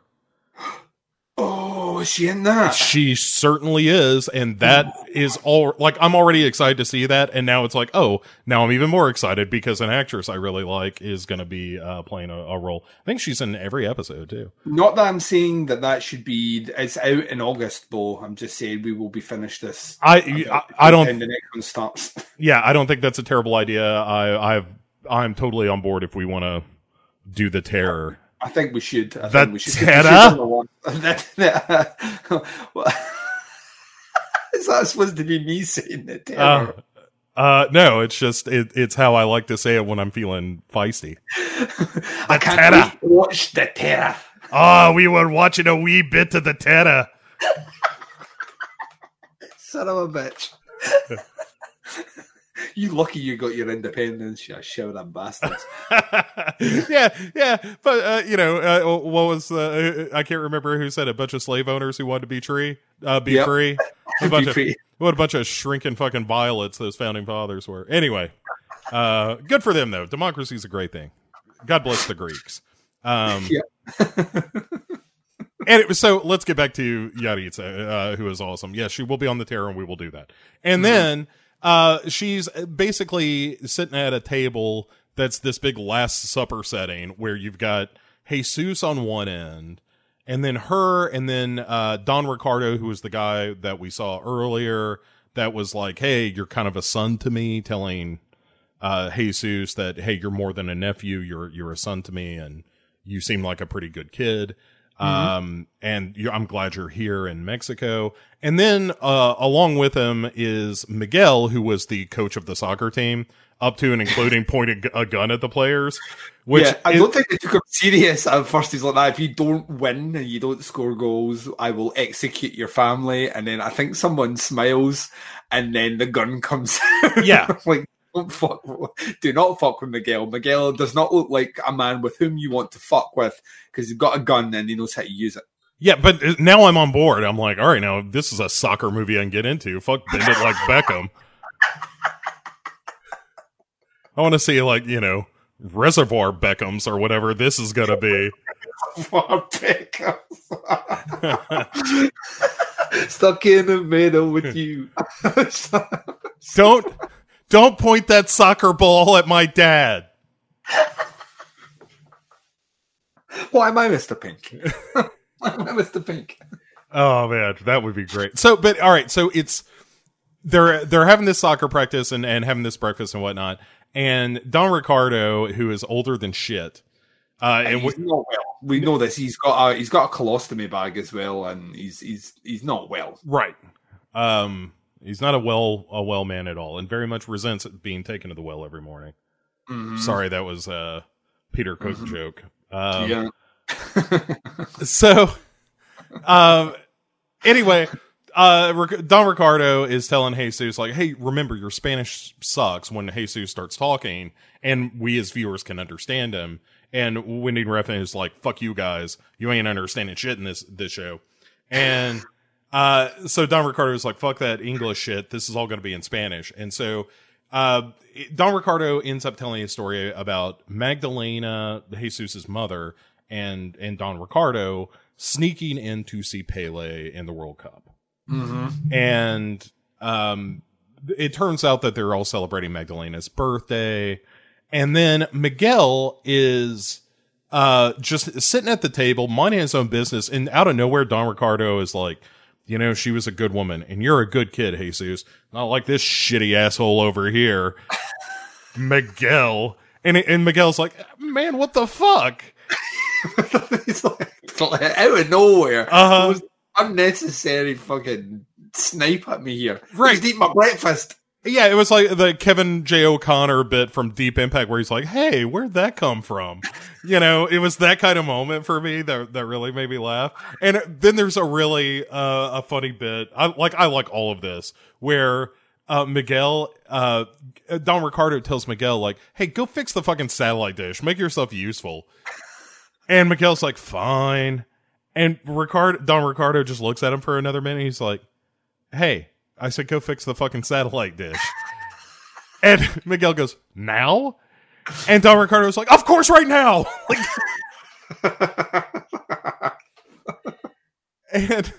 Oh, is she in that? She certainly is, and that is all. Like, I'm already excited to see that, and now it's like, oh, now I'm even more excited because an actress I really like is going to be uh, playing a, a role. I think she's in every episode too. Not that I'm saying that that should be. It's out in August, Bo. I'm just saying we will be finished this. I I, I don't. The next one starts. Yeah, I don't think that's a terrible idea. I I've I'm totally on board if we want to do the terror. I think we should. I The think we should. we should Terror? one- that- that- What- Is that supposed to be me saying the terror? Uh, uh, no, it's just it, it's how I like to say it when I'm feeling feisty. I can't watch the terror. Oh, we were watching a wee bit of the terror. Son of a bitch. You lucky you got your independence, you shout at bastards. yeah, yeah, but uh, you know, uh, what was uh, I can't remember who said it. A bunch of slave owners who wanted to be tree, uh, be Yep. free. A bunch Be of free. what a bunch of shrinking fucking violets those founding fathers were. Anyway, uh, good for them though. Democracy's a great thing. God bless the Greeks. Um, Yeah. and it was so. Let's get back to Yaritza, uh, who is awesome. Yes, she will be on the terror, and we will do that. And then uh, she's basically sitting at a table that's this big Last Supper setting where you've got Jesus on one end, and then her, and then uh, Don Ricardo, who was the guy that we saw earlier, that was like, "Hey, you're kind of a son to me," telling uh, Jesus that, "Hey, you're more than a nephew. You're you're a son to me, and you seem like a pretty good kid." Um, and you I'm glad you're here in Mexico. And then, uh, along with him is Miguel, who was the coach of the soccer team, up to and including pointing a gun at the players. Which yeah, I is- don't think they took him serious at first. He's like that. If you don't win and you don't score goals, I will execute your family. And then I think someone smiles, and then the gun comes out. Yeah. like don't fuck. Do not fuck with Miguel. Miguel does not look like a man with whom you want to fuck with because he's got a gun and he knows how to use it. Yeah, but uh, now I'm on board. I'm like, all right, now this is a soccer movie I can get into. Fuck, bend it like Beckham. I want to see like you know Reservoir Beckhams or whatever this is gonna be. Stuck in the middle with you. Don't don't point that soccer ball at my dad. Why am I Mr. Pink? Why am I Mr. Pink? Oh man, that would be great. So, but all right, so it's they're they're having this soccer practice and and having this breakfast and whatnot. And Don Ricardo, who is older than shit, uh, and he's w- not well. We know this. He's got a he's got a colostomy bag as well, and he's he's he's not well. right, um, he's not a well a well man at all, and very much resents being taken to the well every morning. Mhm. Sorry, that was a Peter Cook Mhm. joke. Um, yeah. so um anyway uh don ricardo is telling jesus like hey remember your spanish sucks when jesus starts talking and we as viewers can understand him and winding refn is like fuck you guys you ain't understanding shit in this this show and Uh, so Don Ricardo is like, fuck that English shit. This is all going to be in Spanish. And so, uh, Don Ricardo ends up telling a story about Magdalena, Jesus's mother, and, and Don Ricardo sneaking in to see Pele in the World Cup. Mm-hmm. And, um, it turns out that they're all celebrating Magdalena's birthday. And then Miguel is, uh, just sitting at the table, minding his own business. And out of nowhere, Don Ricardo is like, you know, she was a good woman and you're a good kid, Jesus. Not like this shitty asshole over here, Miguel. And, and Miguel's like, man, what the fuck? He's like, out of nowhere. Uh-huh. Unnecessary fucking snipe at me here. Right. Just eat my breakfast. Yeah, it was like the Kevin J. O'Connor bit from Deep Impact where he's like, Hey, where'd that come from? you know, it was that kind of moment for me that, that really made me laugh. And then there's a really, uh, a funny bit. I like, I like all of this where, uh, Miguel, uh, Don Ricardo tells Miguel, like, Hey, go fix the fucking satellite dish. Make yourself useful. And Miguel's like, Fine. And Ricardo, Don Ricardo just looks at him for another minute. He's like, Hey, I said, go fix the fucking satellite dish. and Miguel goes, now? And Don Ricardo's like, of course, right now. like, and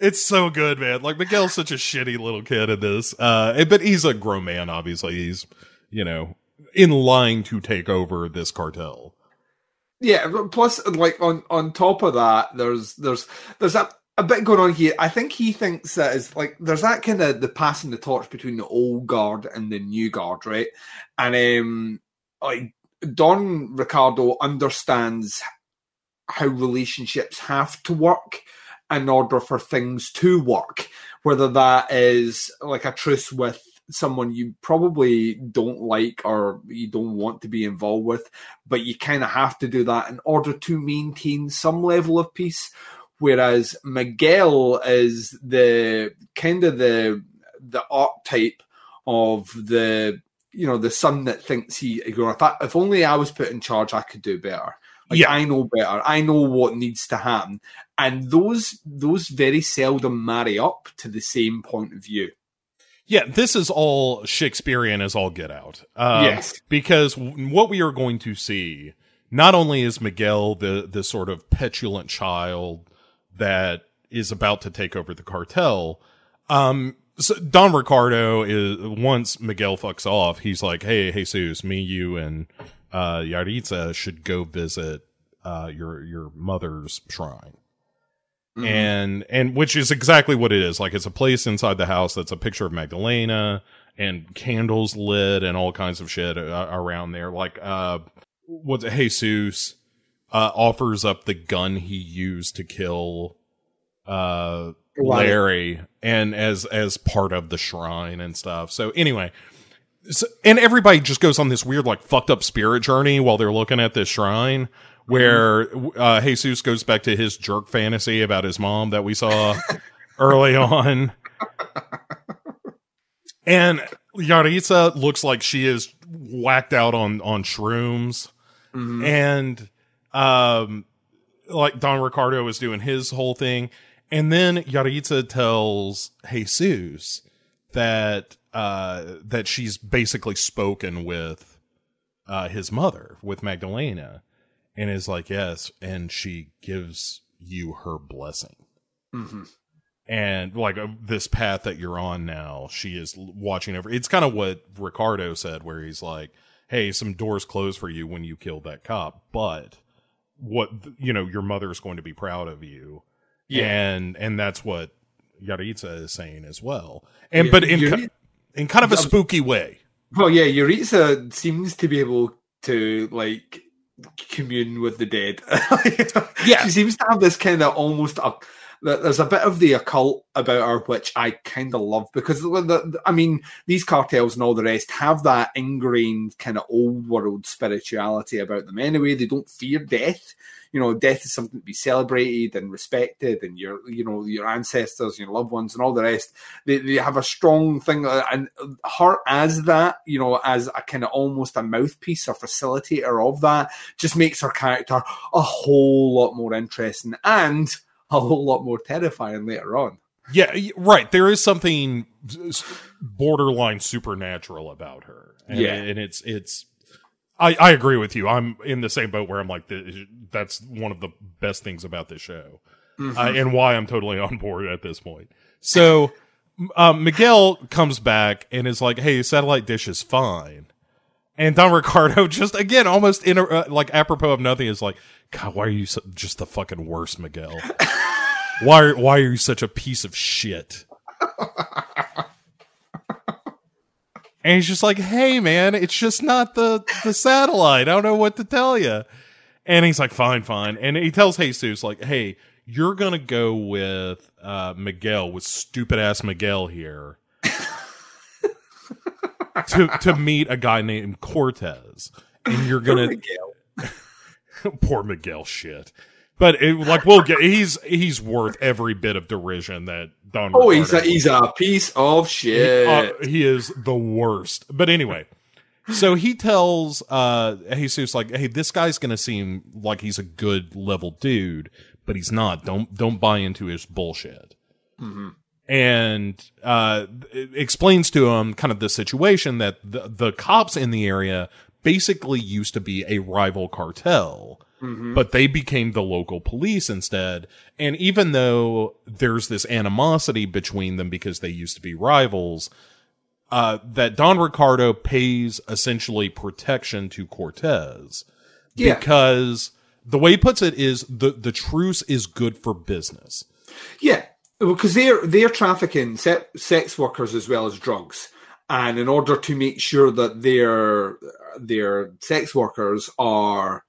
it's so good, man. Like Miguel's such a shitty little kid in this. Uh, but he's a grown man, obviously. He's, you know, in line to take over this cartel. Yeah, plus, like on on top of that, there's there's there's a, a bit going on here. I think he thinks that is like there's that kind of the passing the torch between the old guard and the new guard, right? And um, like Don Ricardo understands how relationships have to work in order for things to work, whether that is like a truce with someone you probably don't like or you don't want to be involved with, but you kind of have to do that in order to maintain some level of peace. Whereas Miguel is the kind of the the archetype of the you know the son that thinks he you know, if, I, if only I was put in charge, I could do better. Like Yeah. I know better. I know what needs to happen, and those those very seldom marry up to the same point of view. Yeah, this is all Shakespearean as all get out. Uh, Yes. Because what we are going to see, not only is Miguel the, the sort of petulant child that is about to take over the cartel, um, so Don Ricardo is, once Miguel fucks off, he's like, hey, Jesus, me, you, and, uh, Yaritza should go visit, uh, your, your mother's shrine. Mhm. and and which is exactly what it is. Like it's a place inside the house that's a picture of magdalena and candles lit and all kinds of shit uh, around there. Like uh what's it jesus uh offers up the gun he used to kill uh Larry. and as as part of the shrine and stuff so anyway so, and everybody just goes on this weird like fucked up spirit journey while they're looking at this shrine where uh jesus goes back to his jerk fantasy about his mom that we saw early on and yaritza looks like she is whacked out on on shrooms Mhm. and um like don ricardo is doing his whole thing and then yaritza tells jesus that uh that she's basically spoken with uh his mother with magdalena and is like yes and she gives you her blessing Mhm. and like uh, this path that you're on now she is watching over it's kind of what ricardo said where he's like hey some doors closed for you when you killed that cop but what you know your mother is going to be proud of you Yeah. and and that's what yaritza is saying as well and Yeah, but in Yuri- in kind of a spooky way Well, yeah, Yaritza seems to be able to like commune with the dead. Yeah. she seems to have this kind of almost. A, there's a bit of the occult about her, which I kind of love because the, I mean, these cartels and all the rest have that ingrained kind of old world spirituality about them. Anyway, they don't fear death. You know, death is something to be celebrated and respected, and your, you know, your ancestors, your loved ones, and all the rest they, they have a strong thing uh, and her as that you know as a kind of almost a mouthpiece or facilitator of that just makes her character a whole lot more interesting and a whole lot more terrifying later on. Yeah, right. There is something borderline supernatural about her. And, Yeah. and it's it's. I, I agree with you. I'm in the same boat where I'm like, that's one of the best things about this show, Mm-hmm. uh, and why I'm totally on board at this point. So, m- uh, Miguel comes back and is like, "Hey, satellite dish is fine," and Don Ricardo just again, almost in a, uh, like apropos of nothing, is like, "God, why are you so, just the fucking worst, Miguel? why why are you such a piece of shit?" And he's just like, "Hey, man, it's just not the the satellite. I don't know what to tell you." And he's like, "Fine, fine." And he tells Jesus like, "Hey, you're gonna go with uh, Miguel with stupid ass Miguel here to to meet a guy named Cortez, and you're gonna Miguel. poor Miguel shit." But it, like we'll get he's he's worth every bit of derision that Don. Oh, he's a, he's a piece of shit. uh, he is the worst. But anyway, so he tells uh Jesus like, "Hey, this guy's gonna seem like he's a good level dude, but he's not. Don't don't buy into his bullshit." And uh, explains to him kind of the situation that the the cops in the area basically used to be a rival cartel but they became the local police instead. And even though there's this animosity between them because they used to be rivals, uh, that Don Ricardo pays essentially protection to Cortez Yeah. because the way he puts it is the, the truce is good for business. Yeah, because they're they're trafficking se- sex workers as well as drugs, and in order to make sure that their their sex workers are,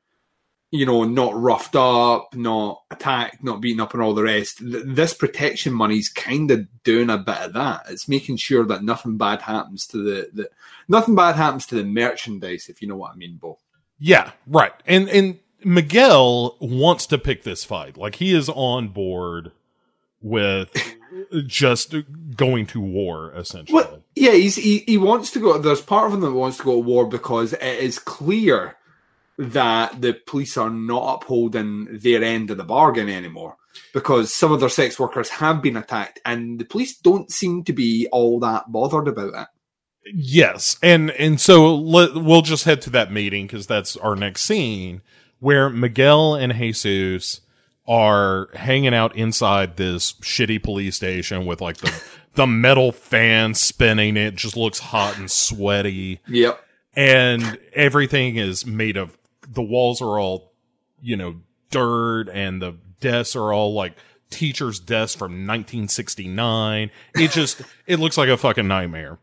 you know, not roughed up, not attacked, not beaten up, and all the rest, th- this protection money's kind of doing a bit of that. It's making sure that nothing bad happens to the, the nothing bad happens to the merchandise, if you know what I mean, Bo. Yeah, right. And and Miguel wants to pick this fight. Like he is on board with just going to war essentially. Well, yeah, he's, he he wants to go. There's part of him that wants to go to war because it is clear that the police are not upholding their end of the bargain anymore. Because some of their sex workers have been attacked, and the police don't seem to be all that bothered about it. Yes, and and so let, we'll just head to that meeting because that's our next scene where Miguel and Jesus are hanging out inside this shitty police station with like the the metal fan spinning. It just looks hot and sweaty, Yep. and everything is made of. The walls are all, you know, dirt, and the desks are all like teachers' desks from 1969. It just it looks like a fucking nightmare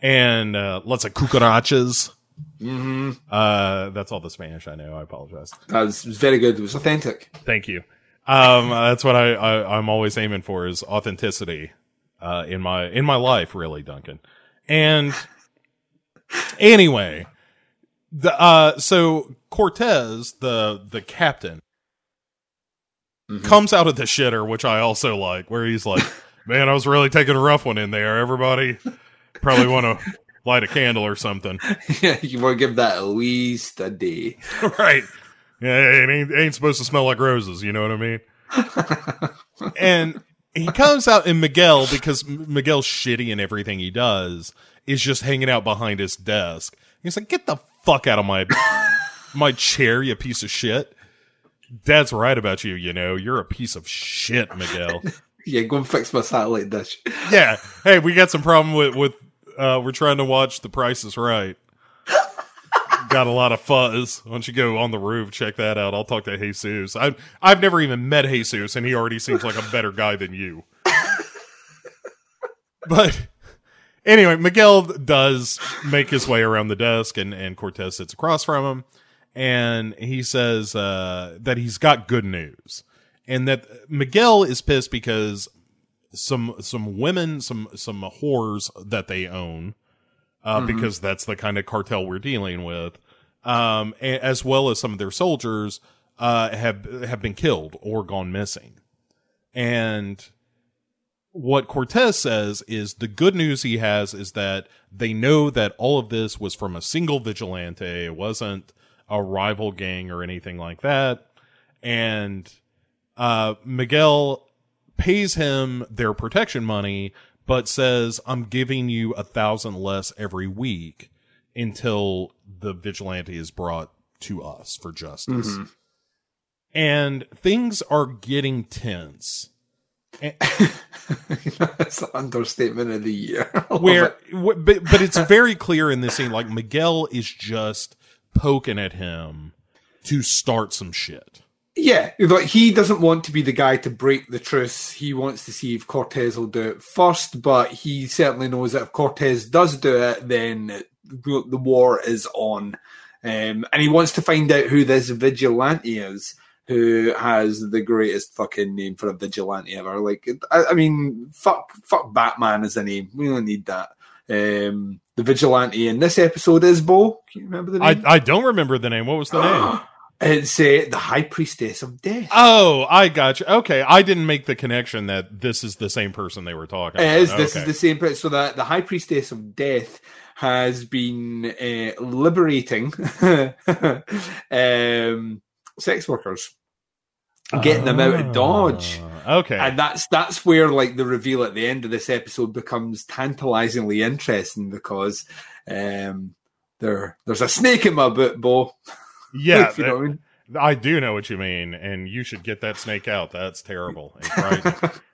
and uh, lots of cucarachas. Hmm Uh, that's all the Spanish I know. I apologize. That was very good. It was authentic. Thank you. Um, uh, that's what I, I I'm always aiming for is authenticity uh, in my in my life, really, Duncan. And anyway, the uh, so Cortez, the the captain, Mhm. comes out of the shitter, which I also like, where he's like, "Man, I was really taking a rough one in there. Everybody probably want to light a candle or something." Yeah, you want to give that at least a day. right. Yeah, it ain't, it ain't supposed to smell like roses. You know what I mean? and he comes out in Miguel because Miguel's shitty in everything he does is just hanging out behind his desk. He's like, "Get the fuck out of my my chair, you piece of shit." Dad's right about you. You know, you're a piece of shit, Miguel. Yeah, go and fix my satellite dish. yeah. Hey, we got some problem with with uh, we're trying to watch The Price is Right. got a lot of fuzz. Why don't you go on the roof, check that out? I'll talk to Jesus. I've I've never even met Jesus, and he already seems like a better guy than you. but anyway, Miguel does make his way around the desk, and and Cortez sits across from him, and he says uh, that he's got good news, and that Miguel is pissed because some some women, some some whores that they own, uh, because that's the kind of cartel we're dealing with, um, as well as some of their soldiers uh, have have been killed or gone missing, and what Cortez says is the good news he has is that they know that all of this was from a single vigilante. It wasn't a rival gang or anything like that. And uh, Miguel pays him their protection money, but says, I'm giving you a thousand less every week until the vigilante is brought to us for justice. Mm-hmm. And things are getting tense. That's the understatement of the year. Where, but, but it's very clear in this scene, like Miguel is just poking at him to start some shit. Yeah, but he doesn't want to be the guy to break the truce. He wants to see if Cortez will do it first, but he certainly knows that if Cortez does do it, then the the war is on. Um, and he wants to find out who this vigilante is, who has the greatest fucking name for a vigilante ever. Like, I, I mean, fuck, fuck Batman as a name. We don't need that. Um, the vigilante in this episode is Bo. Can you remember the I, name? I don't remember the name. What was the name? it's uh, the High Priestess of Death. Oh, I got you. Okay, I didn't make the connection that this is the same person they were talking It about. is. This Okay. is the same. person. So that the High Priestess of Death has been uh, liberating um, sex workers, getting them out of Dodge. Ah, Okay. And that's that's where like the reveal at the end of this episode becomes tantalizingly interesting because um, there there's a snake in my boot, Bo. yeah, you know I mean. I do know what you mean, and you should get that snake out. That's terrible.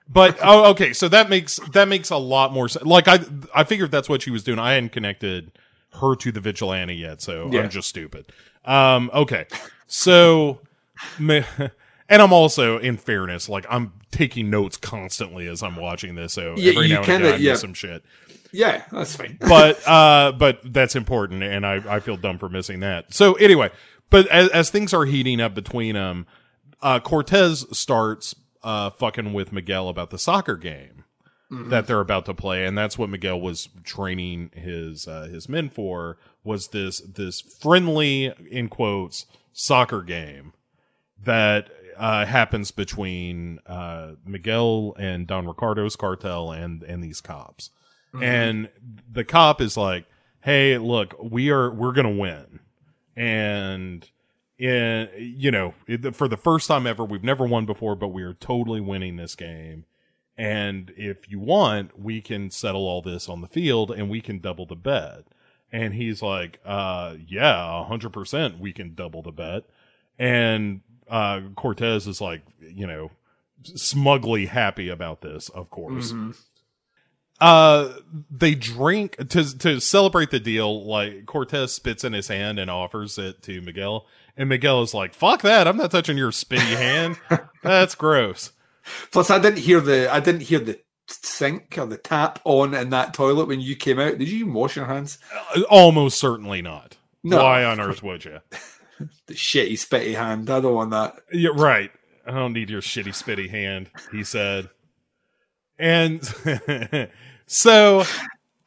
but oh, okay, so that makes that makes a lot more sense. Like I, I figured that's what she was doing. I hadn't connected her to the vigilante yet, so Yeah. I'm just stupid. Um, okay, so, and I'm also, in fairness, like I'm taking notes constantly as I'm watching this, so Yeah, every you now and kinda- again I miss yeah. some shit. Yeah, that's fine. but uh but that's important and i i feel dumb for missing that so anyway but as, as things are heating up between them uh cortez starts uh fucking with miguel about the soccer game that they're about to play. And that's what miguel was training his uh his men for was this this friendly in quotes soccer game that uh, happens between uh, Miguel and Don Ricardo's cartel and and these cops. And the cop is like, "Hey, look, we are we're gonna win, and in you know for the first time ever, we've never won before, but we are totally winning this game. And if you want, we can settle all this on the field, and we can double the bet." And he's like, uh, "Yeah, hundred percent, we can double the bet." And uh, Cortez is like, you know, smugly happy about this, of course. Mm-hmm. Uh, they drink to to celebrate the deal. Like Cortez spits in his hand and offers it to Miguel, and Miguel is like, "Fuck that! I'm not touching your spitty hand. That's gross." Plus, I didn't hear the I didn't hear the sink or the tap on in that toilet when you came out. Did you even wash your hands? Uh, Almost certainly not. No. Why on earth would you? The shitty spitty hand. I don't want that. Yeah, right. I don't need your shitty spitty hand, he said. And so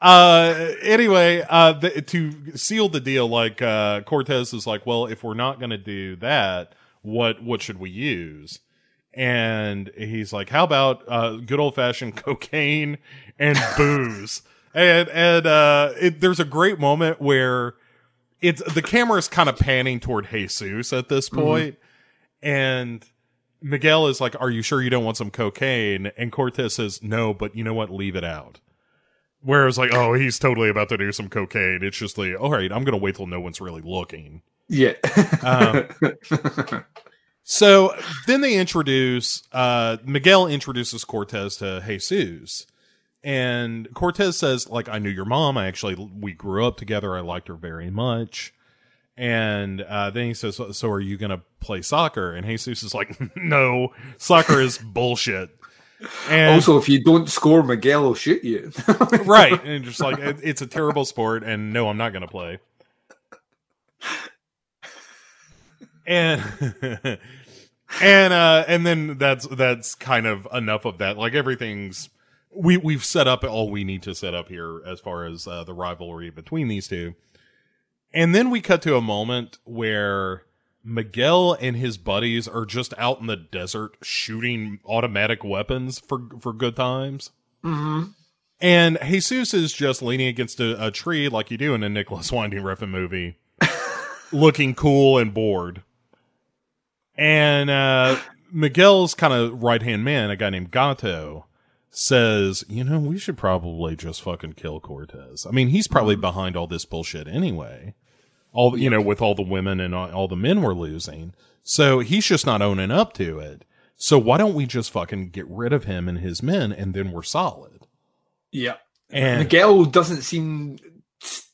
uh anyway, uh the, to seal the deal like uh Cortez is like, "Well, if we're not going to do that, what what should we use?" And he's like, "How about uh good old-fashioned cocaine and booze?" and and uh it, there's a great moment where it's the camera is kind of panning toward Jesus at this point. point, and Miguel is like, "Are you sure you don't want some cocaine?" And Cortez says, "No, but you know what? Leave it out." Whereas, like, oh, he's totally about to do some cocaine. It's just like, all right, I'm gonna wait till no one's really looking. Yeah. Um, So then they introduce uh Miguel introduces Cortez to Jesus. And Cortez says, like, I knew your mom. I actually we grew up together. I liked her very much. And uh, then he says, "So are you gonna play soccer?" And Jesus is like, "No, soccer is bullshit." And also, if you don't score, Miguel will shoot you. right, and just like it, it's a terrible sport, and no, I'm not gonna play. And and uh and then that's that's kind of enough of that. Like everything's we we've set up all we need to set up here as far as uh, the rivalry between these two. And then we cut to a moment where Miguel and his buddies are just out in the desert shooting automatic weapons for for good times. mm-hmm. And Jesus is just leaning against a, a tree like you do in a Nicolas Winding Refn movie, looking cool and bored. And uh, Miguel's kind of right hand man, a guy named Gato, says, you know, we should probably just fucking kill Cortez. I mean, he's probably behind all this bullshit anyway. All you know, with all the women and all, all the men we're losing, so he's just not owning up to it. So why don't we just fucking get rid of him and his men, and then we're solid? Yeah. And Miguel doesn't seem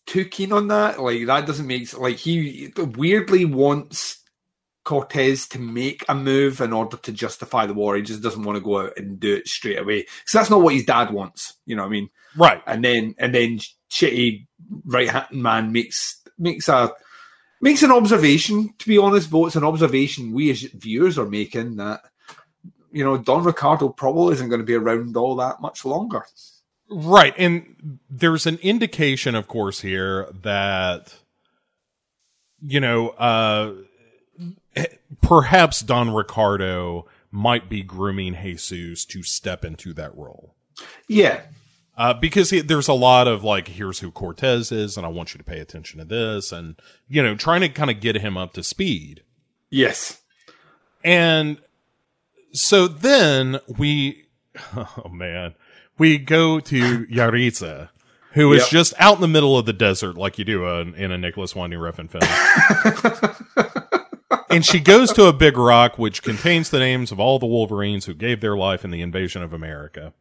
too keen on that. Like that doesn't make like he weirdly wants Cortez to make a move in order to justify the war. He just doesn't want to go out and do it straight away because that's not what his dad wants. You know what I mean? right, And then and then shitty right hand man makes makes a makes an observation. To be honest, but it's an observation we as viewers are making that you know Don Ricardo probably isn't going to be around all that much longer. Right. And there's an indication, of course, here that, you know, uh, perhaps Don Ricardo might be grooming Jesus to step into that role. Yeah, Uh, because he, there's a lot of like, here's who Cortez is, and I want you to pay attention to this, and, you know, trying to kind of get him up to speed. yes, And so then we, oh man, we go to Yaritza, who is Yep. just out in the middle of the desert, like you do uh, in a Nicolas Winding Refn film. and she goes to a big rock which contains the names of all the Wolverines who gave their life in the invasion of America.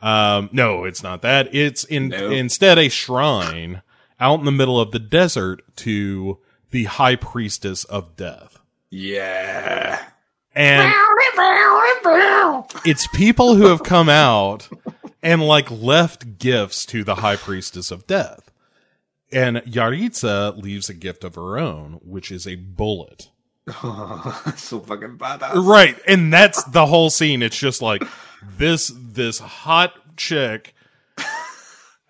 Um, no, it's not that. It's in No. instead a shrine out in the middle of the desert to the High Priestess of Death. yeah. And it's people who have come out and like left gifts to the high priestess of death. And Yaritza leaves a gift of her own, which is a bullet. so fucking badass. Right. And that's the whole scene. It's just like this this hot chick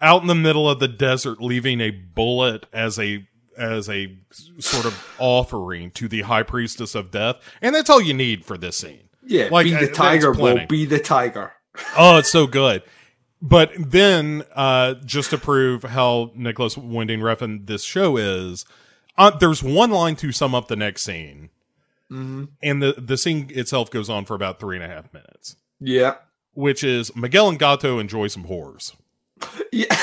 out in the middle of the desert leaving a bullet as a as a sort of offering to the high priestess of death. And that's all you need for this scene. Yeah, Like, be uh, the tiger, plenty. Will. Be the tiger. Oh, it's so good. But then, uh, just to prove how Nicolas Winding Refn this show is, uh, there's one line to sum up the next scene. And the, the scene itself goes on for about three and a half minutes, Yeah. which is Miguel and Gato enjoy some whores. Yeah.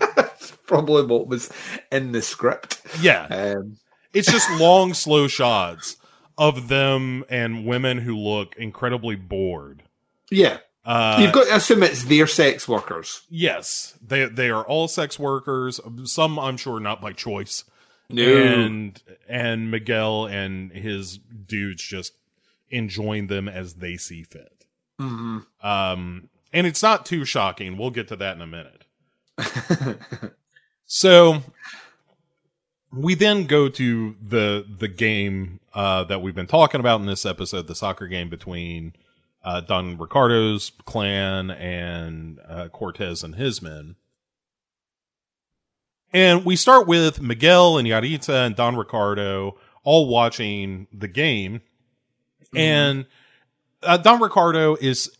Probably what was in the script. Yeah. Um, It's just long, slow shots of them and women who look incredibly bored. yeah. Uh, You've got to assume it's their sex workers. yes, they they are all sex workers. Some, I'm sure, not by choice. No. and and Miguel and his dudes just enjoying them as they see fit. hmm Um, and it's not too shocking. We'll get to that in a minute. so we then go to the the game uh, that we've been talking about in this episode, the soccer game between uh, Don Ricardo's clan and uh, Cortez and his men. And we start with Miguel and Yaritza and Don Ricardo all watching the game. And uh, Don Ricardo is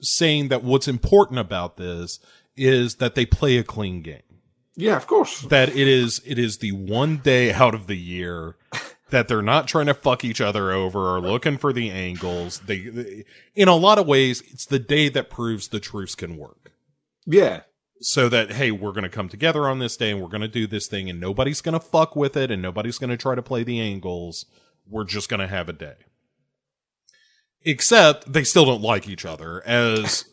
saying that what's important about this is that they play a clean game. Yeah, of course. That it is it is the one day out of the year that they're not trying to fuck each other over or looking for the angles. They, they in a lot of ways it's the day that proves the truce can work Yeah. so that hey we're going to come together on this day and we're going to do this thing and nobody's going to fuck with it and nobody's going to try to play the angles we're just going to have a day except they still don't like each other. As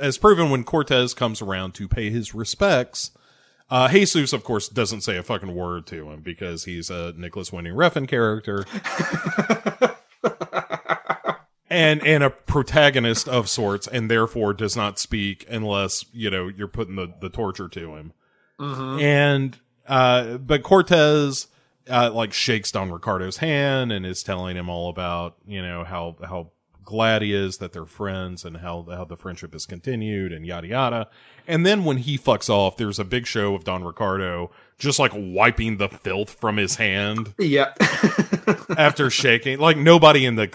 as proven when cortez comes around to pay his respects uh, Jesus, of course, doesn't say a fucking word to him because he's a Nicolas Winding Refn character. And and a protagonist of sorts, and therefore does not speak unless you know you're putting the the torture to him. And uh, but Cortez uh, like shakes Don Ricardo's hand and is telling him all about you know how how glad he is that they're friends and how how the friendship is continued and yada yada. And then when he fucks off, there's a big show of Don Ricardo just like wiping the filth from his hand Yeah. after shaking. Like nobody in the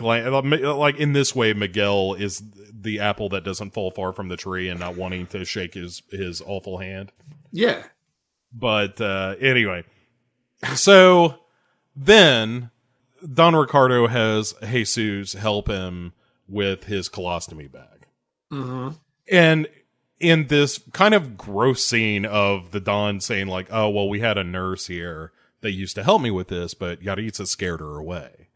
like in this way, Miguel is the apple that doesn't fall far from the tree and not wanting to shake his his awful hand. yeah. But uh, anyway, so then Don Ricardo has Jesus help him with his colostomy bag. Mm-hmm. And in this kind of gross scene of the Don saying, like, oh, well, we had a nurse here that used to help me with this, but Yaritza scared her away.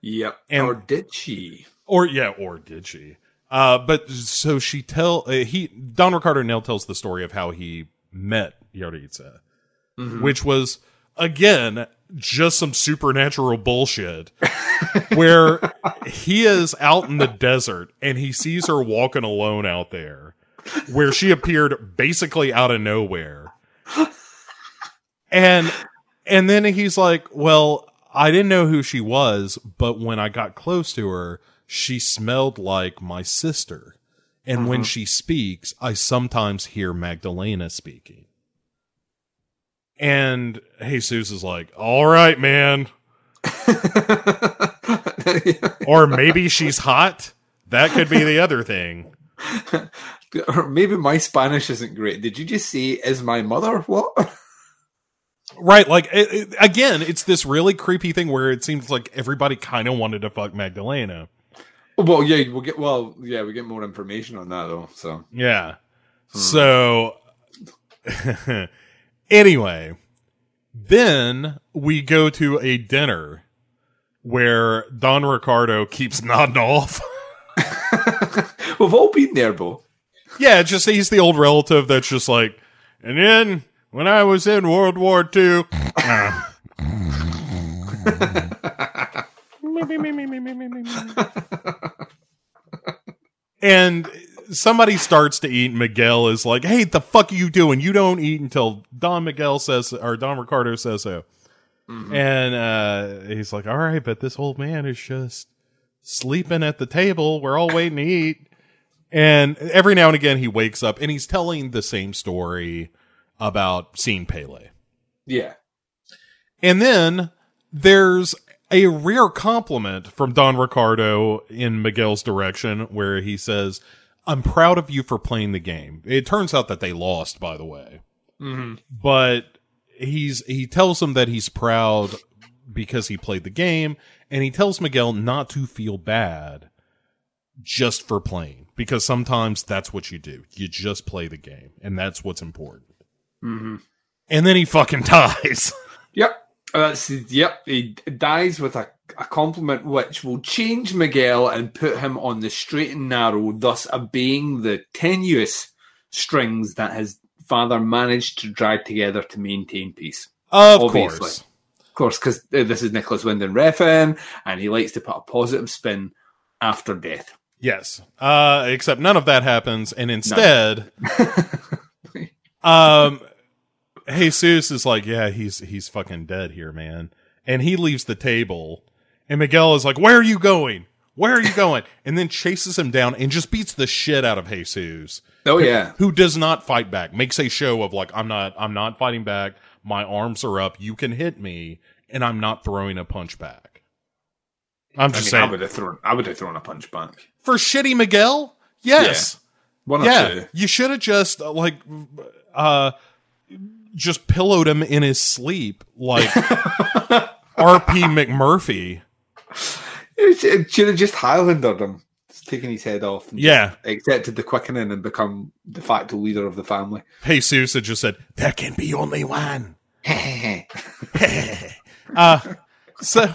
Yep. And- or did she? Or, yeah, or did she? Uh, but so she tell, uh, he, Don Ricardo now tells the story of how he met Yaritza, which was, again, just some supernatural bullshit where he is out in the desert and he sees her walking alone out there where she appeared basically out of nowhere. And and then he's like, "Well, I didn't know who she was, but when I got close to her, she smelled like my sister. And when uh-huh. she speaks, I sometimes hear Magdalena speaking." And Jesus is like, "All right, man." or maybe she's hot. That could be the other thing. or maybe my Spanish isn't great. Did you just say "is my mother"? What? Right, like it, it- again, it's this really creepy thing where it seems like everybody kind of wanted to fuck Magdalena. well, yeah, we'll get. Well, yeah, we get more information on that though. So Yeah. Hmm. So anyway, then we go to a dinner where Don Ricardo keeps nodding off. we've all been there, Bo. yeah, it's just he's the old relative that's just like, and then when I was in World War II. And somebody starts to eat. Miguel is like, "Hey, the fuck are you doing? You don't eat until Don Miguel says or Don Ricardo says so." And uh, he's like, "All right, but this old man is just sleeping at the table. We're all waiting to eat." And every now and again, he wakes up and he's telling the same story about seeing Pele. Yeah. And then there's a rare compliment from Don Ricardo in Miguel's direction where he says, I'm proud of you for playing the game. It turns out that they lost, by the way. But he's he tells him that he's proud because he played the game, and he tells Miguel not to feel bad just for playing. Because sometimes that's what you do. You just play the game, and that's what's important. And then he fucking dies. Yep. Uh, yep. He dies with a, a compliment which will change Miguel and put him on the straight and narrow, thus obeying the tenuous strings that his father managed to drag together to maintain peace. Of Obviously. course. Of course, because this is Nicolas Winding Refn, and he likes to put a positive spin after death. Yes. Uh, except none of that happens, and instead, um, Jesus is like, yeah, he's he's fucking dead here, man, and he leaves the table, and Miguel is like, where are you going? Where are you going? and then chases him down and just beats the shit out of Jesus, Oh yeah, who does not fight back. Makes a show of like, I'm not, I'm not fighting back. My arms are up. You can hit me, and I'm not throwing a punch back. I'm I just mean, I would have thrown. I would have thrown a punch back. for shitty Miguel, yes. Yeah, two. you should have just uh, like uh just pillowed him in his sleep like RP McMurphy. You should should have just Highlandered him, just taken his head off. And Yeah. just accepted the quickening and become de facto leader of the family. Jesus had just said, There can be only one. uh so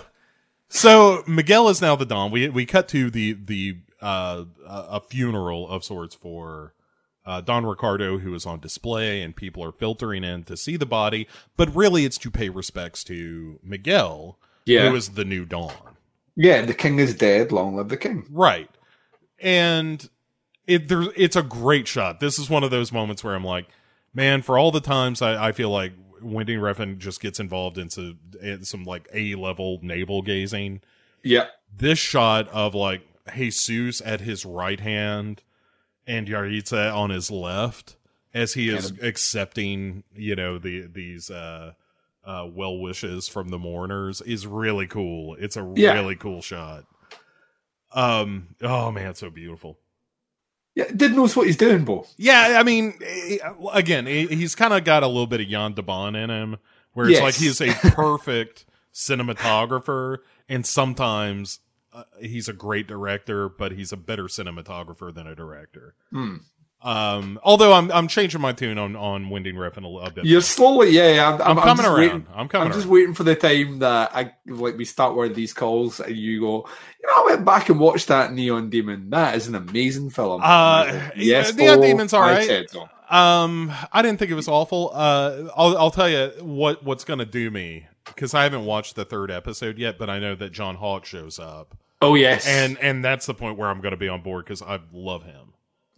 so Miguel is now the Don. We we cut to the the uh a a funeral of sorts for uh, Don Ricardo, who is on display, and people are filtering in to see the body. But really, it's to pay respects to Miguel, Yeah. who is the new Don. Yeah, the king is dead. Long live the king. Right. And it there it's a great shot. This is one of those moments where I'm like, man, for all the times I, I feel like Winding Refn just gets involved into in some like A level navel gazing. Yeah, This shot of like Jesus at his right hand and Yaritza on his left as he is accepting, you know, the these uh uh well wishes from the mourners is really cool. It's a Yeah. really cool shot. Um oh man, so beautiful. yeah. Did knows what he's doing, Bo. Yeah, I mean, eh, again, he's kind of got a little bit of Jan de Bont in him, where it's Yes. like he's a perfect cinematographer, and sometimes uh, he's a great director, but he's a better cinematographer than a director. Hmm. Um, although I'm I'm changing my tune on on Winding Refn a, li- a bit. You're slowly, yeah. I'm, I'm I'm coming just around. Waiting, I'm coming I'm just around. waiting for the time that I like we start one of these calls and you go, you know, I went back and watched that Neon Demon. That is an amazing film. Uh, yeah, Neon Demon's all right. so. Um, I didn't think it was awful. Uh, I'll I'll tell you what what's gonna do me because I haven't watched the third episode yet, but I know that John Hawkes shows up, Oh yes, and and that's the point where I'm gonna be on board because I love him.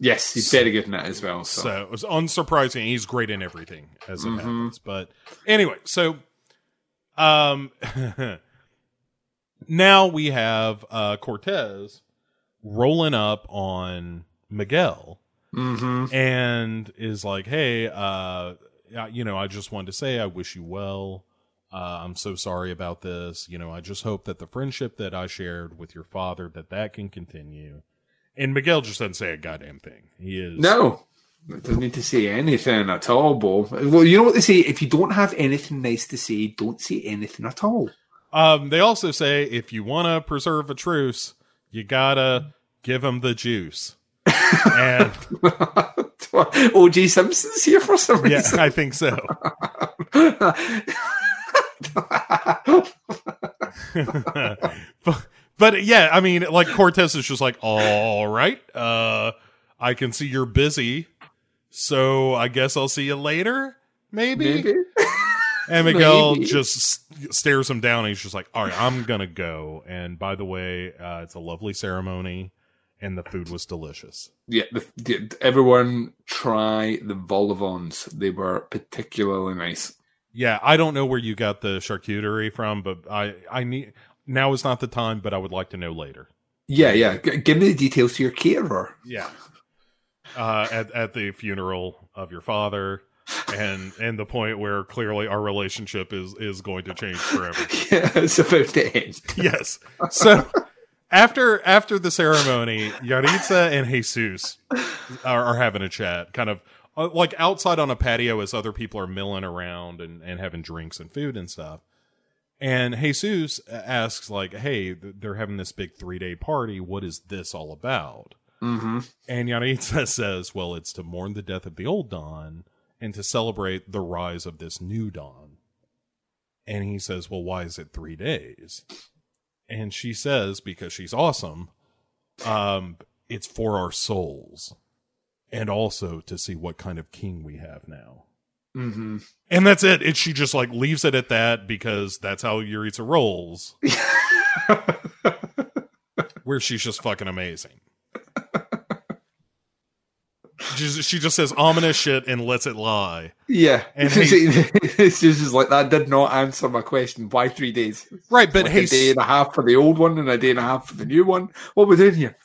Yes, he's very good in that as well. So, So it was unsurprising. He's great in everything as it Mhm. happens. But anyway, so um now we have uh Cortez rolling up on Miguel hmm and is like, "Hey, uh you know, I just wanted to say I wish you well. Uh, I'm so sorry about this. You know, I just hope that the friendship that I shared with your father that that can continue." And Miguel just doesn't say a goddamn thing. He is no, it doesn't need to say anything at all, Bo. Well, you know what they say: if you don't have anything nice to say, don't say anything at all. Um, they also say if you want to preserve a truce, you gotta give them the juice. and O.J. Simpson's here for some yeah, reason. I think so. but, but yeah, I mean, like Cortez is just like, all right, uh, I can see you're busy, so I guess I'll see you later, maybe. Maybe. And Miguel Maybe. just stares him down. And he's just like, "All right, I'm gonna go." And by the way, uh, it's a lovely ceremony, and the food was delicious. Yeah, the, the, everyone try the vol-au-vents. They were particularly nice. Yeah, I don't know where you got the charcuterie from, but I I need now is not the time, but I would like to know later. Yeah, yeah. G- give me the details to your caterer. Yeah. Uh, at at the funeral of your father, and and the point where clearly our relationship is is going to change forever. Yeah, it's about to end. yes. So after after the ceremony, Yaritza and Jesus are, are having a chat, kind of uh, like outside on a patio as other people are milling around and, and having drinks and food and stuff. And Jesus asks, like, "Hey, they're having this big three day party. What is this all about?" hmm And Yaritza says, "Well, it's to mourn the death of the old Dawn and to celebrate the rise of this new Dawn." And he says, "Well, why is it three days?" And she says, because she's awesome, um, it's for our souls, and also to see what kind of king we have now. Hmm And that's it. It she just like leaves it at that because that's how Yaritza rolls, where she's just fucking amazing. She just, says ominous shit and lets it lie. yeah. And it's just like that did not answer my question. Why three days? Right, but Like hey, a day and a half for the old one and a day and a half for the new one. What we doing here?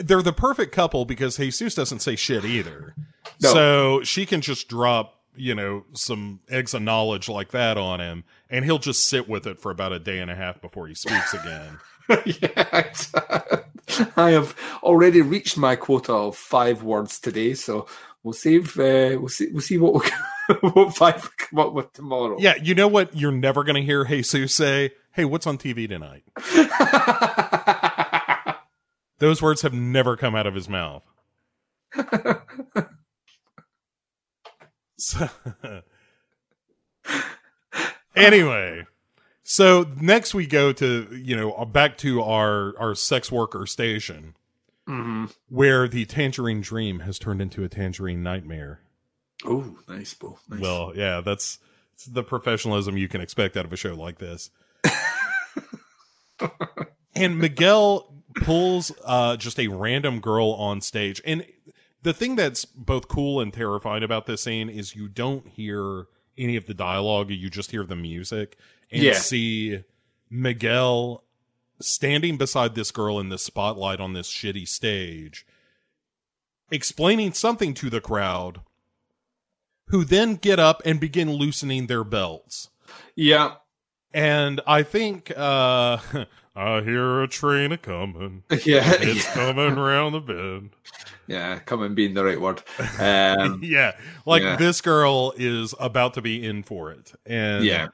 they're the perfect couple because Jesus doesn't say shit either. No. So she can just drop, you know, some eggs of knowledge like that on him, and he'll just sit with it for about a day and a half before he speaks again. yeah, I have already reached my quota of five words today, so we'll save. Uh, we'll see. We'll see what we what five we come up with tomorrow. yeah, you know what? You're never going to hear Jesus say, Hey, what's on TV tonight? Those words have never come out of his mouth. So, anyway, so next we go to you know back to our our sex worker station hmm where the tangerine dream has turned into a tangerine nightmare. Oh, nice, Bo. Nice. Well, yeah, that's the professionalism you can expect out of a show like this. and Miguel pulls uh, just a random girl on stage. And the thing that's both cool and terrifying about this scene is you don't hear any of the dialogue, you just hear the music and Yeah. see Miguel standing beside this girl in the spotlight on this shitty stage, explaining something to the crowd, who then get up and begin loosening their belts. yeah, And I think uh I hear a train a coming. yeah, It's yeah, coming round the bend. yeah. Coming being the right word. Um, yeah. Like Yeah. this girl is about to be in for it. And yeah,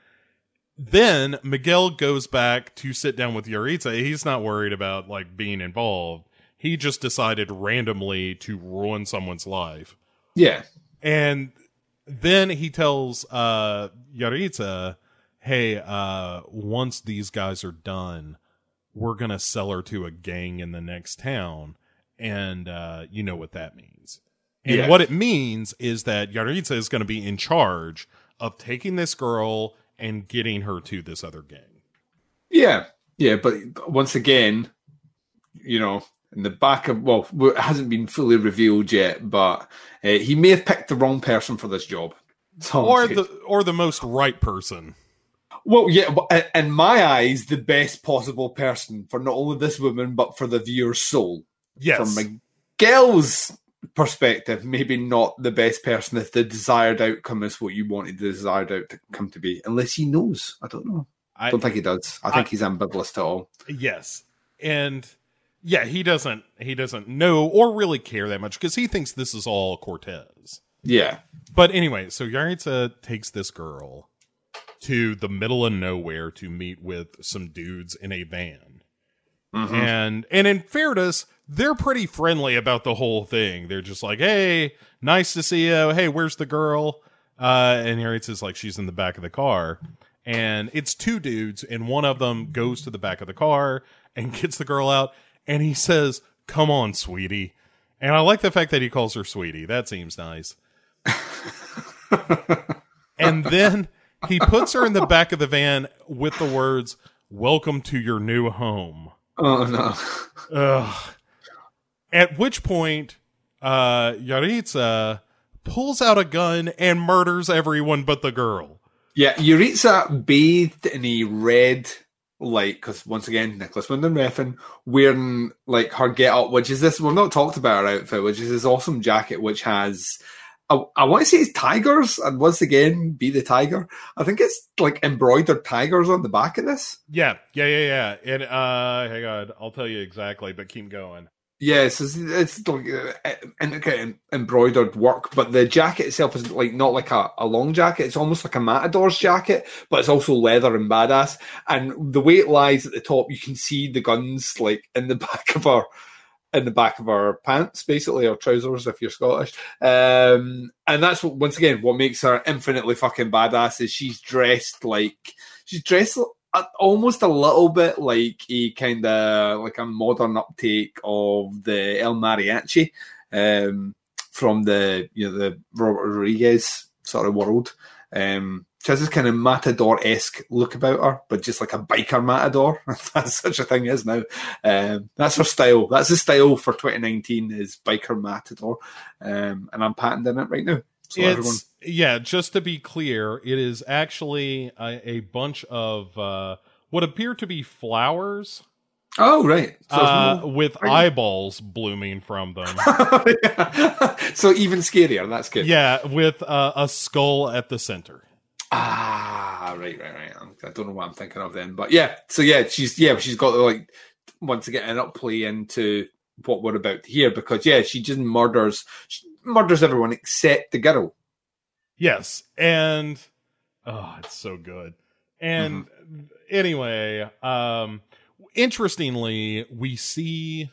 then Miguel goes back to sit down with Yaritza. He's not worried about like being involved. He just decided randomly to ruin someone's life. Yeah. And then he tells uh Yaritza, "Hey, uh once these guys are done, we're going to sell her to a gang in the next town." And uh you know what that means. And Yeah. what it means is that Yaritza is going to be in charge of taking this girl and getting her to this other gang. Yeah, yeah, but once again, you know, in the back of well, it hasn't been fully revealed yet, but uh, he may have picked the wrong person for this job. Or the or the most right person. Well, yeah, but uh, in my eyes, the best possible person for not only this woman but for the viewer's soul. Yes. From Miguel's perspective, maybe not the best person if the desired outcome is what you wanted the desired outcome to be, unless he knows. I don't know. I don't think he does. I think I- he's ambivalent to all. Yes. And yeah, he doesn't he doesn't know or really care that much because he thinks this is all Cortez. Yeah. But anyway, so Yaritza takes this girl to the middle of nowhere to meet with some dudes in a van. Mhm. And and in fairness, they're pretty friendly about the whole thing. They're just like, "Hey, nice to see you. Hey, where's the girl?" Uh, and Yaritza's like, "She's in the back of the car." And it's two dudes, and one of them goes to the back of the car and gets the girl out, and he says, "Come on, sweetie." And I like the fact that he calls her sweetie. That seems nice. and then he puts her in the back of the van with the words, "Welcome to your new home." Oh no. Ugh. At which point, uh, Yaritza pulls out a gun and murders everyone but the girl. Yeah, Yaritza bathed in a red, like, because once again, Nicolas Winding Refn wearing like her get up, which is this. We've not talked about her outfit, which is this awesome jacket, which has. I, I want to say it's tigers, and once again, be the tiger. I think it's like embroidered tigers on the back of this. Yeah, yeah, yeah, yeah. And uh, hang on, I'll tell you exactly, but keep going. Yes, it's, it's like uh, embroidered work, but the jacket itself is like not like a, a long jacket. It's almost like a matador's jacket, but it's also leather and badass. And the way it lies at the top, you can see the guns like in the back of her, in the back of her pants, basically, or trousers if you're Scottish. Um, and that's what, once again what makes her infinitely fucking badass is she's dressed like she's dressed almost a little bit like a kind of like a modern uptake of the El Mariachi um, from the you know the Robert Rodriguez sort of world. Um, she has this kind of matador esque look about her, but just like a biker matador. that's such a thing is now. Um, that's her style. That's the style for 2019 is biker matador, um, and I'm patenting it right now. So it's everyone, yeah. Just to be clear, it is actually a, a bunch of uh, what appear to be flowers oh right, so, uh, more- with eyeballs blooming from them. so even scarier. That's good. yeah, with uh, a skull at the center. Ah, right, right, right. I'm- I don't know what I'm thinking of then, but yeah. So yeah, she's yeah, she's got like once again an upplay into what we're about to hear because yeah, she just murders, she murders everyone except the girl. Yes, and oh, it's so good. And anyway, um interestingly, we see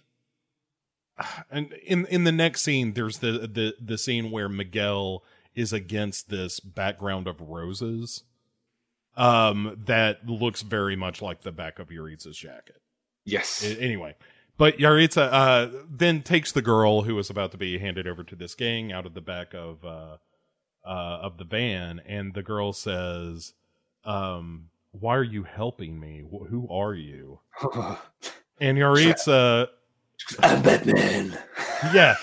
and in in the next scene there's the the the scene where Miguel is against this background of roses um that looks very much like the back of Yaritza's jacket. Yes. A- anyway, but Yaritza uh, then takes the girl who is about to be handed over to this gang out of the back of uh, uh, of the van, and the girl says, um, "Why are you helping me? Wh- Who are you?" And Yaritza, I'm Batman. yeah,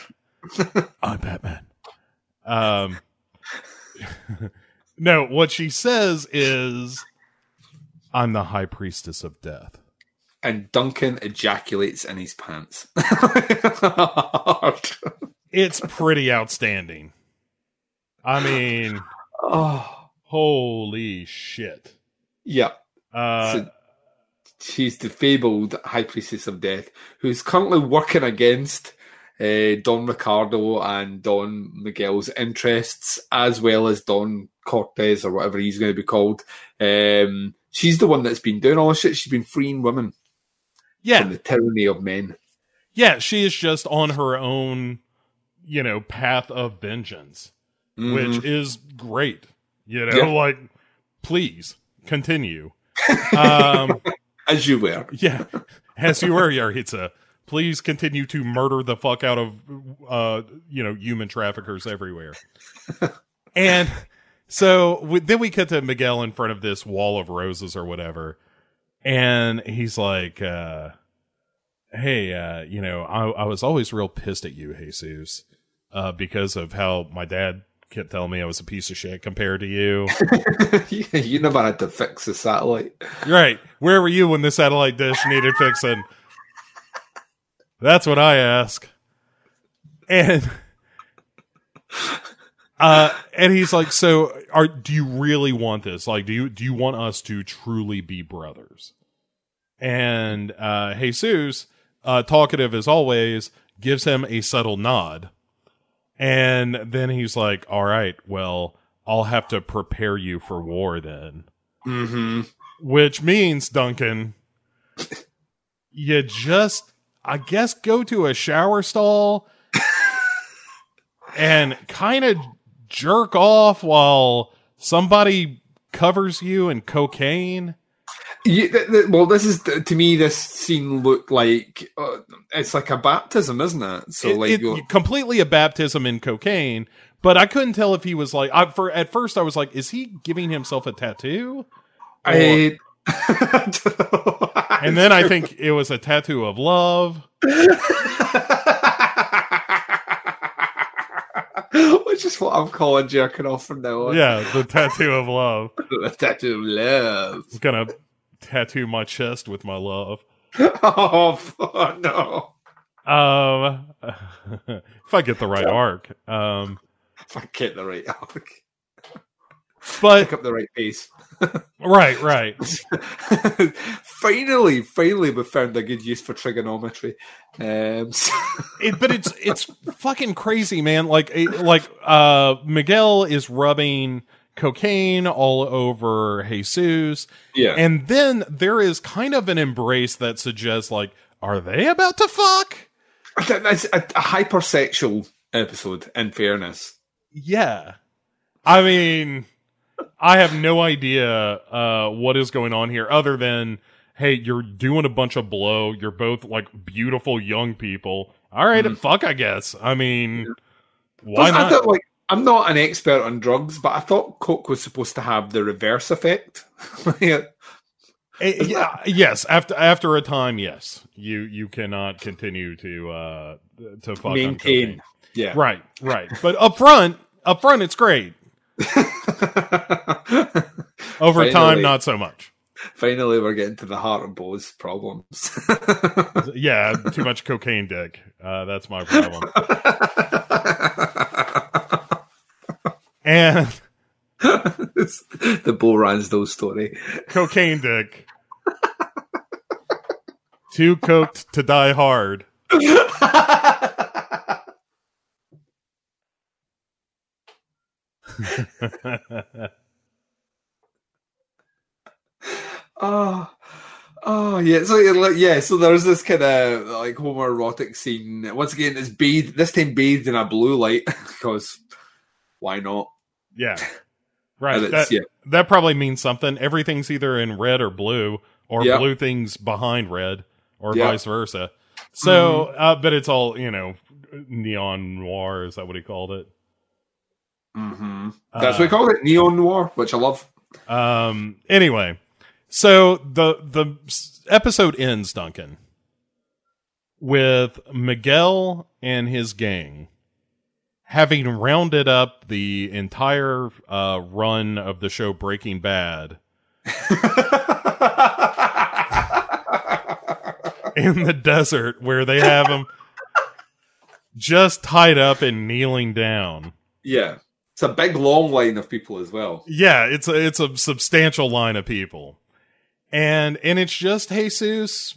I'm Batman. Um, no, what she says is, "I'm the High Priestess of Death." And Duncan ejaculates in his pants. It's pretty outstanding. I mean, oh, holy shit. yeah. Uh, So- She's the fabled High Priestess of Death, who's currently working against uh, Don Ricardo and Don Miguel's interests, as well as Don Cortez or whatever he's going to be called, um, she's the one that's been doing all this shit. She's been freeing women Yeah, from the tyranny of men. yeah, she is just on her own, you know, path of vengeance, Mhm. which is great. You know, Yeah. like please continue. um, as you were. yeah, as you were, Yaritza. Please continue to murder the fuck out of, uh, you know, human traffickers everywhere. and so we, then we cut to Miguel in front of this wall of roses or whatever, and he's like, uh, "Hey, uh, you know, I, I was always real pissed at you, Jesus, uh, because of how my dad kept telling me I was a piece of shit compared to you." you never had to fix the satellite. Right. Where were you when the satellite dish needed fixing? That's what I ask. And uh and he's like, "So are do you really want this? Like do you do you want us to truly be brothers?" And uh Jesus, uh talkative as always, gives him a subtle nod. And then he's like, "All right, well, I'll have to prepare you for war then." Mm-hmm. which means Duncan, you just, I guess, go to a shower stall and kind of jerk off while somebody covers you in cocaine. You, th- th- well, this is to me. This scene looked like uh, it's like a baptism, isn't it? So, It- like, it- completely a baptism in cocaine. But I couldn't tell if he was like. I, for at first, I was like, "Is he giving himself a tattoo?" I, And then I think it was a tattoo of love. Which is what I'm calling jerking off from now on. Yeah, the tattoo of love. the tattoo of love. I'm gonna tattoo my chest with my love. Oh fuck, no! Um, if I get the right arc. Um, If I get the right arc, but pick up the right pace. Right, right. finally, finally, we found a good use for trigonometry. Um, so- It, but it's it's fucking crazy, man. Like it- like uh, Miguel is rubbing cocaine all over Jesus, yeah, and then there is kind of an embrace that suggests like, are they about to fuck? That's a, a hypersexual episode. In fairness, Yeah. I mean, I have no idea uh, what is going on here other than, hey, you're doing a bunch of blow. You're both like beautiful young people. All right, fuck, I guess. I mean, why Plus, I not? thought, like, I'm not an expert on drugs, but I thought coke was supposed to have the reverse effect. Yeah. Eh, yeah, yes, after after a time, yes, you you cannot continue to uh to fuck Maintain. Yeah. Right, right. But up front, up front, it's great. Over time, not so much. Finally, we're getting to the heart of Bo's problems. Yeah, too much cocaine dick. Uh, that's my problem. And the Bo Ransdale story. cocaine dick. Too coked to die hard. Oh, oh yeah. So yeah, so there's this kind of like homoerotic scene. Once again, it's bathed. This time bathed in a blue light because why not? Yeah. Right. That, yeah, that probably means something. Everything's either in red or blue, or Yeah. blue things behind red, or Yeah. vice versa. So, mm-hmm. uh, but it's all, you know, neon noir. Is that what he called it? Hmm that's Uh, what we call it, neon noir, which I love. Um. Anyway, so the the episode ends, Duncan, with Miguel and his gang having rounded up the entire uh, run of the show Breaking Bad in the desert, where they have them just tied up and kneeling down. yeah, it's a big long line of people as well. Yeah, it's a it's a substantial line of people. And and it's just Jesus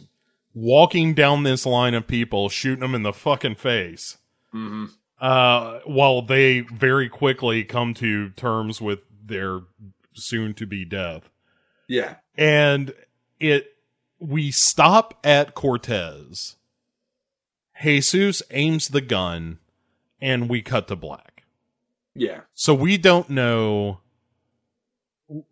walking down this line of people, shooting them in the fucking face. hmm Uh while they very quickly come to terms with their soon to be death. Yeah. and it we stop at Cortez. Jesus aims the gun, and we cut to black. Yeah. So we don't know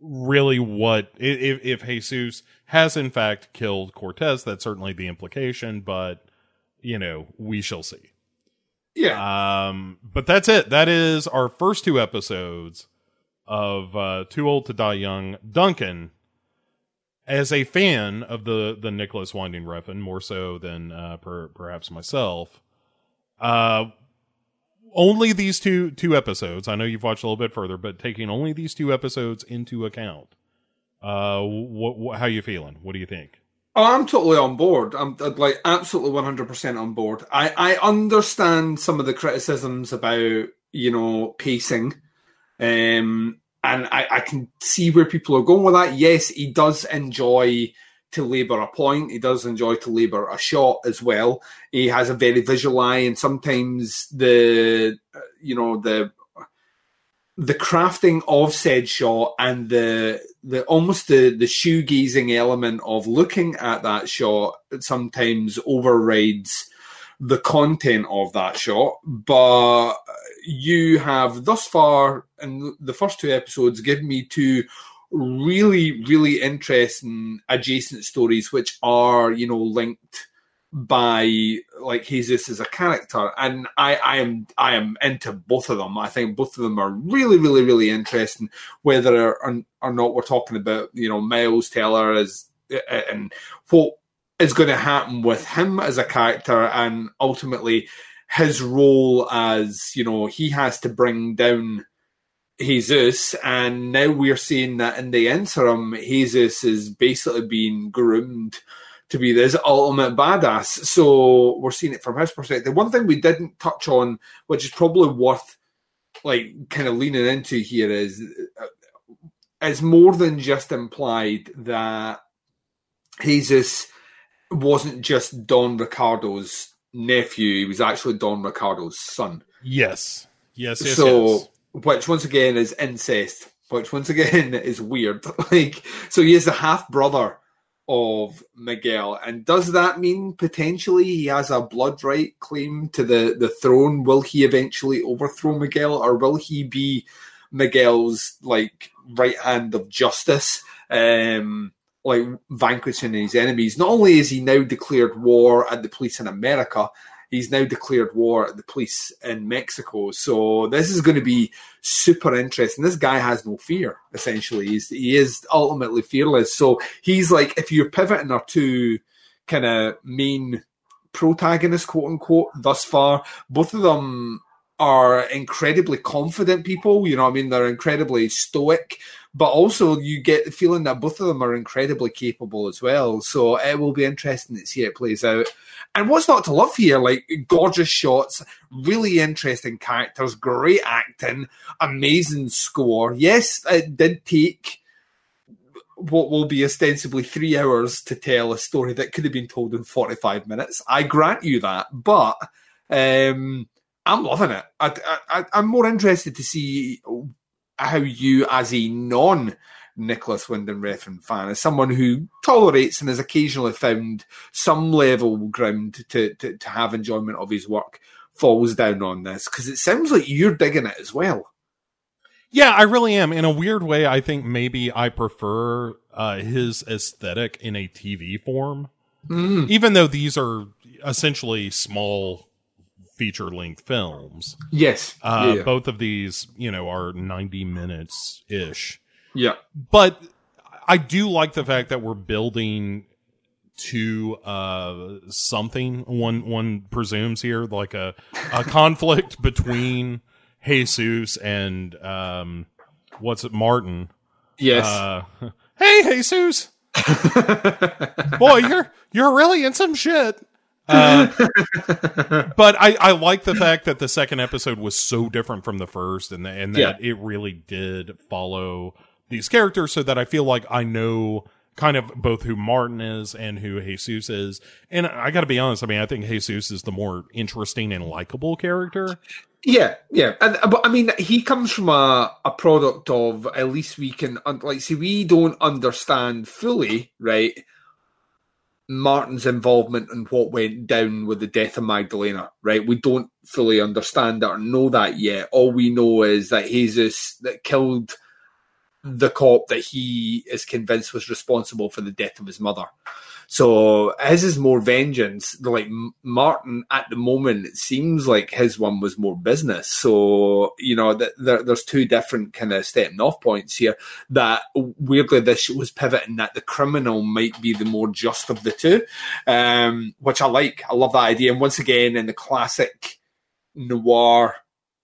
really what if if Jesus has in fact killed Cortez. That's certainly the implication, but you know we shall see. Yeah. Um, but that's it. That is our first two episodes of uh, Too Old to Die Young. Duncan, as a fan of the the Nicolas Winding Refn, more so than uh, per, perhaps myself, uh, only these two two episodes. I know you've watched a little bit further, but taking only these two episodes into account, uh, what, what how you feeling? What do you think? Oh, I'm totally on board. I'm like absolutely 100% on board. I, I understand some of the criticisms about, you know, pacing. Um, and I, I can see where people are going with that. Yes, he does enjoy to labour a point. He does enjoy to labour a shot as well. He has a very visual eye, and sometimes the, you know, the the crafting of said shot and the the almost the the shoe gazing element of looking at that shot sometimes overrides the content of that shot but you have thus far in the first two episodes given me two really really interesting adjacent stories which are you know linked by like Jesus as a character, and I, I am I am into both of them. I think both of them are really, really, really interesting. Whether or, or not we're talking about you know Miles Teller as eh, and what is going to happen with him as a character, and ultimately his role as you know he has to bring down Jesus, and now we're seeing that in the interim, Jesus is basically being groomed to be this ultimate badass. So we're seeing it from his perspective. One thing we didn't touch on, which is probably worth like kind of leaning into here, is uh, it's more than just implied that Jesus wasn't just Don Ricardo's nephew; he was actually Don Ricardo's son. Yes, yes, yes. so, yes. Which once again is incest. Which once again is weird. Like, so he is the half brother of Miguel. And does that mean potentially he has a blood right claim to the, the throne? Will he eventually overthrow Miguel or will he be Miguel's like right hand of justice? Um like vanquishing his enemies. Not only is he now declared war at the police in America, he's now declared war at the police in Mexico. So this is going to be super interesting. This guy has no fear, essentially. He's, he is ultimately fearless. So he's like, if you're pivoting our two kind of main protagonists, quote unquote, thus far, both of them are incredibly confident people. You know I mean? They're incredibly stoic, but also you get the feeling that both of them are incredibly capable as well. So it will be interesting to see how it plays out. And what's not to love here? Like gorgeous shots, really interesting characters, great acting, amazing score. Yes, it did take what will be ostensibly three hours to tell a story that could have been told in 45 minutes. I grant you that. But um, I'm loving it. I, I, I'm more interested to see how you, as a non Nicolas Winding Refn fan, as someone who tolerates and has occasionally found some level ground to, to, to have enjoyment of his work, falls down on this because it sounds like you're digging it as well. Yeah, I really am. In a weird way, I think maybe I prefer uh, his aesthetic in a TV form, Mm. even though these are essentially small feature length films. Yes. Uh, yeah. Both of these, you know, are 90 minutes ish. yeah. But I do like the fact that we're building to uh something one one presumes here like a a conflict between Jesus and um what's it Martin Yes. uh hey Jesus boy you're you're really in some shit uh, but I, I like the fact that the second episode was so different from the first and, and that it really did follow these characters so that I feel like I know kind of both who Martin is and who Jesus is. And I got to be honest, I mean, I think Jesus is the more interesting and likable character. Yeah, yeah, and but I mean, he comes from a, a product of at least we can like see we don't understand fully, right? Martin's involvement and what went down with the death of Magdalena, right? We don't fully understand that or know that yet. All we know is that Jesus that killed the cop that he is convinced was responsible for the death of his mother. So his is more vengeance. Like Martin at the moment, it seems like his one was more business. So you know, th- there, there's two different kind of stepping off points here. That weirdly, this was pivoting that the criminal might be the more just of the two, um, which I like. I love that idea. And once again, in the classic noir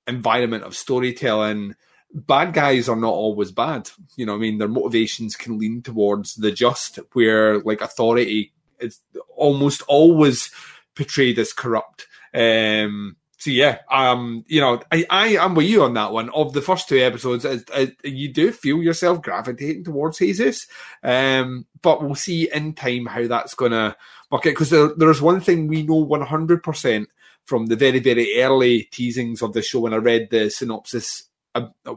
environment of storytelling bad guys are not always bad. You know, I mean, their motivations can lean towards the just, where like authority is almost always portrayed as corrupt. Um, so yeah, um, you know, I, I am with you on that one. Of the first two episodes, you do feel yourself gravitating towards Jesus, um, but we'll see in time how that's gonna work. Because there, there's one thing we know 100 percent from the very very early teasings of the show when I read the synopsis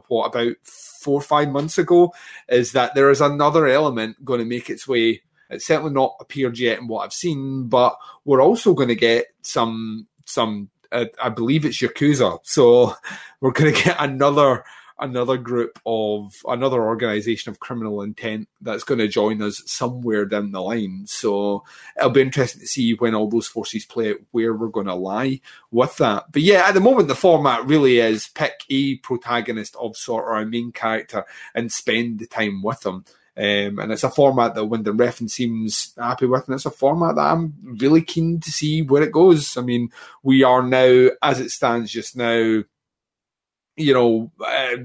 what about four or five months ago is that there is another element going to make its way. It's certainly not appeared yet in what I've seen, but we're also going to get some some. Uh, I believe it's Yakuza, so we're going to get another another group of another organization of criminal intent that's going to join us somewhere down the line. So it'll be interesting to see when all those forces play out where we're going to lie with that. But yeah, at the moment, the format really is pick a protagonist of sort or a main character and spend the time with them. Um, and it's a format that Winding Refn seems happy with, and it's a format that I'm really keen to see where it goes. I mean, we are now, as it stands just now, you know, uh,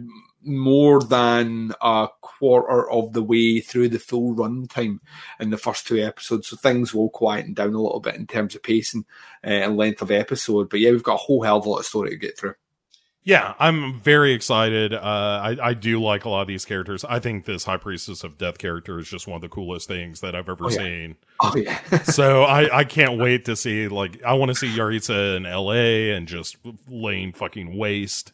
more than a quarter of the way through the full runtime in the first two episodes. So things will quieten down a little bit in terms of pacing uh, and length of episode. But yeah, we've got a whole hell of a lot of story to get through. Yeah, I'm very excited. Uh, I, I do like a lot of these characters. I think this High Priestess of Death character is just one of the coolest things that I've ever oh, yeah. seen. Oh yeah. so I, I can't wait to see like I want to see Yaritza in L.A. and just laying fucking waste.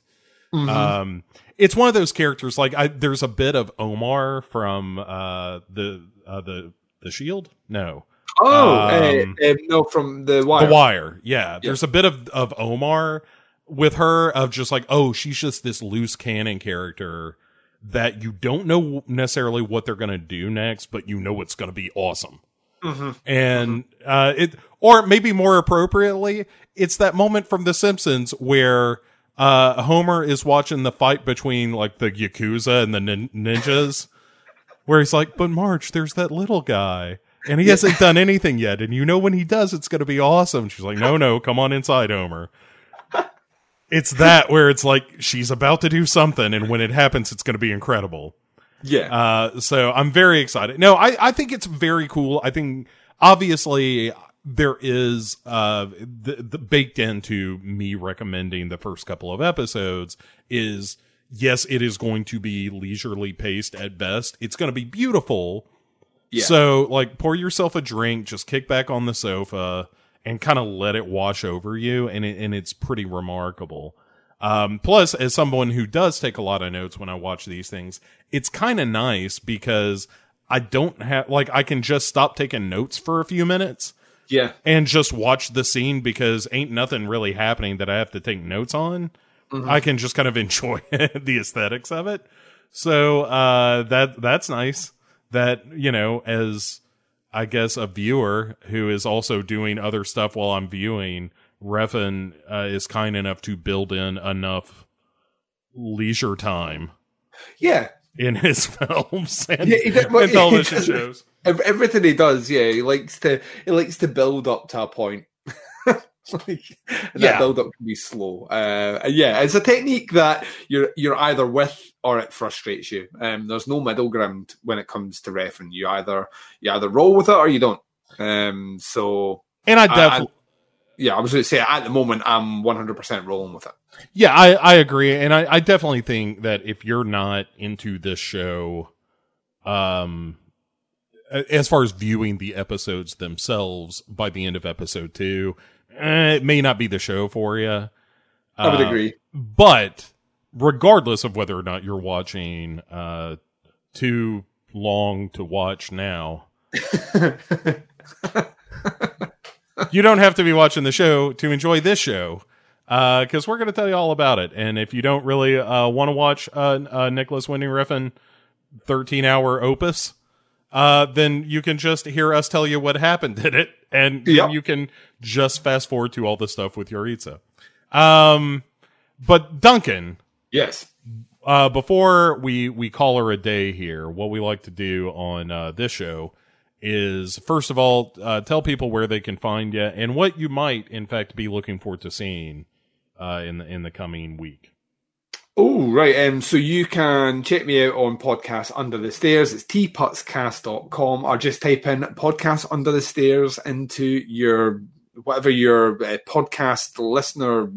Mm-hmm. Um, it's one of those characters like I, there's a bit of Omar from uh, the uh, the the Shield. No. Oh, um, uh, no, from the Wire. The Wire. Yeah, yeah, there's a bit of of Omar with her of just like oh she's just this loose cannon character that you don't know necessarily what they're gonna do next, but you know it's gonna be awesome. Mm-hmm. And uh, it, or maybe more appropriately, it's that moment from The Simpsons where uh, Homer is watching the fight between like the Yakuza and the nin- ninjas, where he's like, but Marge, there's that little guy. And he hasn't done anything yet. And you know when he does, it's going to be awesome. She's like, no, no, come on inside, Homer. It's that where it's like she's about to do something. And when it happens, it's going to be incredible. Yeah. Uh, so I'm very excited. No, I, I think it's very cool. I think obviously there is uh the, the baked into me recommending the first couple of episodes is yes it is going to be leisurely paced at best. It's going to be beautiful. Yeah. so like pour yourself a drink just kick back on the sofa and kind of let it wash over you and it, and it's pretty remarkable. Um plus as someone who does take a lot of notes when i watch these things it's kind of nice because i don't have like i can just stop taking notes for a few minutes yeah. And just watch the scene because ain't nothing really happening that I have to take notes on. Mm-hmm. I can just kind of enjoy the aesthetics of it. So uh that that's nice. That, you know, as I guess a viewer who is also doing other stuff while I'm viewing, Refn uh, is kind enough to build in enough leisure time. Yeah, in his films and, yeah, and television shows. Everything he does, yeah, he likes to he likes to build up to a point. like, yeah. that build up can be slow. Uh, yeah, it's a technique that you're you're either with or it frustrates you. Um, there's no middle ground when it comes to Refn. You either you either roll with it or you don't. Um, so and I definitely yeah, I was going to say at the moment I'm 100% rolling with it. Yeah, I, I agree, and I, I definitely think that if you're not into this show, um, as far as viewing the episodes themselves by the end of episode two, eh, it may not be the show for you. I would Uh, agree. But regardless of whether or not you're watching uh, too long to watch now, you don't have to be watching the show to enjoy this show because we're going to tell you all about it. And if you don't really uh, want to watch uh, uh, Nicolas Winding Refn 13 hour opus, uh, then you can just hear us tell you what happened in it, and then Yep. you can just fast forward to all the stuff with Yaritza. Um, but Duncan, Yes. uh, before we we call her a day here, what we like to do on uh, this show is first of all uh, tell people where they can find you and what you might, in fact, be looking forward to seeing uh, in the in the coming week. Oh, right. Um, so you can check me out on Podcast Under the Stairs. It's tputscast.com or just type in Podcast Under the Stairs into your whatever your uh, podcast listener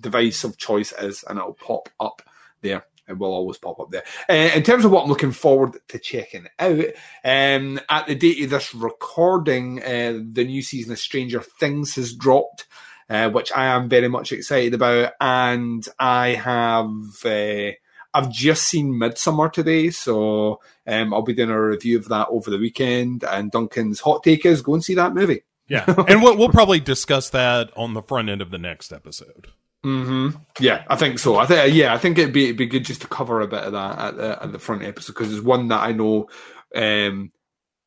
device of choice is, and it'll pop up there. It will always pop up there. Uh, in terms of what I'm looking forward to checking out, um, at the date of this recording, uh, the new season of Stranger Things has dropped uh, which I am very much excited about. And I have uh, I've just seen Midsommar today, so um, I'll be doing a review of that over the weekend. And Duncan's hot take is go and see that movie. Yeah, and we'll, we'll probably discuss that on the front end of the next episode. Hmm Yeah, I think so. I think yeah, I think it'd be it'd be good just to cover a bit of that at the at the front episode because it's one that I know um,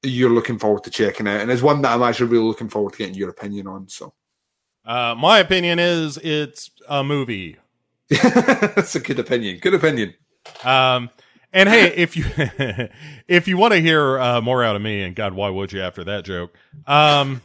you're looking forward to checking out, and it's one that I'm actually really looking forward to getting your opinion on. So Uh, my opinion is it's a movie. that's a good opinion. Good opinion. Um, and hey, if you if you want to hear uh, more out of me, and God, why would you after that joke? Um,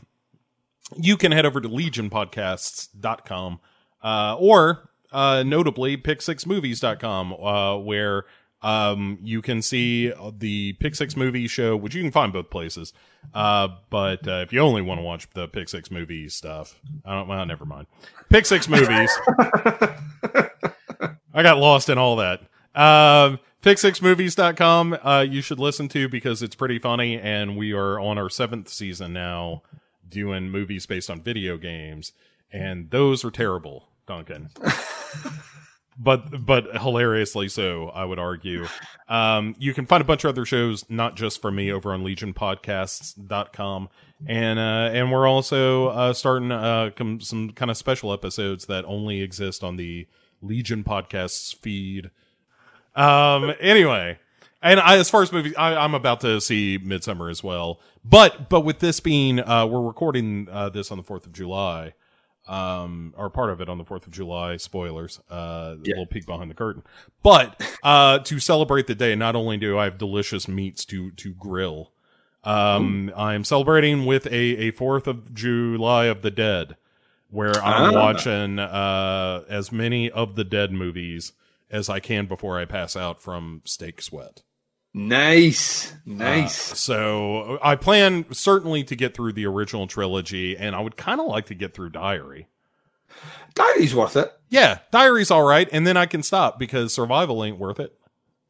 you can head over to legionpodcasts.com uh, or uh, notably pick6movies.com uh, where um, you can see the Pick Six Movie show, which you can find both places. Uh, but uh, if you only want to watch the Pick Six Movie stuff, I don't. Well, never mind. Pick Six Movies. I got lost in all that. Um, pick6movies.com, uh, you should listen to because it's pretty funny. And we are on our seventh season now doing movies based on video games. And those are terrible, Duncan. but, but hilariously so, I would argue. Um, you can find a bunch of other shows, not just from me over on legionpodcasts.com. And, uh, and we're also, uh, starting, uh, com- some kind of special episodes that only exist on the Legion Podcasts feed. Um. Anyway, and I, as far as movies, I, I'm about to see Midsommar as well. But but with this being, uh, we're recording uh, this on the Fourth of July, um, or part of it on the Fourth of July. Spoilers. Uh, a little peek behind the curtain. But uh, to celebrate the day, not only do I have delicious meats to to grill, um, I am celebrating with a a Fourth of July of the Dead where I'm Ah. watching uh, as many of the Dead movies as I can before I pass out from steak sweat. Nice, Uh, nice. so I plan certainly to get through the original trilogy, and I would kind of like to get through Diary. Diary's worth it. Yeah, Diary's all right, and then I can stop because Survival ain't worth it.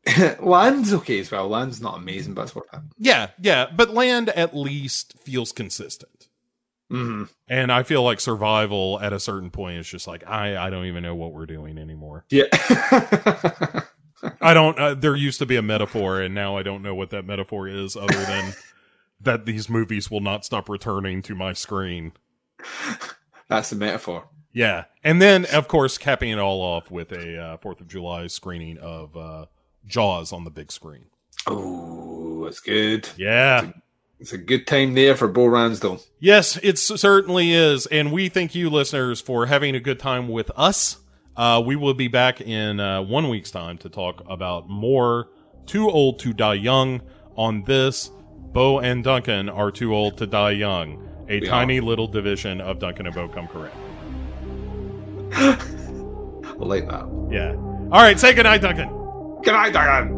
Land's okay as well. Land's not amazing, but it's worth it. Yeah, yeah, but Land at least feels consistent. hmm And I feel like Survival at a certain point is just like I I don't even know what we're doing anymore. Yeah. I don't. Uh, there used to be a metaphor, and now I don't know what that metaphor is, other than that these movies will not stop returning to my screen. That's the metaphor. Yeah, and then of course capping it all off with a uh, Fourth of July screening of uh, Jaws on the big screen. Oh, that's good. Yeah, It's a good time there for Bo Ransdell. yes, it certainly is, and we thank you, listeners, for having a good time with us. Uh, we will be back in uh, one week's time to talk about more Too Old to Die Young on this. Bo and Duncan are too old to die young. A We tiny little division of Duncan and Bo come correct. I like that. Yeah. All right. Say goodnight, Duncan. Good night, Diane.